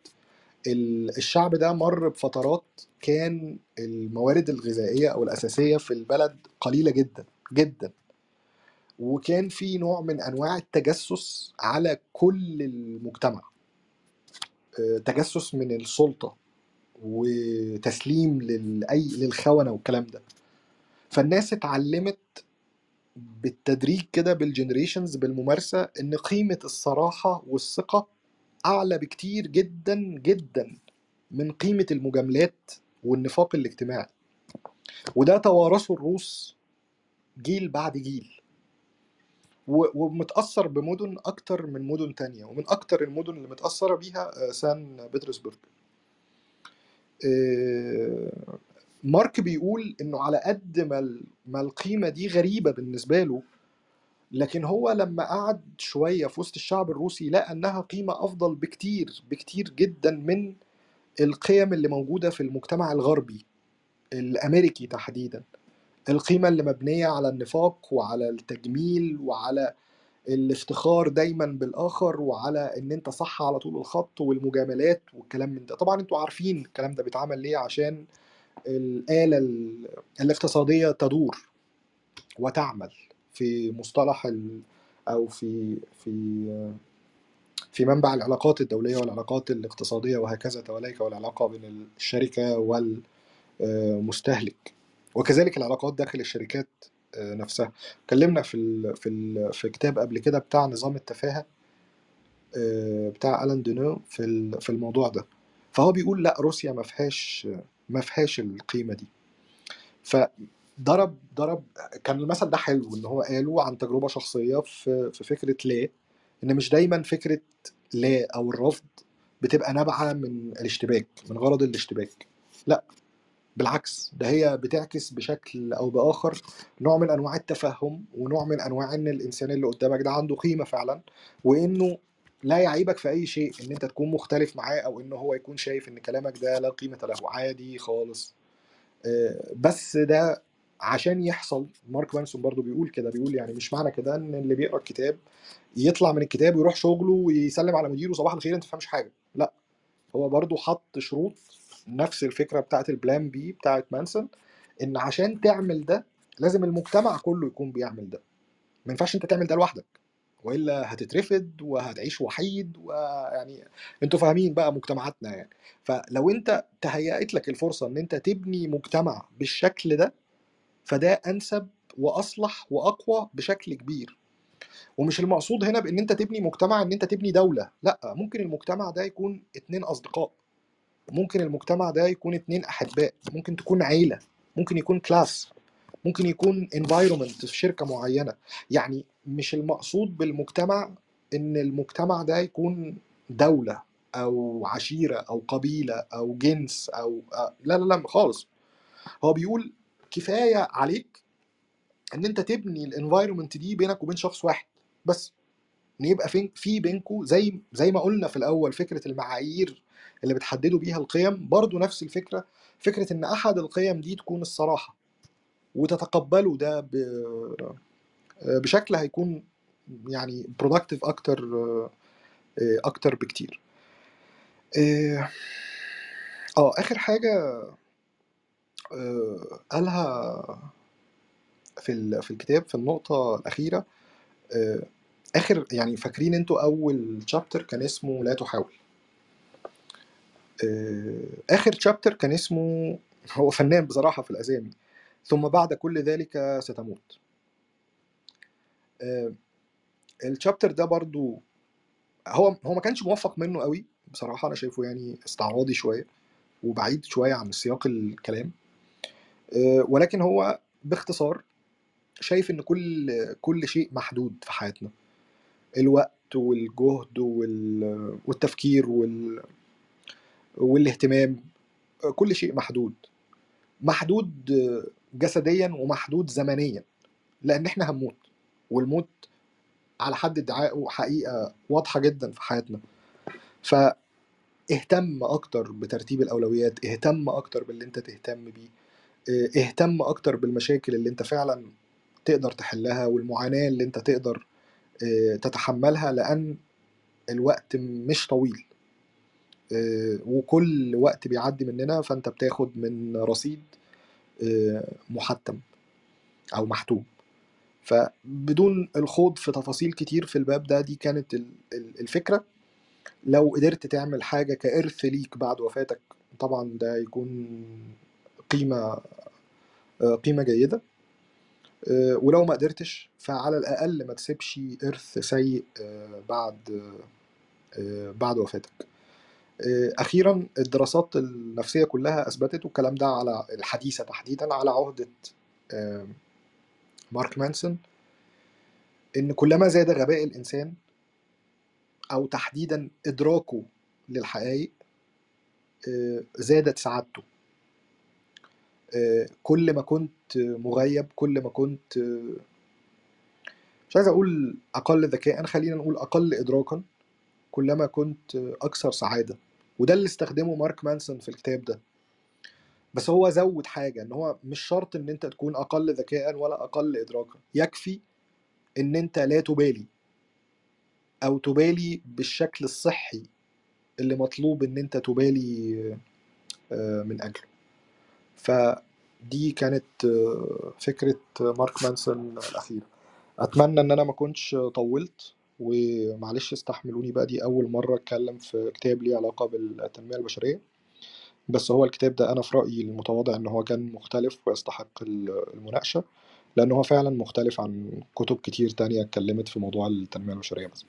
ال- الشعب ده مر بفترات كان الموارد الغذائية أو الأساسية في البلد قليلة جدا جدا. وكان في نوع من أنواع التجسس على كل المجتمع. آه، تجسس من السلطة وتسليم للأي للخونة والكلام ده. فالناس اتعلمت بالتدريج كده بالجنريشنز بالممارسة إن قيمة الصراحة والثقة أعلى بكتير جدا جدا من قيمة المجاملات والنفاق الاجتماعي. وده توارثه الروس جيل بعد جيل. ومتأثر بمدن أكتر من مدن تانية ومن أكتر المدن اللي متأثرة بيها آه، سان بطرسبرغ. آه، مارك بيقول إنه على قد ما ما القيمة دي غريبة بالنسبة له لكن هو لما قعد شوية في وسط الشعب الروسي لقى إنها قيمة أفضل بكتير بكتير جدا من القيم اللي موجودة في المجتمع الغربي الأمريكي تحديدا. القيمة اللي مبنية على النفاق وعلى التجميل وعلى الافتخار دايما بالآخر وعلى إن أنت صح على طول الخط والمجاملات والكلام من ده. طبعا أنتوا عارفين الكلام ده بيتعمل ليه؟ عشان الآلة ال- الاقتصادية تدور وتعمل في مصطلح ال أو في في في منبع العلاقات الدولية والعلاقات الاقتصادية وهكذا توليك والعلاقة بين الشركة والمستهلك. وكذلك العلاقات داخل الشركات آه، نفسها. اتكلمنا في ال في ال في كتاب قبل كده بتاع نظام التفاهة آه، بتاع ألان دينو في في الموضوع ده. فهو بيقول لا روسيا ما فيهاش ما فيهاش القيمة دي. فضرب ضرب كان المثل ده حلو إن هو قاله عن تجربة شخصية في في فكرة لا إن مش دايما فكرة لا أو الرفض بتبقى نابعة من الاشتباك من غرض الاشتباك. لا بالعكس ده هي بتعكس بشكل أو بآخر نوع من أنواع التفهم ونوع من أنواع إن الإنسان اللي قدامك ده عنده قيمة فعلا وإنه لا يعيبك في أي شيء إن أنت تكون مختلف معاه أو إن هو يكون شايف إن كلامك ده لا قيمة له عادي خالص. آه، بس ده عشان يحصل مارك مانسون برضو بيقول كده بيقول يعني مش معنى كده إن اللي بيقرأ الكتاب يطلع من الكتاب ويروح شغله ويسلم على مديره صباح الخير أنت فاهمش حاجة. لا هو برضو حط شروط نفس الفكرة بتاعت ال plan B بتاعت مانسون إن عشان تعمل ده لازم المجتمع كله يكون بيعمل ده. ما ينفعش أنت تعمل ده لوحدك. وإلا هتترفض وهتعيش وحيد ويعني أنتوا فاهمين بقى مجتمعاتنا يعني. فلو أنت تهيأت لك الفرصة إن أنت تبني مجتمع بالشكل ده فده أنسب وأصلح وأقوى بشكل كبير. ومش المقصود هنا بإن أنت تبني مجتمع إن أنت تبني دولة لأ ممكن المجتمع ده يكون اتنين أصدقاء. ممكن المجتمع ده يكون اتنين أحباء. ممكن تكون عيلة. ممكن يكون كلاس. ممكن يكون environment في شركة معينة. يعني مش المقصود بالمجتمع إن المجتمع ده يكون دولة أو عشيرة أو قبيلة أو جنس أو لا لا لا خالص. هو بيقول كفاية عليك إن أنت تبني ال environment دي بينك وبين شخص واحد بس. إن يبقى في في بينكم زي زي ما قلنا في الأول فكرة المعايير اللي بتحددوا بيها القيم. برضو نفس الفكرة فكرة إن أحد القيم دي تكون الصراحة. وتتقبلوا ده ب- بشكل هيكون يعني productive أكتر أكتر بكتير. آه آه، آخر حاجة آه، قالها في في الكتاب في النقطة الأخيرة آه، آخر يعني فاكرين أنتوا أول شابتر كان اسمه لا تحاول. آه، آخر شابتر كان اسمه هو فنان بصراحة في الأسامي. ثم بعد كل ذلك ستموت. آه، الشابتر ده برضو هو هو ما كانش موفق منه قوي بصراحة أنا شايفه يعني استعراضي شوية وبعيد شوية عن سياق الكلام. آه، ولكن هو باختصار شايف إن كل كل شيء محدود في حياتنا. الوقت والجهد وال- والتفكير وال... والاهتمام كل شيء محدود. محدود جسديا ومحدود زمنيا لأن إحنا هنموت والموت على حد ادعائه حقيقة واضحة جدا في حياتنا. فاهتم أكتر بترتيب الأولويات اهتم أكتر باللي أنت تهتم بيه آه، اهتم أكتر بالمشاكل اللي أنت فعلا تقدر تحلها والمعاناة اللي أنت تقدر آه، تتحملها لأن الوقت مش طويل آه، وكل وقت بيعدي مننا فأنت بتاخد من رصيد محتم أو محتوم. فبدون الخوض في تفاصيل كتير في الباب ده دي كانت ال- ال- الفكرة. لو قدرت تعمل حاجة كإرث ليك بعد وفاتك طبعا ده يكون قيمة آه، قيمة جيدة. آه، ولو ما قدرتش فعلى الأقل ما تسيبش إرث سيء آه، بعد آه، بعد وفاتك. آه، أخيرا الدراسات النفسية كلها أثبتت والكلام ده على الحديثة تحديدا على عهدة آه، مارك مانسون إن كلما زاد غباء الإنسان أو تحديدا إدراكه للحقائق آه، زادت سعادته. كل ما كنت مغيب كل ما كنت مش عايز أقول أقل ذكاء خلينا نقول أقل إدراكا كلما كنت أكثر سعادة. وده اللي استخدمه مارك مانسون في الكتاب ده. بس هو زود حاجة إن هو مش شرط إن أنت تكون أقل ذكاء ولا أقل إدراكا. يكفي إن أنت لا تبالي أو تبالي بالشكل الصحي اللي مطلوب إن أنت تبالي آه، من أجله فدي كانت آه، فكرة مارك مانسون الأخيرة. أتمنى إن أنا ما كنتش طولت. ومعلش استحملوني بقى دي أول مرة أتكلم في كتاب ليه علاقة بالتنمية البشرية. بس هو الكتاب ده أنا في رأيي المتواضع إن هو كان مختلف ويستحق ال- المناقشة لأن هو فعلا مختلف عن كتب كتير تانية اتكلمت في موضوع التنمية البشرية بس